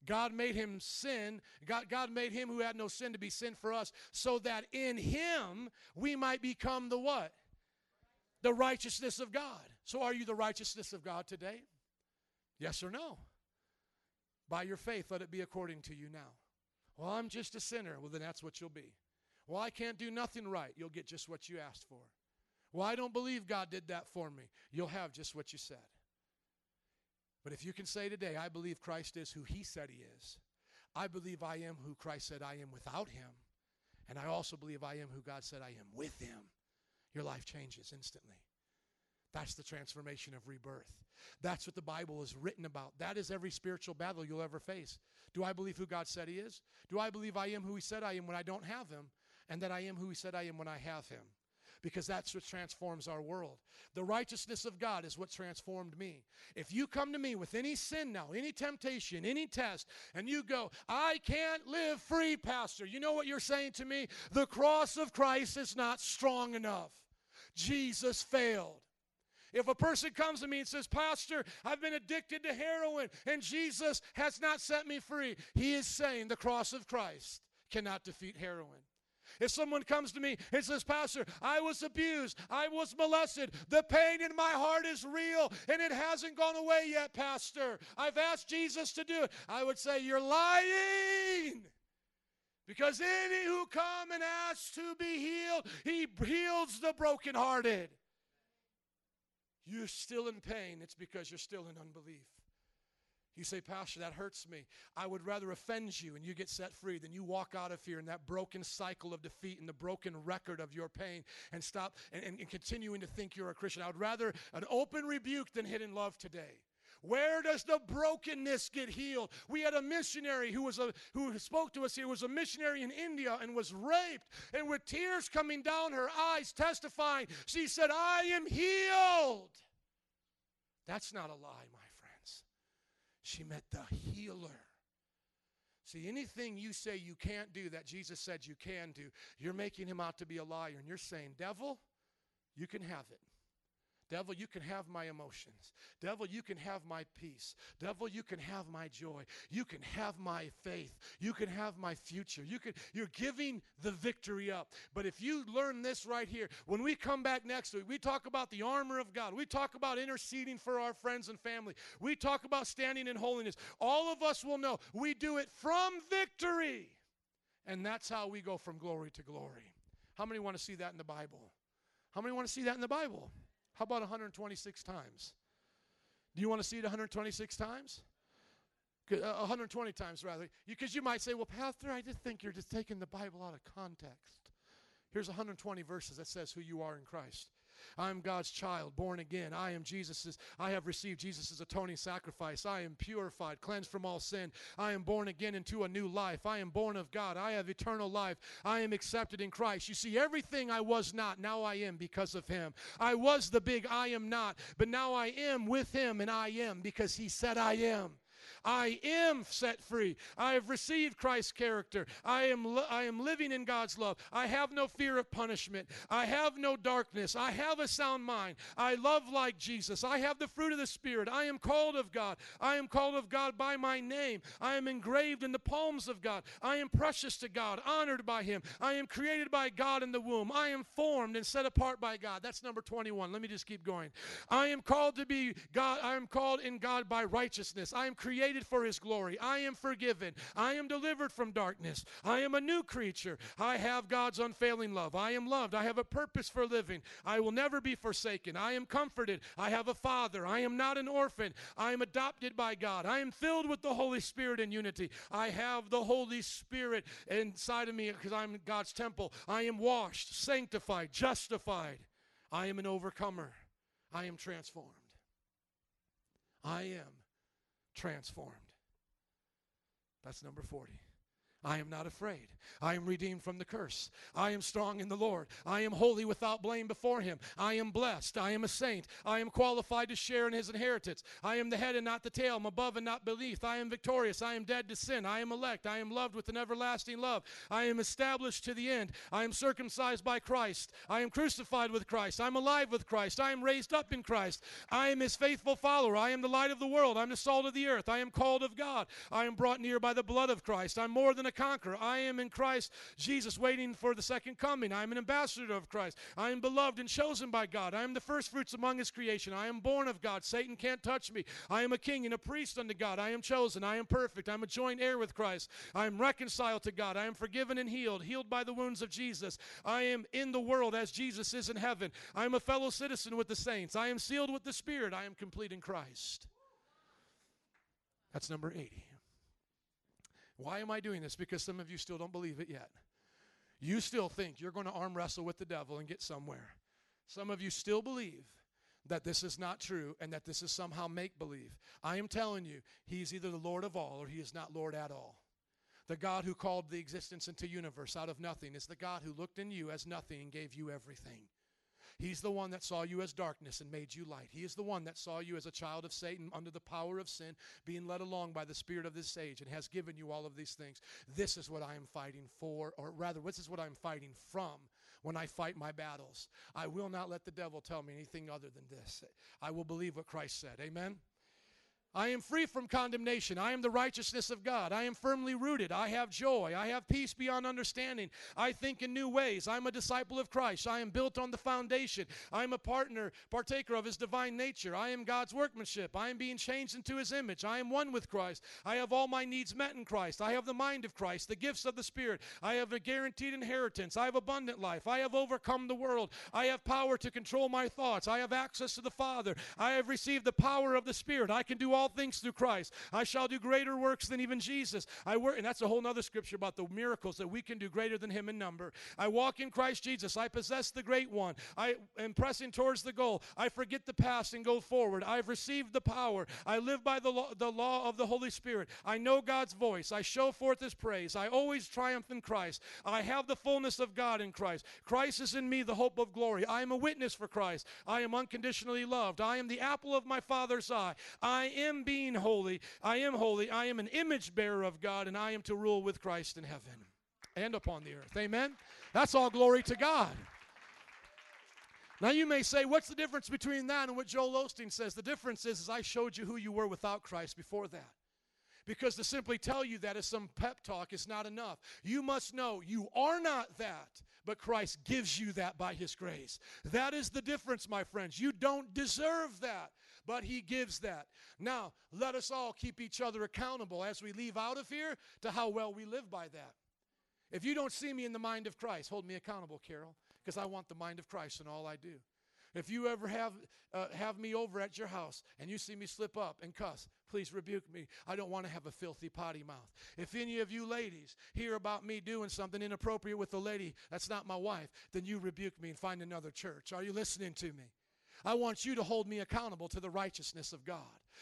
God made him sin. God, God made him who had no sin to be sin for us, so that in him we might become the what? The righteousness of God. So are you the righteousness of God today? Yes or no? By your faith, let it be according to you now. Well, I'm just a sinner. Well, then that's what you'll be. Well, I can't do nothing right. You'll get just what you asked for. Well, I don't believe God did that for me. You'll have just what you said. But if you can say today, I believe Christ is who he said he is, I believe I am who Christ said I am without him, and I also believe I am who God said I am with him, your life changes instantly. That's the transformation of rebirth. That's what the Bible is written about. That is every spiritual battle you'll ever face. Do I believe who God said He is? Do I believe I am who He said I am when I don't have Him? And that I am who He said I am when I have Him? Because that's what transforms our world. The righteousness of God is what transformed me. If you come to me with any sin now, any temptation, any test, and you go, I can't live free, Pastor, you know what you're saying to me? The cross of Christ is not strong enough. Jesus failed. If a person comes to me and says, Pastor, I've been addicted to heroin and Jesus has not set me free, he is saying the cross of Christ cannot defeat heroin. If someone comes to me and says, Pastor, I was abused, I was molested, the pain in my heart is real and it hasn't gone away yet, Pastor. I've asked Jesus to do it. I would say, You're lying. Because any who come and ask to be healed, he heals the brokenhearted. You're still in pain, it's because you're still in unbelief. You say, Pastor, that hurts me. I would rather offend you and you get set free than you walk out of here in that broken cycle of defeat and the broken record of your pain and stop and, and, and continuing to think you're a Christian. I would rather an open rebuke than hidden love today. Where does the brokenness get healed? We had a missionary who was a who spoke to us here was a missionary in India and was raped and with tears coming down her eyes testifying she said I am healed. That's not a lie, my. She met the healer. See, anything you say you can't do that Jesus said you can do, you're making him out to be a liar and you're saying, "Devil, you can have it." Devil, you can have my emotions. Devil, you can have my peace. Devil, you can have my joy. You can have my faith. You can have my future. You can you're giving the victory up. But if you learn this right here, when we come back next week, we talk about the armor of God. We talk about interceding for our friends and family. We talk about standing in holiness. All of us will know we do it from victory. And that's how we go from glory to glory. How many want to see that in the Bible? How many want to see that in the Bible? How about 126 times? Do you want to see it 126 times? Uh, 120 times rather. Because you, might say, well, Pastor, I just think you're just taking the Bible out of context. Here's 120 verses that says who you are in Christ. I'm God's child, born again. I am Jesus's. I have received Jesus' atoning sacrifice. I am purified, cleansed from all sin. I am born again into a new life. I am born of God. I have eternal life. I am accepted in Christ. You see, everything I was not, now I am because of Him. I was the big I am not, but now I am with Him and I am because He said I am. I am set free. I have received Christ's character. I am, I am living in God's love. I have no fear of punishment. I have no darkness. I have a sound mind. I love like Jesus. I have the fruit of the Spirit. I am called of God. I am called of God by my name. I am engraved in the palms of God. I am precious to God, honored by Him. I am created by God in the womb. I am formed and set apart by God. That's number 21. Let me just keep going. I am called to be God. I am called in God by righteousness. I am created for his glory. I am forgiven. I am delivered from darkness. I am a new creature. I have God's unfailing love. I am loved. I have a purpose for living. I will never be forsaken. I am comforted. I have a father. I am not an orphan. I am adopted by God. I am filled with the Holy Spirit in unity. I have the Holy Spirit inside of me because I'm God's temple. I am washed, sanctified, justified. I am an overcomer. I am transformed. I am transformed. That's number 40. I am not afraid. I am redeemed from the curse. I am strong in the Lord. I am holy without blame before him. I am blessed. I am a saint. I am qualified to share in his inheritance. I am the head and not the tail. I'm above and not beneath. I am victorious. I am dead to sin. I am elect. I am loved with an everlasting love. I am established to the end. I am circumcised by Christ. I am crucified with Christ. I'm alive with Christ. I am raised up in Christ. I am his faithful follower. I am the light of the world. I'm the salt of the earth. I am called of God. I am brought near by the blood of Christ. I'm more than a conqueror. I am in Christ Jesus waiting for the second coming. I am an ambassador of Christ. I am beloved and chosen by God. I am the first fruits among his creation. I am born of God. Satan can't touch me. I am a king and a priest unto God. I am chosen. I am perfect. I'm a joint heir with Christ. I am reconciled to God. I am forgiven and healed, healed by the wounds of Jesus. I am in the world as Jesus is in heaven. I am a fellow citizen with the saints. I am sealed with the Spirit. I am complete in Christ. That's number 80. Why am I doing this? Because some of you still don't believe it yet. You still think you're going to arm wrestle with the devil and get somewhere. Some of you still believe that this is not true and that this is somehow make believe. I am telling you, He's either the Lord of all or He is not Lord at all. The God who called the existence into universe out of nothing is the God who looked in you as nothing and gave you everything. He's the one that saw you as darkness and made you light. He is the one that saw you as a child of Satan under the power of sin, being led along by the spirit of this age, and has given you all of these things. This is what I am fighting for, or rather, this is what I'm fighting from when I fight my battles. I will not let the devil tell me anything other than this. I will believe what Christ said. Amen. I am free from condemnation. I am the righteousness of God. I am firmly rooted. I have joy. I have peace beyond understanding. I think in new ways. I'm a disciple of Christ. I am built on the foundation. I'm a partner, partaker of his divine nature. I am God's workmanship. I am being changed into his image. I am one with Christ. I have all my needs met in Christ. I have the mind of Christ, the gifts of the Spirit. I have a guaranteed inheritance. I have abundant life. I have overcome the world. I have power to control my thoughts. I have access to the Father. I have received the power of the Spirit. I can do all things through Christ. I shall do greater works than even Jesus. I work, and that's a whole other scripture about the miracles that we can do greater than him in number. I walk in Christ Jesus. I possess the great one. I am pressing towards the goal. I forget the past and go forward. I've received the power. I live by the law, the law of the Holy Spirit. I know God's voice. I show forth his praise. I always triumph in Christ. I have the fullness of God in Christ. Christ is in me, the hope of glory. I am a witness for Christ. I am unconditionally loved. I am the apple of my Father's eye. I am being holy. I am holy. I am an image bearer of God, and I am to rule with Christ in heaven and upon the earth. Amen? That's all glory to God. Now you may say, what's the difference between that and what Joel Osteen says? The difference is, is I showed you who you were without Christ before that. Because to simply tell you that as some pep talk is not enough. You must know you are not that, but Christ gives you that by His grace. That is the difference, my friends. You don't deserve that, but He gives that. Now, let us all keep each other accountable as we leave out of here to how well we live by that. If you don't see me in the mind of Christ, hold me accountable, Carol, because I want the mind of Christ in all I do. If you ever have uh, have me over at your house and you see me slip up and cuss, please rebuke me. I don't want to have a filthy potty mouth. If any of you ladies hear about me doing something inappropriate with a lady that's not my wife, then you rebuke me and find another church. Are you listening to me? I want you to hold me accountable to the righteousness of God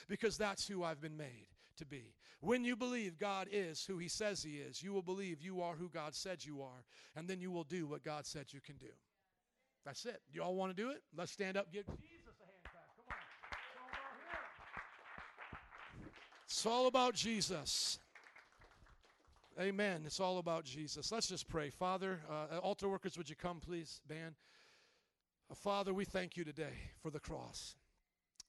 because that's who I've been made to be. When you believe God is who He says He is, you will believe you are who God said you are, and then you will do what God said you can do. That's it. You all want to do it? Let's stand up. Give Jesus a hand clap. Come on. It's all about Jesus. Amen. It's all about Jesus. Let's just pray. Father, uh, altar workers, would you come, please, band? Father, we thank you today for the cross.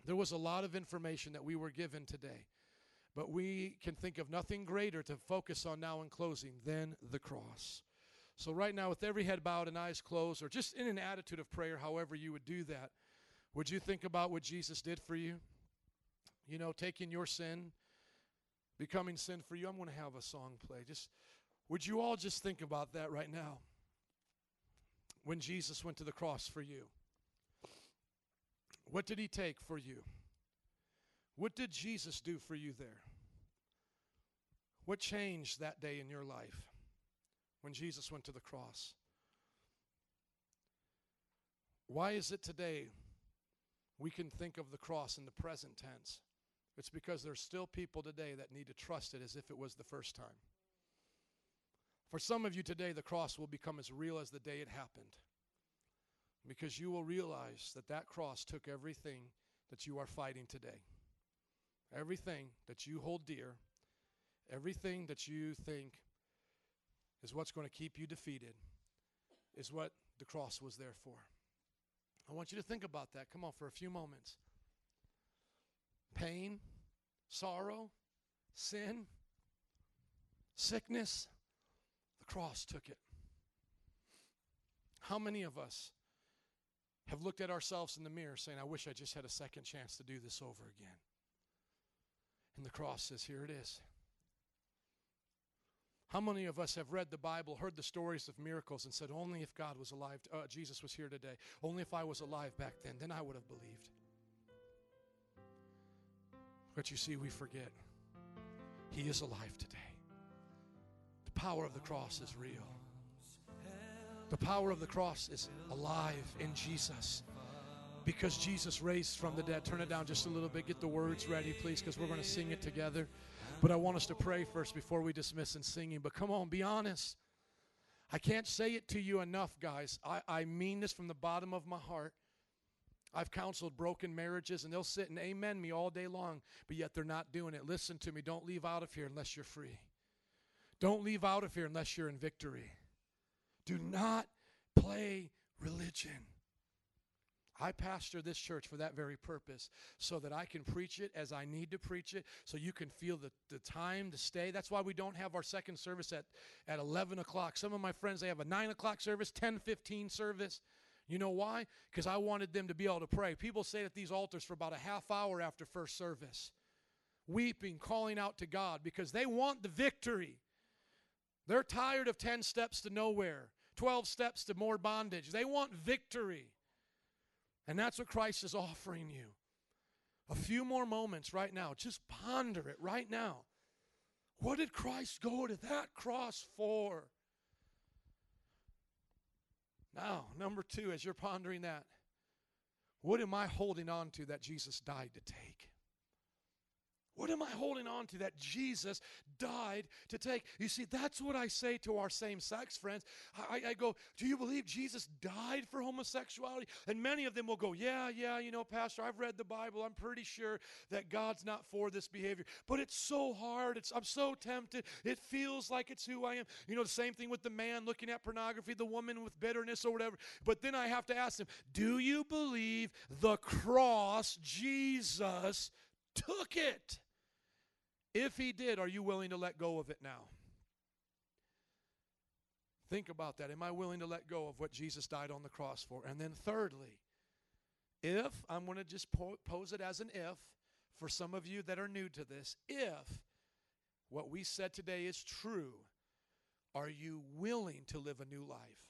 There was a lot of information that we were given today, but we can think of nothing greater to focus on now in closing than the cross. So, right now, with every head bowed and eyes closed, or just in an attitude of prayer, however you would do that, would you think about what Jesus did for you? You know, taking your sin, becoming sin for you. I'm going to have a song play. Just would you all just think about that right now? When Jesus went to the cross for you, what did he take for you? What did Jesus do for you there? What changed that day in your life when Jesus went to the cross? Why is it today we can think of the cross in the present tense? It's because there's still people today that need to trust it as if it was the first time. For some of you today, the cross will become as real as the day it happened because you will realize that that cross took everything that you are fighting today. Everything that you hold dear, everything that you think is what's going to keep you defeated, is what the cross was there for. I want you to think about that. Come on, for a few moments. Pain, sorrow, sin, sickness, cross took it. How many of us have looked at ourselves in the mirror saying, I wish I just had a second chance to do this over again? And the cross says, Here it is. How many of us have read the Bible, heard the stories of miracles, and said, Only if God was alive, uh, Jesus was here today, only if I was alive back then, then I would have believed. But you see, we forget. He is alive today. The power of the cross is real. The power of the cross is alive in Jesus because Jesus raised from the dead. Turn it down just a little bit. Get the words ready, please, because we're going to sing it together. But I want us to pray first before we dismiss in singing. But come on, be honest. I can't say it to you enough, guys. I, I mean this from the bottom of my heart. I've counseled broken marriages, and they'll sit and amen me all day long, but yet they're not doing it. Listen to me. Don't leave out of here unless you're free. Don't leave out of here unless you're in victory. Do not play religion. I pastor this church for that very purpose, so that I can preach it as I need to preach it, so you can feel the, the time to stay. That's why we don't have our second service at, at 11 o'clock. Some of my friends, they have a 9 o'clock service, 10, 15 service. You know why? Because I wanted them to be able to pray. People stayed at these altars for about a half hour after first service, weeping, calling out to God, because they want the victory. They're tired of 10 steps to nowhere, 12 steps to more bondage. They want victory. And that's what Christ is offering you. A few more moments right now. Just ponder it right now. What did Christ go to that cross for? Now, number two, as you're pondering that, what am I holding on to that Jesus died to take? What am I holding on to that Jesus died to take? You see, that's what I say to our same sex friends. I, I, go, Do you believe Jesus died for homosexuality? And many of them will go, Yeah, yeah, you know, Pastor, I've read the Bible. I'm pretty sure that God's not for this behavior. But it's so hard. It's, I'm so tempted. It feels like it's who I am. You know, the same thing with the man looking at pornography, the woman with bitterness or whatever. But then I have to ask them, Do you believe the cross, Jesus, took it? If he did, are you willing to let go of it now? Think about that. Am I willing to let go of what Jesus died on the cross for? And then, thirdly, if, I'm going to just po- pose it as an if for some of you that are new to this, if what we said today is true, are you willing to live a new life?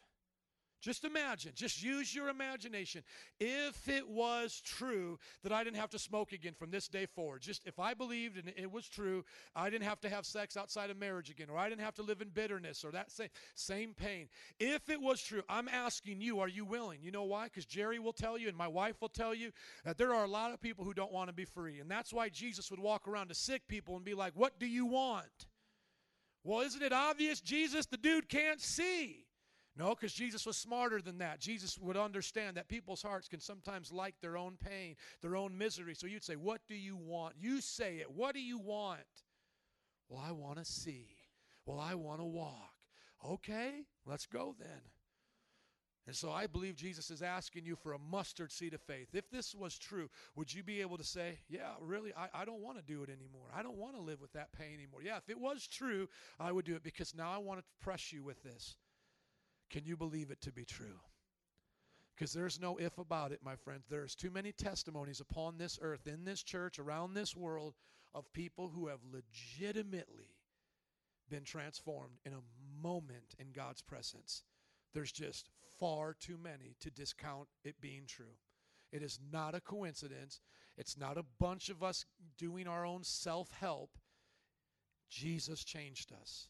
Just imagine, just use your imagination. If it was true that I didn't have to smoke again from this day forward, just if I believed and it was true, I didn't have to have sex outside of marriage again, or I didn't have to live in bitterness or that same, same pain. If it was true, I'm asking you, are you willing? You know why? Because Jerry will tell you and my wife will tell you that there are a lot of people who don't want to be free. And that's why Jesus would walk around to sick people and be like, What do you want? Well, isn't it obvious? Jesus, the dude can't see. No, because Jesus was smarter than that. Jesus would understand that people's hearts can sometimes like their own pain, their own misery. So you'd say, What do you want? You say it. What do you want? Well, I want to see. Well, I want to walk. Okay, let's go then. And so I believe Jesus is asking you for a mustard seed of faith. If this was true, would you be able to say, Yeah, really, I, I don't want to do it anymore. I don't want to live with that pain anymore. Yeah, if it was true, I would do it because now I want to press you with this. Can you believe it to be true? Because there's no if about it, my friends. There's too many testimonies upon this earth, in this church, around this world, of people who have legitimately been transformed in a moment in God's presence. There's just far too many to discount it being true. It is not a coincidence. It's not a bunch of us doing our own self help. Jesus changed us.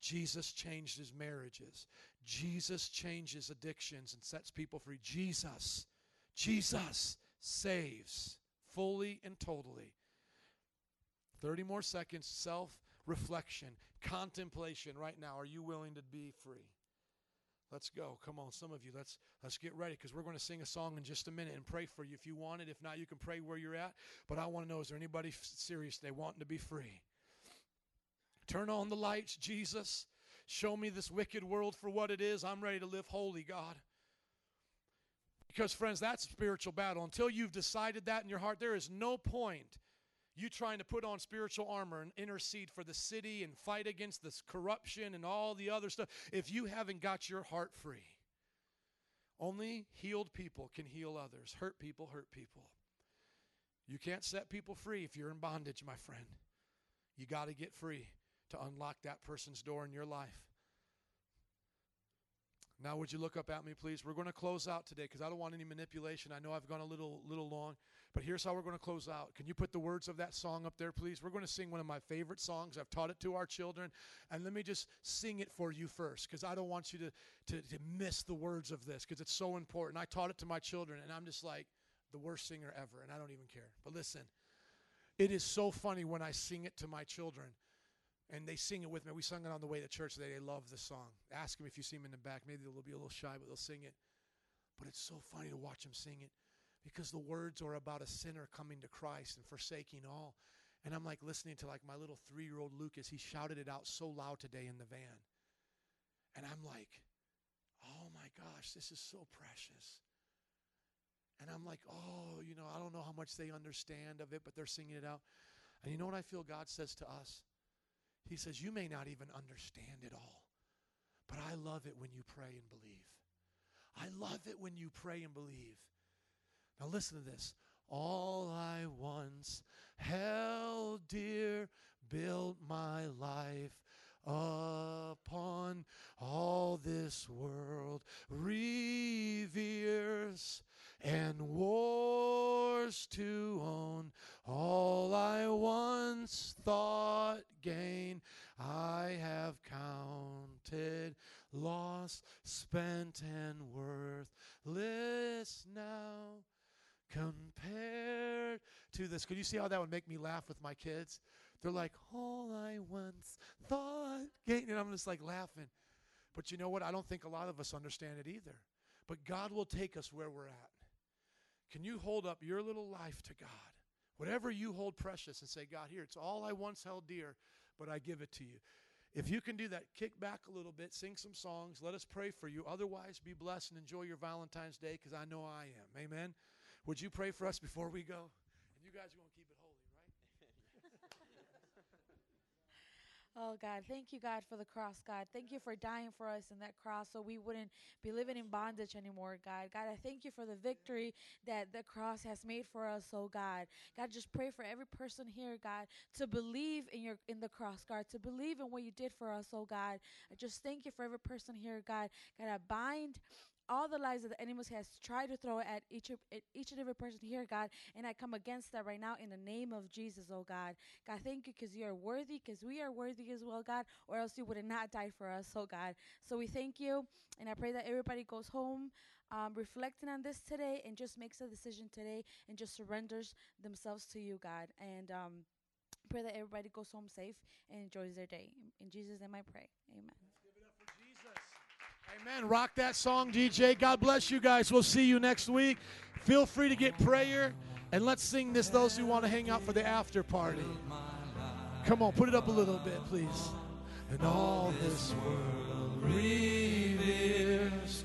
Jesus changed his marriages. Jesus changes addictions and sets people free. Jesus, Jesus saves fully and totally. 30 more seconds, self reflection, contemplation right now. Are you willing to be free? Let's go. Come on, some of you. Let's let's get ready because we're going to sing a song in just a minute and pray for you if you want it. If not, you can pray where you're at. But I want to know: is there anybody serious? They wanting to be free? Turn on the lights, Jesus. Show me this wicked world for what it is. I'm ready to live holy, God. Because, friends, that's a spiritual battle. Until you've decided that in your heart, there is no point you trying to put on spiritual armor and intercede for the city and fight against this corruption and all the other stuff if you haven't got your heart free. Only healed people can heal others. Hurt people hurt people. You can't set people free if you're in bondage, my friend. You got to get free to unlock that person's door in your life. Now, would you look up at me, please? We're going to close out today because I don't want any manipulation. I know I've gone a little, little long, but here's how we're going to close out. Can you put the words of that song up there, please? We're going to sing one of my favorite songs. I've taught it to our children, and let me just sing it for you first because I don't want you to, to, to miss the words of this because it's so important. I taught it to my children, and I'm just like, the worst singer ever, and I don't even care. But listen, it is so funny when I sing it to my children and they sing it with me. We sung it on the way to church today. They love the song. Ask them if you see them in the back. Maybe they'll be a little shy, but they'll sing it. But it's so funny to watch them sing it because the words are about a sinner coming to Christ and forsaking all. And I'm like listening to like my little three-year-old Lucas. He shouted it out so loud today in the van. And I'm like, oh my gosh, this is so precious. And I'm like, oh, you know, I don't know how much they understand of it, but they're singing it out. And you know what I feel God says to us? He says, You may not even understand it all, but I love it when you pray and believe. I love it when you pray and believe. Now, listen to this. All I once held dear, built my life upon all this world reveres and wars to own all I once thought gain I have counted. Lost spent and worthless now. Compared to this could you see how that would make me laugh with my kids? They're like all I once thought gain and I'm just like laughing. But you know what? I don't think a lot of us understand it either. But God will take us where we're at. Can you hold up your little life to God? Whatever you hold precious and say, God, here, it's all I once held dear, but I give it to you. If you can do that, kick back a little bit, sing some songs, let us pray for you. Otherwise, be blessed and enjoy your Valentine's Day because I know I am. Amen. Would you pray for us before we go? And you guys are going to keep it holy, right? Oh, God, thank you, God, for the cross, God. Thank you for dying for us in that cross so we wouldn't be living in bondage anymore, God. God, I thank you for the victory that the cross has made for us, oh God. God, just pray for every person here, God, to believe in your in the cross, God, to believe in what you did for us, oh God. I just thank you for every person here, God. God, I bind all the lies that the enemy has tried to throw at each at each and every person here, God, and I come against that right now in the name of Jesus, oh God. God, thank you because you are worthy, because we are worthy as well, God, or else you would have not died for us, oh God. So we thank you, and I pray that everybody goes home um, reflecting on this today and just makes a decision today and just surrenders themselves to you, God. And um, pray that everybody goes home safe and enjoys their day. In Jesus' name I pray. Amen. Give it up for Jesus. Amen. Rock that song, DJ. God bless you guys. We'll see you next week. Feel free to get prayer. And let's sing this, those who want to hang out for the after party. Come on, put it up a little bit, please. And all this world reveres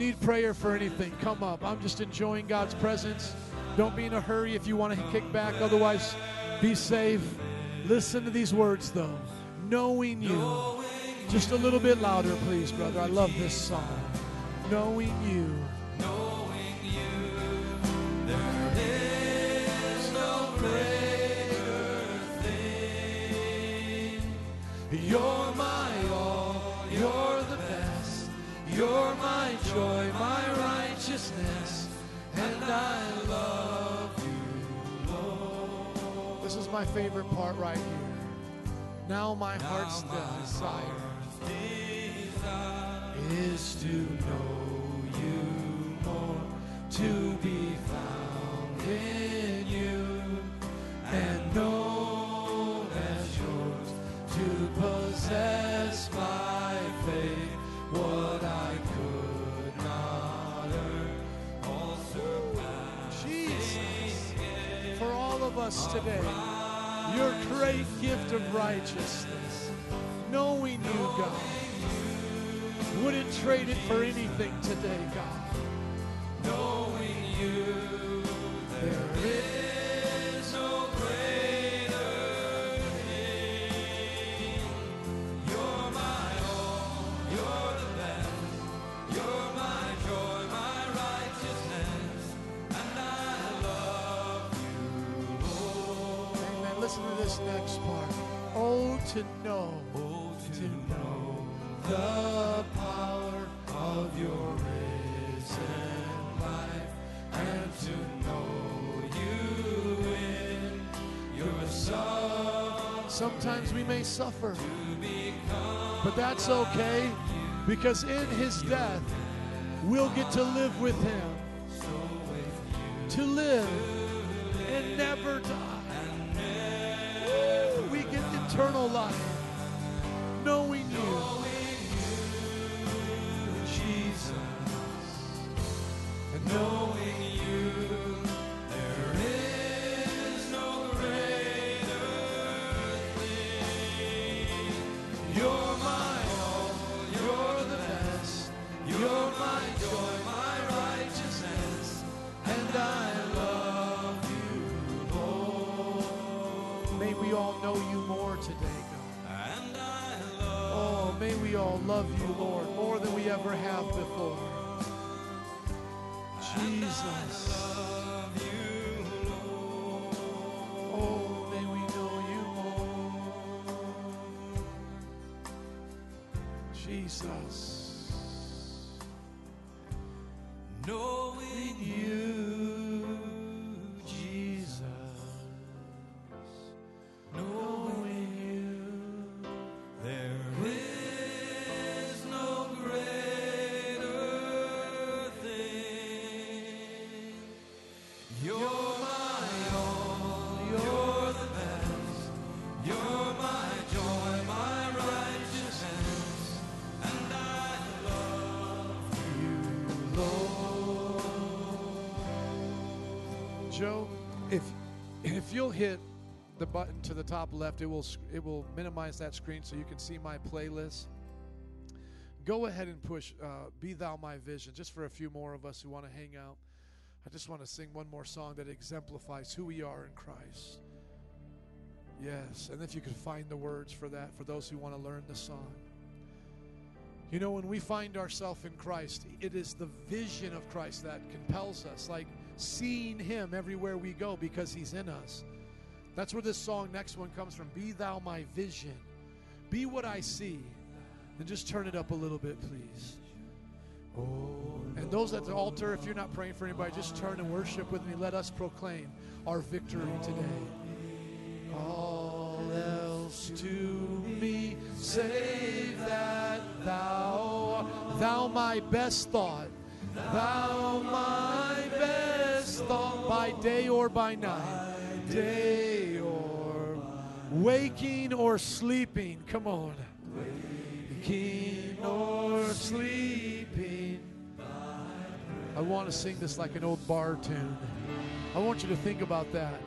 need prayer for anything, come up. I'm just enjoying God's presence. Don't be in a hurry if you want to kick back. Otherwise, be safe. Listen to these words, though. Knowing you. Just a little bit louder, please, brother. I love this song. Knowing you. Favorite part right here. Now my heart's desire is to know you more, to be found in you, and known as yours, to possess by faith what I could not earn. All Jesus, for all of us today, your great gift of righteousness, knowing you, God wouldn't trade it for anything today, God. To know, oh, to know the power of your risen life and to know you in your son's Sometimes we may suffer, but that's okay because in his death, we'll get to live with him. Jesus. To the top left, it will it will minimize that screen so you can see my playlist. Go ahead and push uh, "Be Thou My Vision" just for a few more of us who want to hang out. I just want to sing one more song that exemplifies who we are in Christ. Yes, and if you could find the words for that for those who want to learn the song. You know, when we find ourselves in Christ, it is the vision of Christ that compels us, like seeing Him everywhere we go because He's in us. That's where this song, next one, comes from. Be thou my vision. Be what I see. And just turn it up a little bit, please. Oh, and those at the altar, if you're not praying for anybody, just turn and worship with me. Let us proclaim our victory today. All else to me, save that thou, thou my best thought, thou my best thought, by day or by night, day or waking or sleeping. Come on, waking or sleeping. I want to sing this like an old bar tune. I want you to think about that.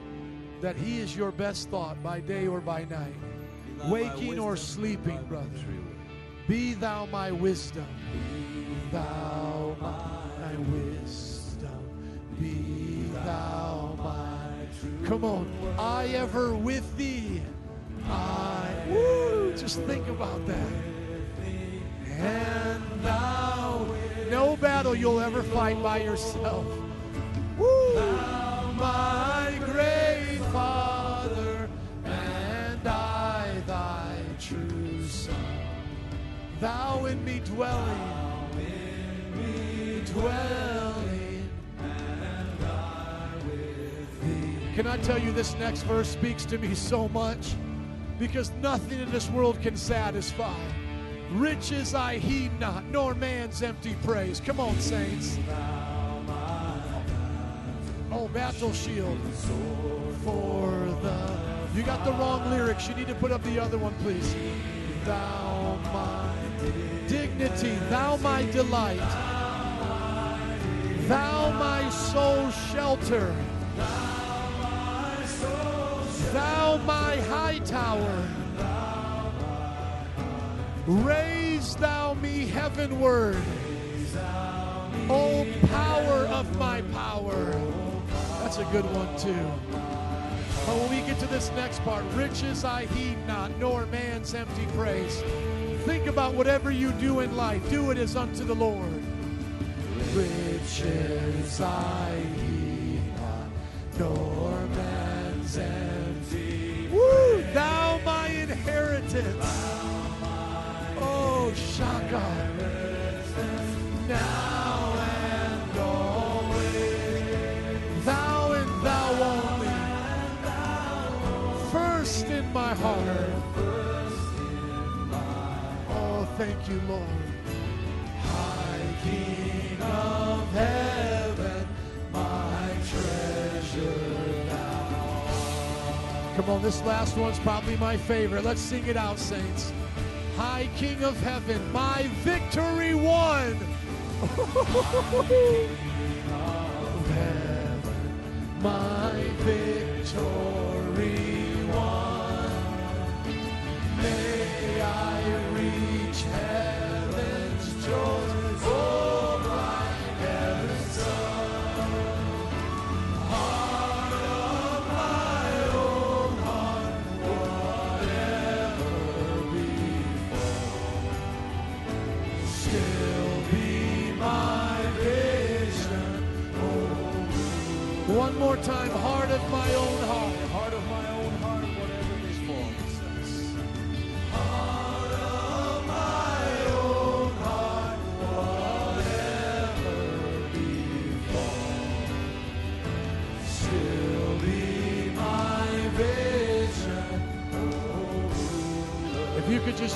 That He is your best thought by day or by night, waking or sleeping, brother. Be thou my wisdom. Thou Come on. I ever with thee. I. Woo! Just think about that. And thou. No battle you'll ever fight by yourself. Woo! My great Father, and I thy true Son. Thou in me dwelling, dwelling, Can I tell you this next verse speaks to me so much? Because nothing in this world can satisfy. Riches I heed not, nor man's empty praise. Come on, saints. Oh, battle shield for the. You got the wrong lyrics. You need to put up the other one, please. Thou my dignity, thou my delight, thou my soul shelter, thou my high tower. Raise thou me heavenward, O power of my power. That's a good one, too. But when we get to this next part, riches I heed not, nor man's empty praise. Think about whatever you do in life, do it as unto the Lord. Riches I heed not, nor man's. Woo! Thou my inheritance. Oh, Shaka. Now and always. Thou and thou only. First in my heart. Oh, thank you, Lord. High King of heaven, Come on, this last one's probably my favorite. Let's sing it out, saints. High King of heaven, my victory won. of heaven, my victory won. May I reach heaven's joys,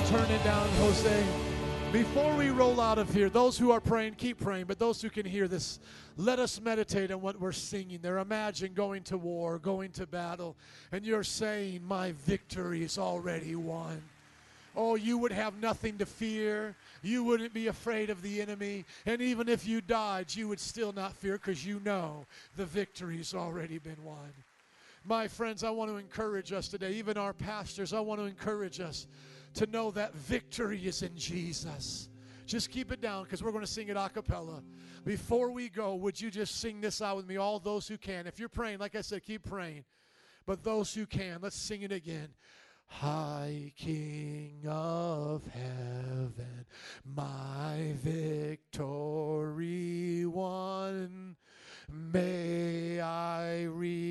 turn it down, Jose. Before we roll out of here, those who are praying, keep praying, but those who can hear this, let us meditate on what we're singing there. Imagine going to war, going to battle, and you're saying, My victory is already won. Oh, you would have nothing to fear. You wouldn't be afraid of the enemy. And even if you died, you would still not fear because you know the victory's already been won. My friends, I want to encourage us today, even our pastors, I want to encourage us to know that victory is in Jesus. Just keep it down because we're going to sing it a cappella. Before we go, would you just sing this out with me, all those who can? If you're praying, like I said, keep praying. But those who can, let's sing it again. High King of heaven, my victory won. May I reach.